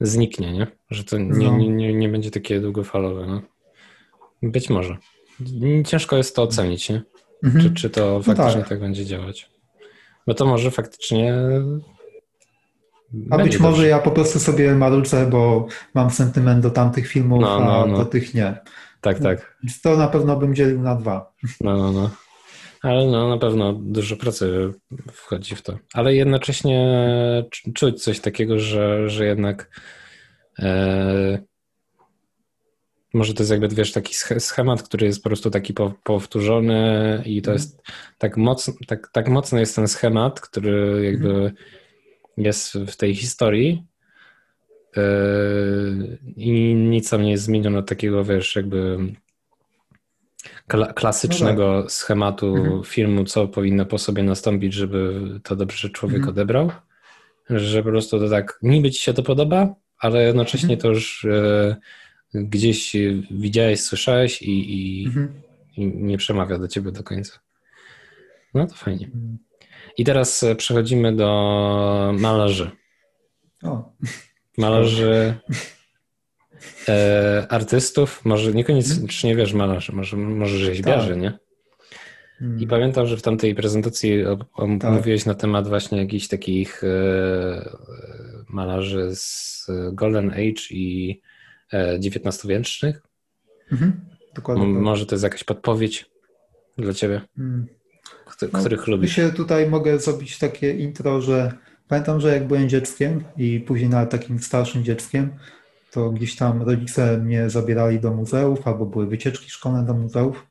zniknie, nie? Że to nie, no. nie, nie, nie będzie takie długofalowe. No. Być może. Ciężko jest to ocenić, nie? Mhm. Czy, czy to faktycznie no tak. tak. będzie działać. Bo to może faktycznie. A być może ja po prostu sobie marudzę, bo mam sentyment do tamtych filmów, no, no, a no. do tych nie. Tak, tak. To na pewno bym dzielił na dwa. No, no, no. Ale no, na pewno dużo pracy wchodzi w to. Ale jednocześnie czuć coś takiego, że, że jednak e, może to jest jakby, wiesz, taki schemat, który jest po prostu taki powtórzony i to mhm. jest tak mocno, tak, tak mocno jest ten schemat, który jakby mhm. jest w tej historii e, i nic tam nie jest zmienione takiego, wiesz, jakby klasycznego no tak. schematu mhm. filmu, co powinno po sobie nastąpić, żeby to dobrze człowiek mhm. odebrał. Że po prostu to tak, niby ci się to podoba, ale jednocześnie mhm. to już e, gdzieś widziałeś, słyszałeś i, i, mhm. i, nie przemawia do ciebie do końca. No to fajnie. I teraz e, przechodzimy do malarzy. O. Malarzy (laughs) e, artystów, może niekoniecznie wiesz malarzy, może, może rzeźbiarzy, tak. nie? Hmm. I pamiętam, że w tamtej prezentacji tak. mówiłeś na temat właśnie jakichś takich e, malarzy z Golden Age i XIX-wiecznych. Mhm. Dokładnie. Tak. może to jest jakaś podpowiedź dla ciebie, hmm. no, których lubisz. się tutaj mogę zrobić takie intro, że pamiętam, że jak byłem dzieckiem i później nawet takim starszym dzieckiem, to gdzieś tam rodzice mnie zabierali do muzeów albo były wycieczki szkolne do muzeów.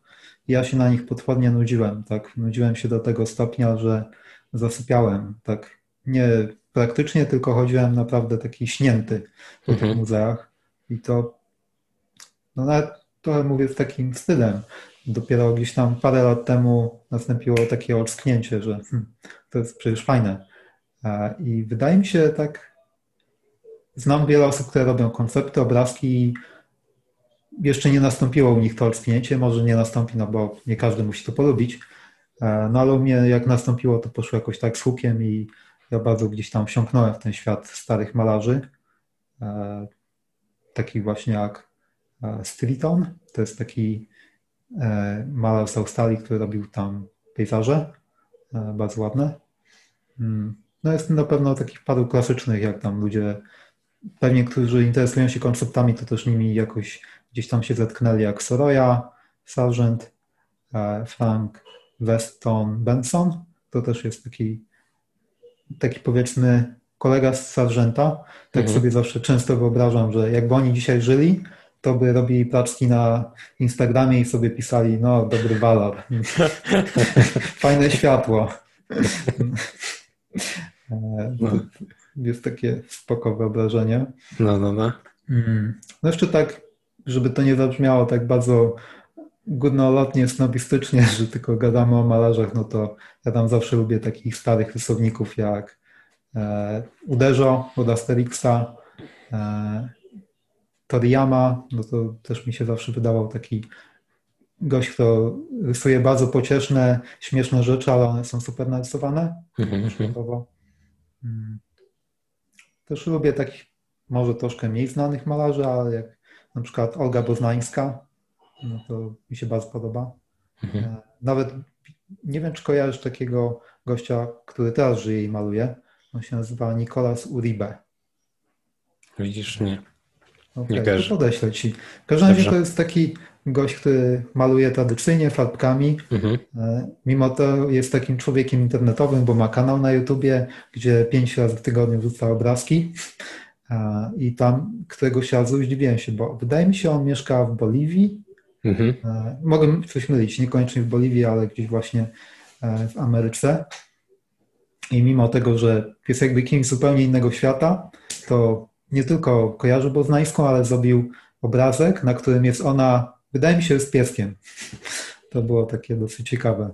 I ja się na nich potwornie nudziłem, tak? Nudziłem się do tego stopnia, że zasypiałem, tak? Nie praktycznie, tylko chodziłem naprawdę taki śnięty po mhm. tych muzeach. I to, no nawet trochę mówię z takim wstydem. Dopiero gdzieś tam parę lat temu nastąpiło takie ocknięcie, że hmm, to jest przecież fajne. I wydaje mi się tak, znam wiele osób, które robią koncepty, obrazki i jeszcze nie nastąpiło u nich to ocknięcie, może nie nastąpi, no bo nie każdy musi to polubić, no ale u mnie jak nastąpiło, to poszło jakoś tak z hukiem i ja bardzo gdzieś tam wsiąknąłem w ten świat starych malarzy taki właśnie jak e, Streeton. To jest taki e, malarz z Australii, który robił tam pejzaże, e, bardzo ładne. Mm. No jest na pewno takich paru klasycznych, jak tam ludzie, pewnie którzy interesują się konceptami, to też nimi jakoś gdzieś tam się zetknęli, jak Soroya, Sargent, Frank Weston Benson. To też jest taki, taki powiedzmy kolega z Sargenta, tak mhm. sobie zawsze często wyobrażam, że jakby oni dzisiaj żyli, to by robili placzki na Instagramie i sobie pisali, no, dobry walor. (laughs) Fajne światło. No. Jest takie spoko wyobrażenie. No, no, no. Mm. No jeszcze tak, żeby to nie zabrzmiało tak bardzo górnolotnie, snobistycznie, że tylko gadamy o malarzach, no to ja tam zawsze lubię takich starych rysowników jak E, Uderzo od Asterixa, e, Toriyama, no to też mi się zawsze wydawał taki gość, kto rysuje bardzo pocieszne, śmieszne rzeczy, ale one są super narysowane. Mm-hmm. Mm. też lubię takich może troszkę mniej znanych malarzy, ale jak na przykład Olga Boznańska, no to mi się bardzo podoba. Mhm. E, nawet nie wiem, czy kojarzysz takiego gościa, który teraz żyje i maluje. On się nazywa Nicolas Uribe. Widzisz, nie. Okay, nie to podeślę ci. W każdym razie to jest taki gość, który maluje tradycyjnie farbkami. Mhm. E, mimo to jest takim człowiekiem internetowym, bo ma kanał na YouTubie, gdzie pięć razy w tygodniu wrzuca obrazki. E, I tam któregoś razu zdziwiłem się, bo wydaje mi się, on mieszka w Boliwii. Mhm. E, mogę coś mylić, niekoniecznie w Boliwii, ale gdzieś właśnie w Ameryce. I mimo tego, że jest jakby kimś zupełnie innego świata, to nie tylko kojarzy Boznańską, ale zrobił obrazek, na którym jest ona, wydaje mi się, z pieskiem. (laughs) To było takie dosyć ciekawe.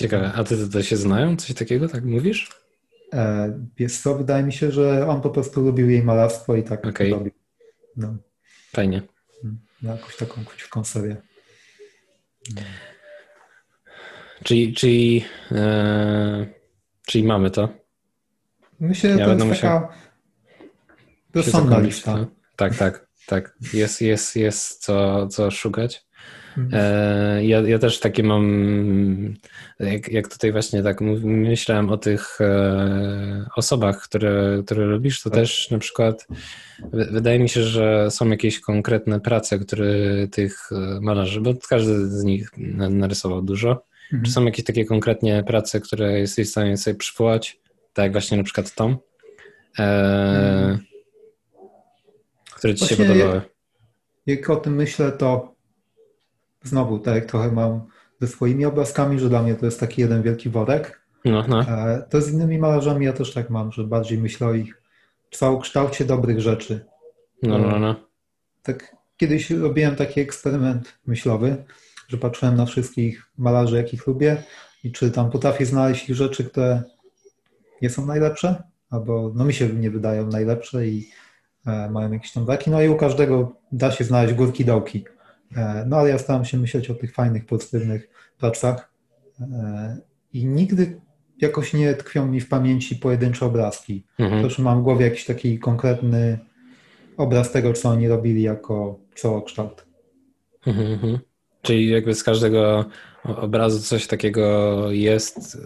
Ciekawe. A ty to się znają? Coś takiego, tak mówisz? E, wydaje mi się, że on po prostu lubił jej malarstwo i tak okay. robił. No. Fajnie. Mm, jakąś taką króciutką serię. Czyli, czyli, e, czyli mamy to? Myślę, że ja to jest musiał... taka rozsądna lista. Tak, tak, tak. Jest, jest, jest co, co szukać. Mhm. E, ja, ja też takie mam, jak, jak tutaj właśnie tak myślałem o tych e, osobach, które, które robisz, to tak. też na przykład wydaje mi się, że są jakieś konkretne prace, które tych e, malarzy, bo każdy z nich narysował dużo. Mhm. Czy są jakieś takie konkretnie prace, które jesteś w stanie sobie przywołać, tak jak właśnie na przykład Tom, e, mhm. które ci właśnie się podobały? Jak, jak o tym myślę, to znowu, tak jak trochę mam ze swoimi obrazkami, że dla mnie to jest taki jeden wielki worek. No, no. E, to z innymi malarzami ja też tak mam, że bardziej myślę o ich całokształcie dobrych rzeczy. No, no, no. Tak kiedyś robiłem taki eksperyment myślowy, że patrzyłem na wszystkich malarzy, jakich lubię i czy tam potrafię znaleźć ich rzeczy, które nie są najlepsze, albo no mi się nie wydają najlepsze i e, mają jakieś tam braki. No i u każdego da się znaleźć górki dołki. E, no ale ja staram się myśleć o tych fajnych, pozytywnych pracach e, i nigdy jakoś nie tkwią mi w pamięci pojedyncze obrazki. Mhm. To, że mam w głowie jakiś taki konkretny obraz tego, co oni robili jako całokształt. Mhm, mhm. Czyli jakby z każdego obrazu coś takiego jest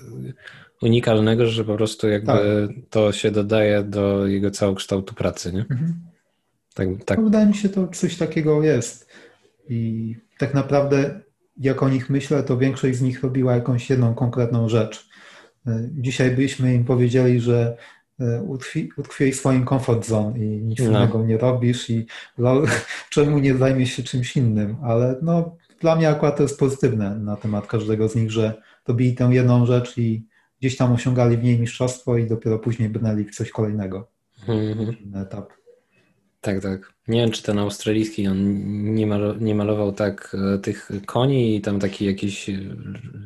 unikalnego, że po prostu jakby tak. to się dodaje do jego całokształtu pracy, nie? Mhm. Tak, tak. No, wydaje mi się, to coś takiego jest. I tak naprawdę, jak o nich myślę, to większość z nich robiła jakąś jedną konkretną rzecz. E, dzisiaj byśmy im powiedzieli, że e, utkwi, w swoim comfort zone i nic no. innego nie robisz i no, (laughs) czemu nie zajmiesz się czymś innym. Ale no, dla mnie akurat to jest pozytywne na temat każdego z nich, że robili tę jedną rzecz i gdzieś tam osiągali w niej mistrzostwo i dopiero później brnęli w coś kolejnego. -hmm. etap. Tak, tak. Nie wiem, czy ten australijski, on nie, nie malował tak e, tych koni i tam taki jakiś e,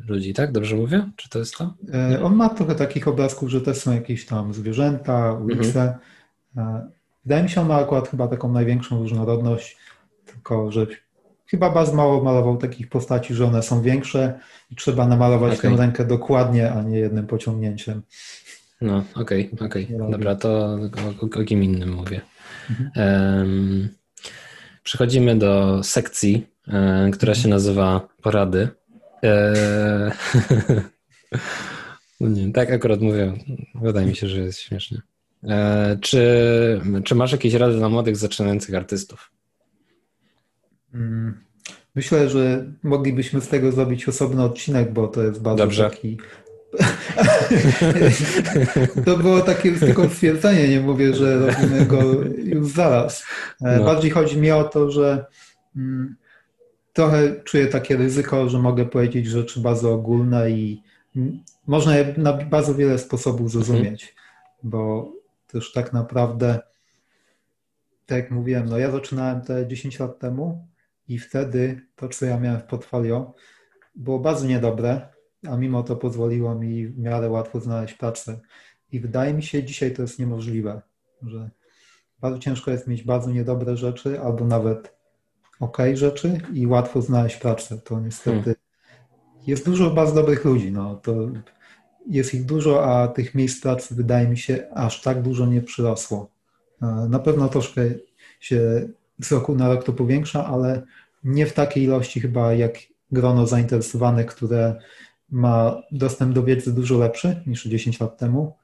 ludzi, tak? Dobrze mówię? Czy to jest to? E, on ma trochę takich obrazków, że też są jakieś tam zwierzęta, ulice. Mhm. Wydaje mi się, on ma akurat chyba taką największą różnorodność, tylko że chyba bardzo mało malował takich postaci, że one są większe i trzeba namalować okay. tę rękę dokładnie, a nie jednym pociągnięciem. No, okej, okay, okej. Okay. Dobra, to o, o kim innym mówię. Mhm. Przechodzimy do sekcji, e, która się nazywa porady. E, (laughs) no nie, tak akurat mówię. Wydaje mi się, że jest śmiesznie. E, czy, czy masz jakieś rady dla młodych, zaczynających artystów? Myślę, że moglibyśmy z tego zrobić osobny odcinek, bo to jest bardzo Dobrze. taki (laughs) to było takie tylko stwierdzenie, nie mówię, że robimy go już zaraz. E, no. Bardziej chodzi mi o to, że mm, trochę czuję takie ryzyko, że mogę powiedzieć rzeczy bardzo ogólne i mm, można je na bardzo wiele sposobów zrozumieć, mhm. bo też tak naprawdę, tak jak mówiłem, no ja zaczynałem te 10 lat temu i wtedy to, co ja miałem w portfolio, było bardzo niedobre, a mimo to pozwoliło mi w miarę łatwo znaleźć pracę. I wydaje mi się, dzisiaj to jest niemożliwe, że bardzo ciężko jest mieć bardzo niedobre rzeczy albo nawet ok rzeczy i łatwo znaleźć pracę. To niestety jest dużo bardzo dobrych ludzi. No, to jest ich dużo, a tych miejsc pracy wydaje mi się aż tak dużo nie przyrosło. Na pewno troszkę się z roku na rok to powiększa, ale nie w takiej ilości chyba jak grono zainteresowanych, które ma dostęp do wiedzy dużo lepszy niż 10 lat temu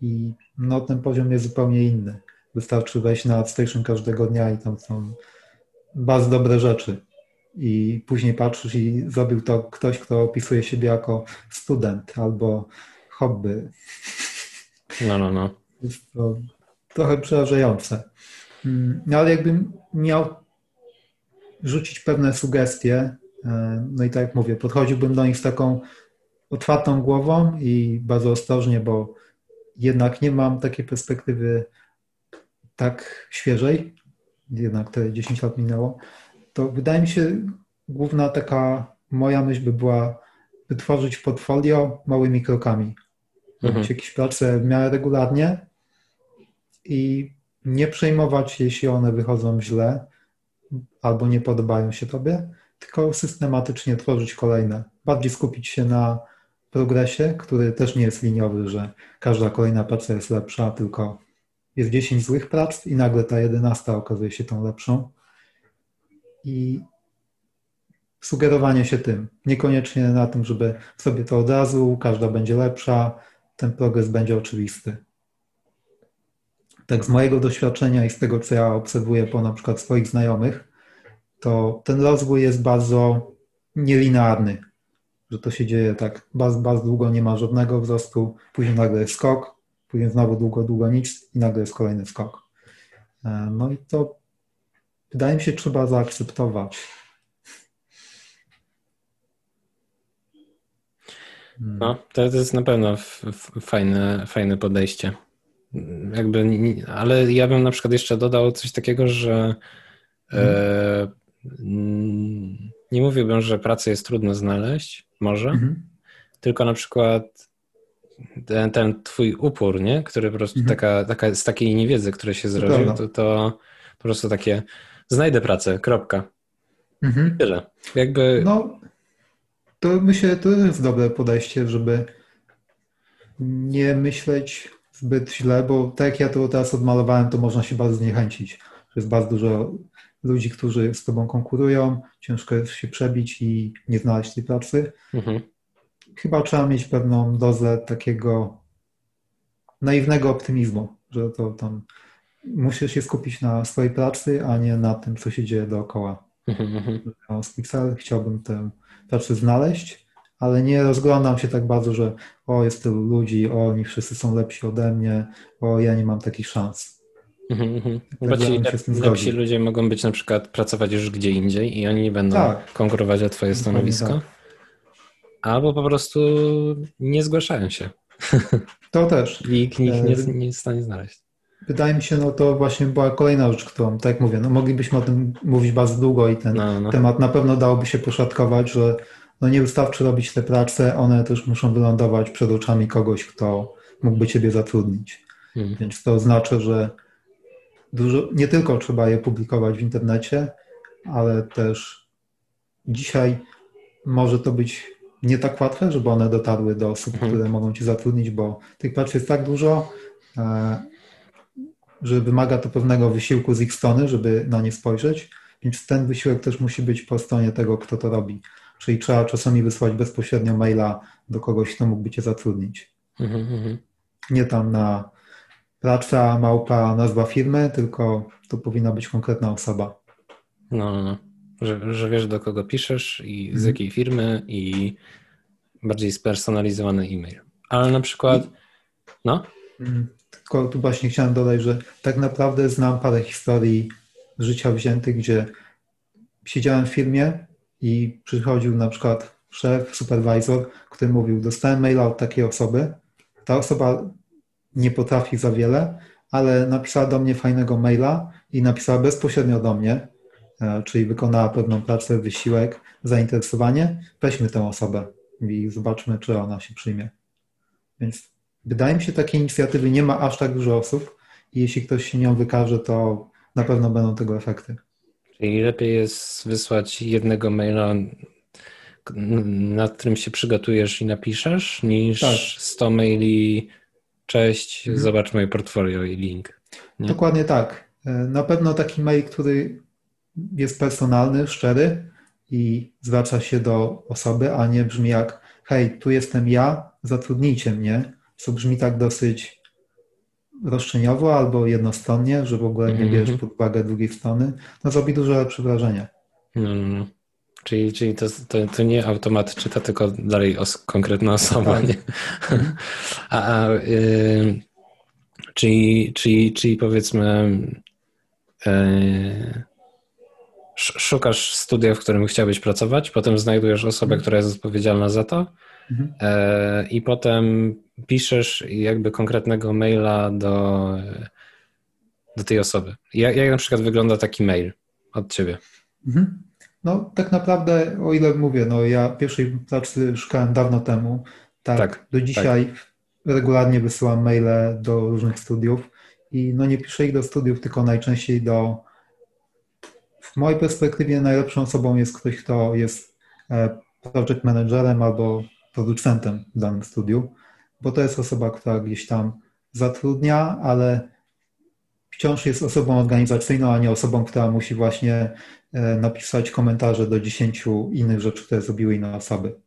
i no, ten poziom jest zupełnie inny. Wystarczy wejść na station każdego dnia i tam są bardzo dobre rzeczy. I później patrzysz i zrobił to ktoś, kto opisuje siebie jako student albo hobby. No, no, no. Jest to trochę przerażające. Mm, no, ale jakbym miał rzucić pewne sugestie, e, no i tak jak mówię, podchodziłbym do nich z taką otwartą głową i bardzo ostrożnie, bo jednak nie mam takiej perspektywy tak świeżej, jednak te 10 lat minęło, to wydaje mi się, główna taka moja myśl by była wytworzyć portfolio małymi krokami. Mhm. Robić jakieś prace w miarę regularnie i nie przejmować, jeśli one wychodzą źle albo nie podobają się tobie, tylko systematycznie tworzyć kolejne. Bardziej skupić się na progresie, który też nie jest liniowy, że każda kolejna praca jest lepsza, tylko jest 10 złych prac i nagle ta 11 okazuje się tą lepszą. I sugerowanie się tym, niekoniecznie na tym, żeby sobie to od razu, każda będzie lepsza, ten progres będzie oczywisty. Tak z mojego doświadczenia i z tego, co ja obserwuję po na przykład swoich znajomych, to ten rozwój jest bardzo nielinearny że to się dzieje tak bardzo, bardzo długo, nie ma żadnego wzrostu, później nagle jest skok, później znowu długo, długo nic i nagle jest kolejny skok. E, no i to wydaje mi się trzeba zaakceptować. No, to jest na pewno fajne, fajne podejście. Jakby, ale ja bym na przykład jeszcze dodał coś takiego, że e, nie mówiłbym, że pracę jest trudno znaleźć, może, mhm. tylko na przykład ten, ten twój upór, nie? który po prostu mhm. taka, taka, z takiej niewiedzy, które się zrodził, to, to po prostu takie znajdę pracę, kropka. Mhm. Tyle. Jakby... No, to myślę, to jest dobre podejście, żeby nie myśleć zbyt źle, bo tak jak ja to teraz odmalowałem, to można się bardzo zniechęcić. Jest bardzo dużo ludzi, którzy z tobą konkurują, ciężko jest się przebić i nie znaleźć tej pracy. Mhm. Chyba trzeba mieć pewną dozę takiego naiwnego optymizmu, że to tam musisz się skupić na swojej pracy, a nie na tym, co się dzieje dookoła. Mhm. mhm. Swój cel, chciałbym tę pracę znaleźć, ale nie rozglądam się tak bardzo, że o, jest tylu ludzi, o, oni wszyscy są lepsi ode mnie, o, ja nie mam takich szans. Mhm, mhm. Ci lepsi ludzie mogą być na przykład pracować już gdzie indziej i oni nie będą tak. konkurować o twoje stanowisko. Tak. Albo po prostu nie zgłaszają się. (laughs) To też. I nikt nie, nie jest w stanie znaleźć. Wydaje mi się, no to właśnie była kolejna rzecz, którą, tak jak mówię, no moglibyśmy o tym mówić bardzo długo i ten no, no. temat na pewno dałoby się poszatkować, że no nie wystarczy robić te prace, one też muszą wylądować przed oczami kogoś, kto mógłby ciebie zatrudnić. Hmm. Więc to oznacza, że dużo, nie tylko trzeba je publikować w internecie, ale też dzisiaj może to być nie tak łatwe, żeby one dotarły do osób, mhm. które mogą Cię zatrudnić, bo tych prac jest tak dużo, e, że wymaga to pewnego wysiłku z ich strony, żeby na nie spojrzeć, więc ten wysiłek też musi być po stronie tego, kto to robi. Czyli trzeba czasami wysłać bezpośrednio maila do kogoś, kto mógłby Cię zatrudnić. Mhm, mhm. Nie tam na praca, małpa, nazwa firmy, tylko to powinna być konkretna osoba. No, no, no. Że, że wiesz, do kogo piszesz i z mhm. jakiej firmy i bardziej spersonalizowany e-mail. Ale na przykład, no? Tylko tu właśnie chciałem dodać, że tak naprawdę znam parę historii życia wziętych, gdzie siedziałem w firmie i przychodził na przykład szef, supervisor, który mówił, dostałem maila od takiej osoby, ta osoba nie potrafi za wiele, ale napisała do mnie fajnego maila i napisała bezpośrednio do mnie, e, czyli wykonała pewną pracę, wysiłek, zainteresowanie. Weźmy tę osobę i zobaczmy, czy ona się przyjmie. Więc wydaje mi się, takiej inicjatywy nie ma aż tak dużo osób i jeśli ktoś się nią wykaże, to na pewno będą tego efekty. Czyli lepiej jest wysłać jednego maila, nad którym się przygotujesz i napiszesz, niż tak. 100 maili cześć, mhm. zobacz moje portfolio i link. Nie? Dokładnie tak. E, na pewno taki mail, który jest personalny, szczery i zwraca się do osoby, a nie brzmi jak hej, tu jestem ja, zatrudnijcie mnie, co brzmi tak dosyć roszczeniowo albo jednostronnie, że w ogóle nie bierzesz mhm. pod uwagę drugiej strony, no zrobi dużo lepsze wrażenie. No. Czyli, czyli to, to, to, nie automat czyta, tylko dalej os konkretna osoba. Tak. Nie? A, a y, czyli, czyli, czyli powiedzmy y, szukasz studia, w którym chciałbyś pracować, potem znajdujesz osobę, mhm. która jest odpowiedzialna za to mhm. y, i potem piszesz jakby konkretnego maila do, do tej osoby. Jak, jak na przykład wygląda taki mail od ciebie? Mhm. No tak naprawdę, o ile mówię, no ja pierwszej pracy szukałem dawno temu, tak, tak do dzisiaj tak. regularnie wysyłam maile do różnych studiów i no nie piszę ich do studiów, tylko najczęściej do w mojej perspektywie najlepszą osobą jest ktoś, kto jest e, project managerem albo producentem w danym studiu, bo to jest osoba, która gdzieś tam zatrudnia, ale wciąż jest osobą organizacyjną, a nie osobą, która musi właśnie e, napisać komentarze do dziesięciu innych rzeczy, które zrobiły inne osoby.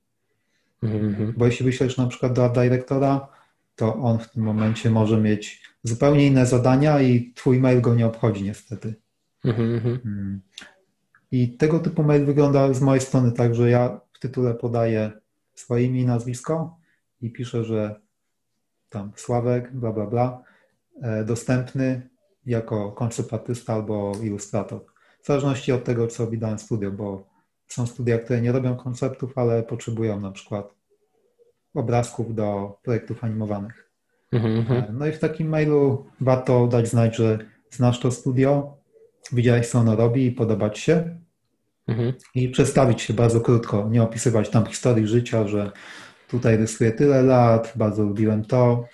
Mm-hmm. Bo jeśli wyślesz na przykład do dyrektora, to on w tym momencie może mieć zupełnie inne zadania i twój mail go nie obchodzi niestety. Mm-hmm. Mm. I tego typu mail wygląda z mojej strony tak, że ja w tytule podaję swoje imię i nazwisko i piszę, że tam Sławek, bla, bla, bla, e, dostępny jako konceptartysta albo ilustrator. W zależności od tego, co robi dane studio, bo są studia, które nie robią konceptów, ale potrzebują na przykład obrazków do projektów animowanych. Mm-hmm. No i w takim mailu warto dać znać, że znasz to studio, widziałeś, co ono robi i podobać się. Mm-hmm. I przedstawić się bardzo krótko, nie opisywać tam historii życia, że tutaj rysuję tyle lat, bardzo lubiłem to,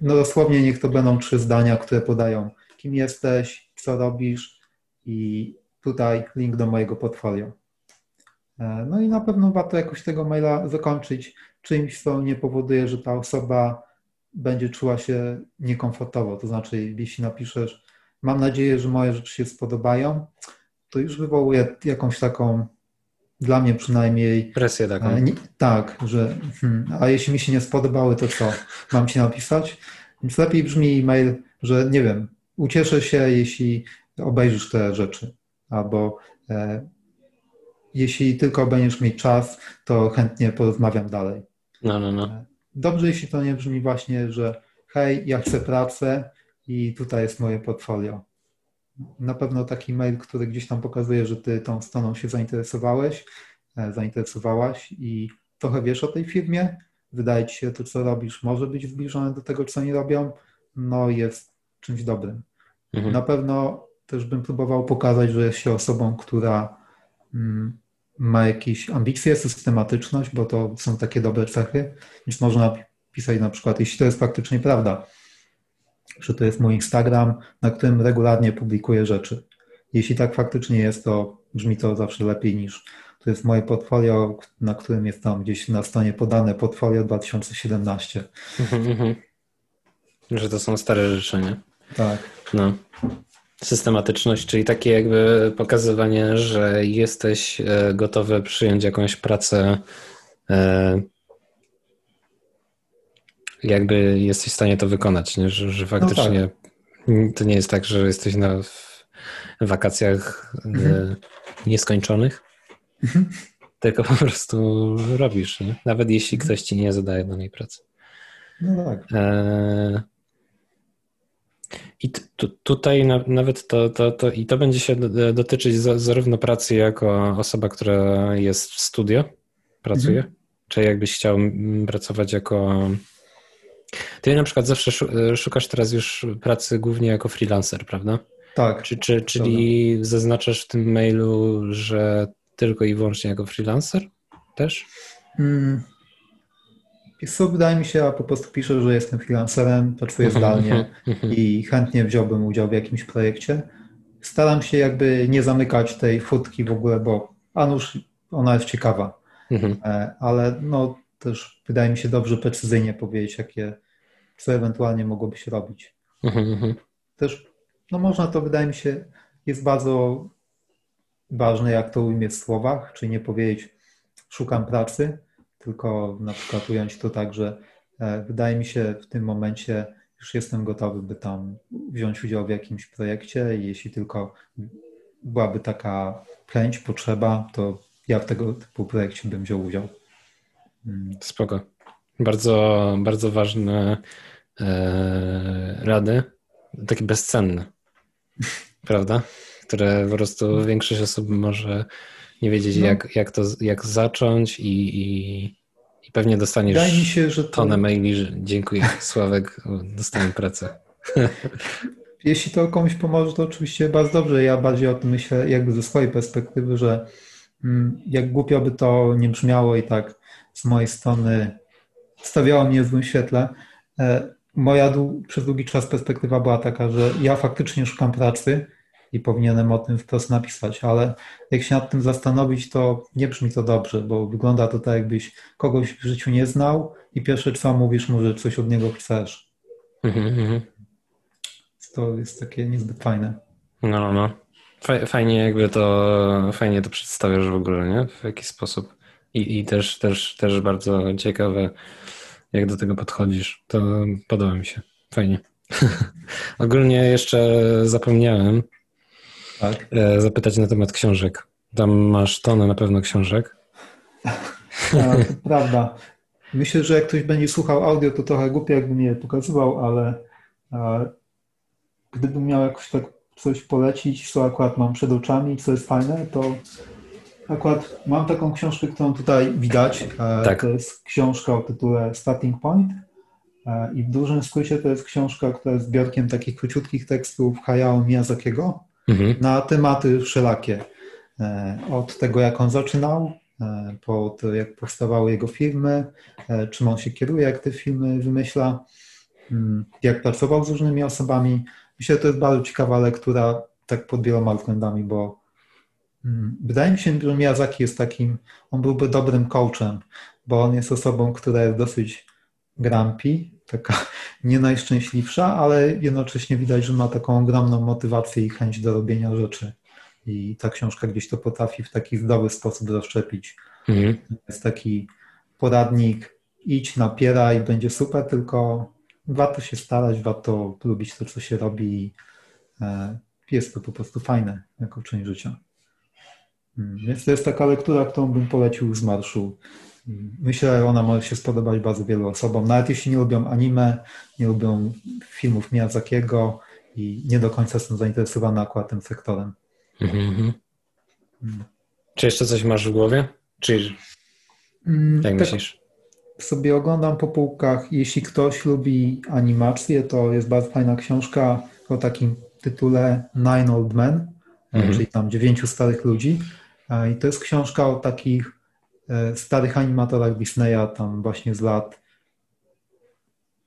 no dosłownie niech to będą trzy zdania, które podają kim jesteś, co robisz i tutaj link do mojego portfolio. E, no i na pewno warto jakoś tego maila zakończyć czymś, co nie powoduje, że ta osoba będzie czuła się niekomfortowo. To znaczy, jeśli napiszesz, mam nadzieję, że moje rzeczy się spodobają, to już wywołuje jakąś taką dla mnie przynajmniej. Presję taką. Nie, tak, że hmm, a jeśli mi się nie spodobały, to co? Mam ci napisać? Więc lepiej brzmi e-mail, że nie wiem, ucieszę się, jeśli obejrzysz te rzeczy, albo e, jeśli tylko będziesz mieć czas, to chętnie porozmawiam dalej. No, no, no. Dobrze, jeśli to nie brzmi właśnie, że hej, ja chcę pracę i tutaj jest moje portfolio na pewno taki mail, który gdzieś tam pokazuje, że ty tą stroną się zainteresowałeś, e, zainteresowałaś i trochę wiesz o tej firmie, wydaje ci się to, co robisz, może być zbliżone do tego, co oni robią, no jest czymś dobrym. Mhm. Na pewno też bym próbował pokazać, że jest się osobą, która mm, ma jakieś ambicje, systematyczność, bo to są takie dobre cechy, więc można pisać na przykład, jeśli to jest faktycznie prawda, że to jest mój Instagram, na którym regularnie publikuję rzeczy. Jeśli tak faktycznie jest, to brzmi to zawsze lepiej niż to jest moje portfolio, na którym jest tam gdzieś na stronie podane portfolio 2017. Mhm, mhm. Że to są stare rzeczy, nie? Tak. No. Systematyczność, czyli takie jakby pokazywanie, że jesteś e, gotowy przyjąć jakąś pracę e, jakby jesteś w stanie to wykonać, nie? Że, że faktycznie no tak. to nie jest tak, że jesteś na wakacjach e, mhm. nieskończonych, mhm. tylko po prostu robisz, nie? nawet jeśli ktoś ci nie zadaje danej pracy. No tak. E... I tutaj na, nawet to, to, to, i to będzie się dotyczyć zarówno pracy jako osoba, która jest w studio, pracuje, mhm. czy jakbyś chciał pracować jako ty na przykład zawsze e, szukasz teraz już pracy głównie jako freelancer, prawda? Tak. Czy, czy, czyli zaznaczasz w tym mailu, że tylko i wyłącznie jako freelancer też? Hmm. Co wydaje mi się, a po prostu piszę, że jestem freelancerem, pracuję mhm, zdalnie mhm, (laughs) mhm. i chętnie wziąłbym udział w jakimś projekcie. Staram się jakby nie zamykać tej futki w ogóle, bo a nuż ona jest ciekawa, e, ale no też wydaje mi się dobrze precyzyjnie powiedzieć, jakie co ewentualnie mogłoby się robić. Mhm, mhm. Też, no można to, wydaje mi się, jest bardzo ważne, jak to ujmie w słowach, czyli nie powiedzieć szukam pracy, tylko na przykład ująć to tak, że e, wydaje mi się w tym momencie już jestem gotowy, by tam wziąć udział w jakimś projekcie i jeśli tylko byłaby taka chęć, potrzeba, to ja w tego typu projekcie bym wziął udział. Mm. Spoko. Bardzo, bardzo ważne e, rady, takie bezcenne, (laughs) prawda? Które po prostu większość osób może nie wiedzieć, no. jak, jak to jak zacząć i, i, i pewnie dostaniesz mi się, że to... tonę maili, że dziękuję, Sławek, dostałem pracę. (laughs) Jeśli to komuś pomoże, to oczywiście bardzo dobrze. Ja bardziej o tym myślę jakby ze swojej perspektywy, że mm, jak głupio by to nie brzmiało i tak z mojej strony stawiało mnie w złym świetle. E, moja przez długi czas perspektywa była taka, że ja faktycznie szukam pracy, i powinienem o tym wprost napisać, ale jak się nad tym zastanowić, to nie brzmi to dobrze, bo wygląda to tak, jakbyś kogoś w życiu nie znał i pierwsze co mówisz mu, że coś od niego chcesz. Mhm, mhm. To jest takie niezbyt fajne. No, no. Fajnie jakby to, fajnie to przedstawiasz w ogóle, nie? W jaki sposób. I, i też, też, też bardzo ciekawe, jak do tego podchodzisz. To podoba mi się. Fajnie. (laughs) Ogólnie jeszcze zapomniałem, tak. E, zapytać na temat książek. Tam masz tonę na pewno książek. (laughs) Tak, prawda. Myślę, że jak ktoś będzie słuchał audio, to trochę głupio, jakbym je pokazywał, ale a, gdybym miał jakoś tak coś polecić, co akurat mam przed oczami, co jest fajne, to akurat mam taką książkę, którą tutaj widać. E, tak. To jest książka o tytule Starting Point. E, I w dużym skrócie to jest książka, która jest zbiorkiem takich króciutkich tekstów Hayao Miyazakiego mhm. na tematy wszelakie. E, od tego, jak on zaczynał, po to, jak powstawały jego filmy, e, czym on się kieruje, jak te filmy wymyśla, mm, jak pracował z różnymi osobami. Myślę, że to jest bardzo ciekawa lektura, tak pod wieloma względami, bo wydaje mi się, że Miyazaki jest takim, on byłby dobrym coachem, bo on jest osobą, która jest dosyć grumpy, taka (laughs) nie najszczęśliwsza, ale jednocześnie widać, że ma taką ogromną motywację i chęć do robienia rzeczy. I ta książka gdzieś to potrafi w taki zdrowy sposób zaszczepić. Mhm. Jest taki poradnik, idź, napieraj, będzie super, tylko warto się starać, warto lubić to, co się robi. E, jest to po prostu fajne jako część życia. Mm, więc to jest taka lektura, którą bym polecił z marszu Myślę, że ona może się spodobać bardzo wielu osobom, nawet jeśli nie lubią anime, nie lubią filmów Miyazakiego i nie do końca są zainteresowane akurat tym sektorem. Mm-hmm. Czy jeszcze coś masz w głowie? Czy mm, jak tak myślisz? Sobie oglądam po półkach. Jeśli ktoś lubi animację, to jest bardzo fajna książka o takim tytule Nine Old Men, mm-hmm. czyli tam dziewięciu starych ludzi. I to jest książka o takich E, starych animatorach Disneya, tam właśnie z lat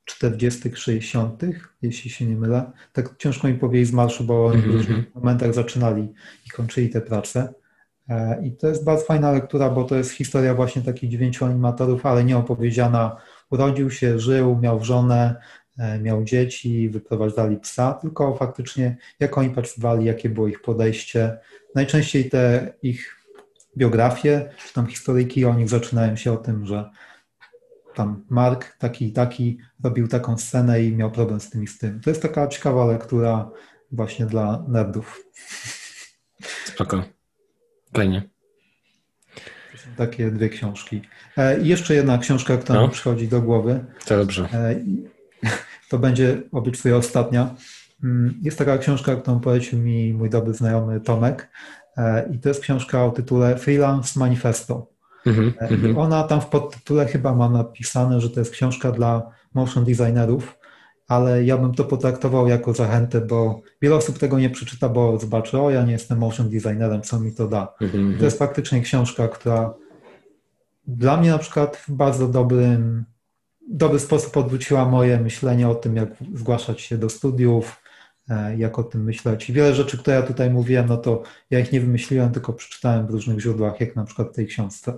40., 60., jeśli się nie mylę. Tak ciężko mi powiedzieć z marszu, bo oni w mhm, różnych mhm. momentach zaczynali i kończyli te prace. E, I to jest bardzo fajna lektura, bo to jest historia właśnie takich dziewięciu animatorów, ale nie opowiedziana. Urodził się, żył, miał żonę, e, miał dzieci, wyprowadzali psa, tylko faktycznie jak oni pracowali, jakie było ich podejście. Najczęściej te ich biografie, czy tam historyjki o nich zaczynają się o tym, że tam Mark taki i taki robił taką scenę i miał problem z tym i z tym. To jest taka ciekawa lektura właśnie dla nerdów. Spoko. Fajnie. To są takie dwie książki. E, I jeszcze jedna książka, która no. mi przychodzi do głowy. To dobrze. E, (laughs) to będzie obiecuję ostatnia. Mm, jest taka książka, którą polecił mi mój dobry znajomy Tomek. E, I to jest książka o tytule Freelance Manifesto. Mm -hmm, ona tam w podtytule chyba ma napisane, że to jest książka dla motion designerów, ale ja bym to potraktował jako zachętę, bo wiele osób tego nie przeczyta, bo zobaczy, o ja nie jestem motion designerem, co mi to da. Mm -hmm. To jest faktycznie książka, która dla mnie na przykład w bardzo dobrym, dobry sposób odwróciła moje myślenie o tym, jak zgłaszać się do studiów, jak o tym myśleć. I wiele rzeczy, które ja tutaj mówiłem, no to ja ich nie wymyśliłem, tylko przeczytałem w różnych źródłach, jak na przykład w tej książce.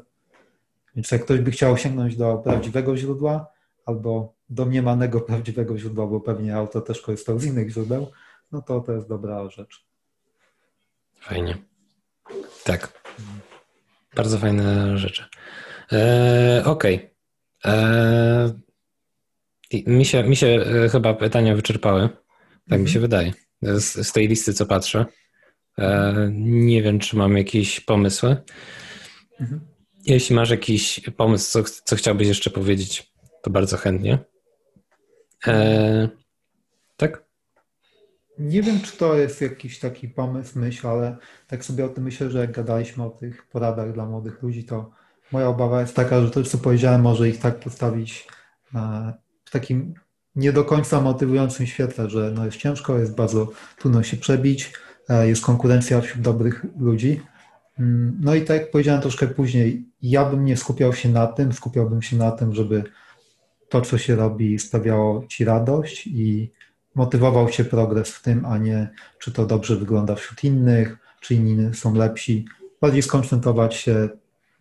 Więc jak ktoś by chciał sięgnąć do prawdziwego źródła albo domniemanego prawdziwego źródła, bo pewnie auto też korzystał z innych źródeł, no to to jest dobra rzecz. Fajnie. Tak. Bardzo fajne rzeczy. Eee, Okej. Okay. Eee, mi, się, mi się e, chyba pytania wyczerpały. Tak mi się mhm. wydaje. Z, z, tej listy, co patrzę. Eee, nie wiem, czy mam jakieś pomysły. Mhm. Jeśli masz jakiś pomysł, co, co chciałbyś jeszcze powiedzieć, to bardzo chętnie. Eee, tak? Nie wiem, czy to jest jakiś taki pomysł, myśl, ale tak sobie o tym myślę, że jak gadaliśmy o tych poradach dla młodych ludzi, to moja obawa jest taka, że to, co powiedziałem, może ich tak postawić w takim nie do końca motywującym świetle, że no jest ciężko, jest bardzo trudno się przebić, e, jest konkurencja wśród dobrych ludzi. Mm, no i tak jak powiedziałem troszkę później, ja bym nie skupiał się na tym, skupiałbym się na tym, żeby to, co się robi, sprawiało ci radość i motywował cię progres w tym, a nie czy to dobrze wygląda wśród innych, czy inni są lepsi. Bardziej skoncentrować się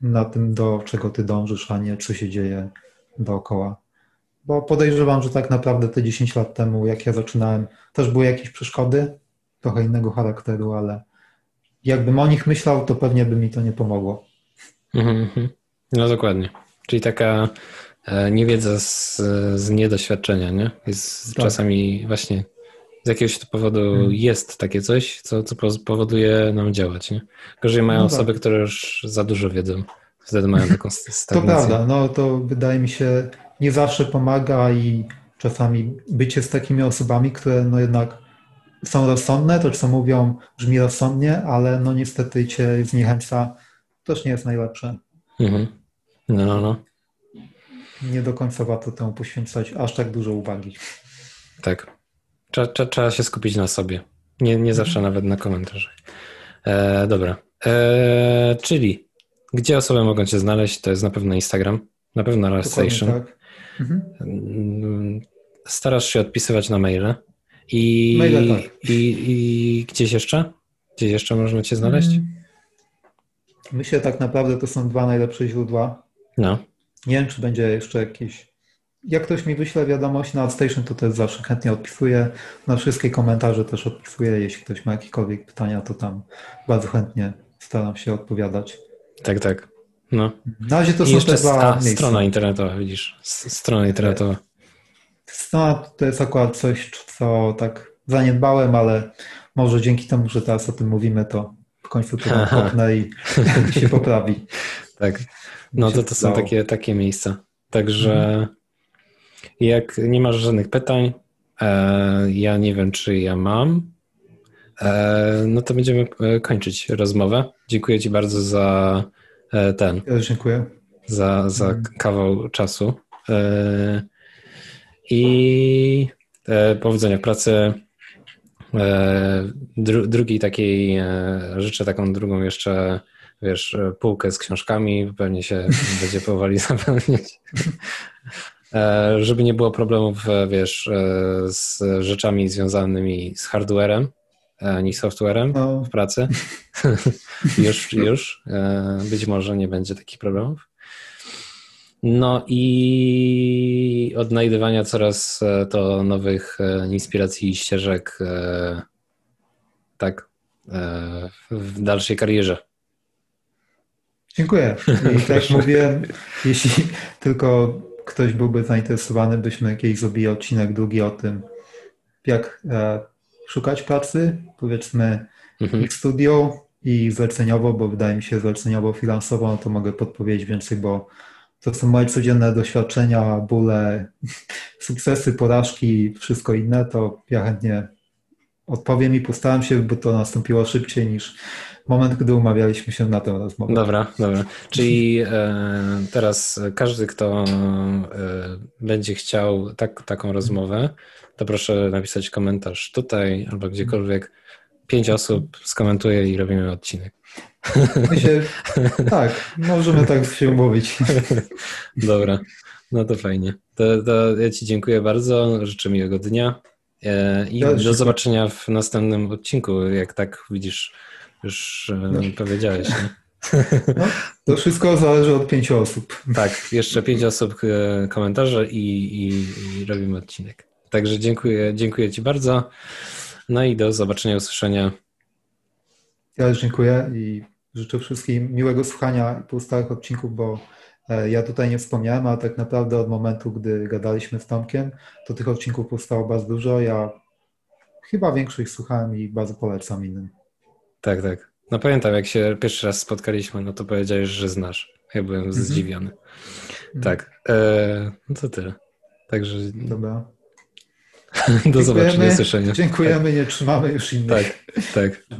na tym, do czego ty dążysz, a nie co się dzieje dookoła. Bo podejrzewam, że tak naprawdę te 10 lat temu, jak ja zaczynałem, też były jakieś przeszkody, trochę innego charakteru, ale jakbym o nich myślał, to pewnie by mi to nie pomogło. Mhm, mhm. No dokładnie. Czyli taka e, niewiedza z, z niedoświadczenia, nie? Jest tak. czasami właśnie z jakiegoś powodu hmm. jest takie coś, co, co powoduje nam działać, nie? Gorzej mają no tak. osoby, które już za dużo wiedzą. Wtedy mają taką stagnację. To prawda, no to wydaje mi się nie zawsze pomaga i czasami bycie z takimi osobami, które no jednak są rozsądne, to co mówią brzmi rozsądnie, ale no niestety cię zniechęca, też nie jest najlepsze. Mhm. No, no, no. Nie do końca warto temu poświęcać aż tak dużo uwagi. Tak. Trzeba, trzeba, trzeba się skupić na sobie. Nie, nie zawsze mhm. nawet na komentarzach. E, dobra. E, czyli gdzie osoby mogą cię znaleźć? To jest na pewno Instagram, na pewno Last Station. Tak. Mhm. Starasz się odpisywać na maile. I, Maile, tak. i, I gdzieś jeszcze? Gdzieś jeszcze można cię znaleźć? Mm. Myślę tak naprawdę to są dwa najlepsze źródła. No. Nie wiem, czy będzie jeszcze jakieś. Jak ktoś mi wyśle wiadomość na Station, to też zawsze chętnie odpisuję. Na wszystkie komentarze też odpisuję. Jeśli ktoś ma jakiekolwiek pytania, to tam bardzo chętnie staram się odpowiadać. Tak, tak. No. Na razie to I są te dwa a, strona internetowa, widzisz. Strona internetowa. Strona to jest akurat coś, co tak zaniedbałem, ale może dzięki temu, że teraz o tym mówimy, to w końcu to kopnę i się (laughs) poprawi. Tak. No to to są takie, takie miejsca. Także mhm. jak nie masz żadnych pytań, e, ja nie wiem, czy ja mam, e, no to będziemy e, kończyć rozmowę. Dziękuję Ci bardzo za ten. Ja dziękuję. Za, za mhm. kawał czasu. I powodzenia w pracy. Dru, drugiej takiej, życzę taką drugą jeszcze wiesz, półkę z książkami, pewnie się (laughs) będzie powoli (laughs) zapełniać. E, żeby nie było problemów, e, wiesz, e, z rzeczami związanymi z hardwarem, ani softwarem no. w pracy. (laughs) (laughs) już, już. Być może nie będzie takich problemów. No i odnajdywania coraz to nowych inspiracji i ścieżek tak w dalszej karierze. Dziękuję. I (laughs) tak mówiłem, jeśli tylko ktoś byłby zainteresowany, byśmy kiedyś zrobili odcinek drugi o tym, jak e, szukać pracy, powiedzmy mhm. w studio i zleceniowo, bo wydaje mi się zleceniowo, finansowo, no to mogę podpowiedzieć więcej, bo to są moje codzienne doświadczenia, bóle, (laughs) sukcesy, porażki, wszystko inne, to ja chętnie odpowiem i postaram się, by to nastąpiło szybciej niż moment, gdy umawialiśmy się na tę rozmowę. Dobra, dobra. Czyli e, teraz każdy, kto e, będzie chciał tak, taką rozmowę, to proszę napisać komentarz tutaj albo gdziekolwiek. Pięć osób skomentuje i robimy odcinek. Myślę, tak, możemy tak się umówić. (laughs) Dobra, no to fajnie. To, to ja Ci dziękuję bardzo, życzę miłego dnia e, i do zobaczenia w następnym odcinku, jak tak widzisz już no. powiedziałeś. Nie? (laughs) No, to wszystko zależy od pięciu osób. Tak, jeszcze pięć osób e, komentarze i, i, i robimy odcinek. Także dziękuję, dziękuję Ci bardzo. No i do zobaczenia, usłyszenia. Ja też dziękuję i życzę wszystkim miłego słuchania pozostałych odcinków, bo e, ja tutaj nie wspomniałem, ale tak naprawdę od momentu, gdy gadaliśmy z Tomkiem, to tych odcinków powstało bardzo dużo. Ja chyba większość słuchałem i bardzo polecam innym. Tak, tak. No pamiętam, jak się pierwszy raz spotkaliśmy, no to powiedziałeś, że znasz. Ja byłem mm -hmm. zdziwiony. Mm -hmm. Tak. E, no to tyle. Także. Dobra. Do zobaczenia, usłyszenia. Dziękujemy, tak. nie trzymamy już innych. Tak, tak.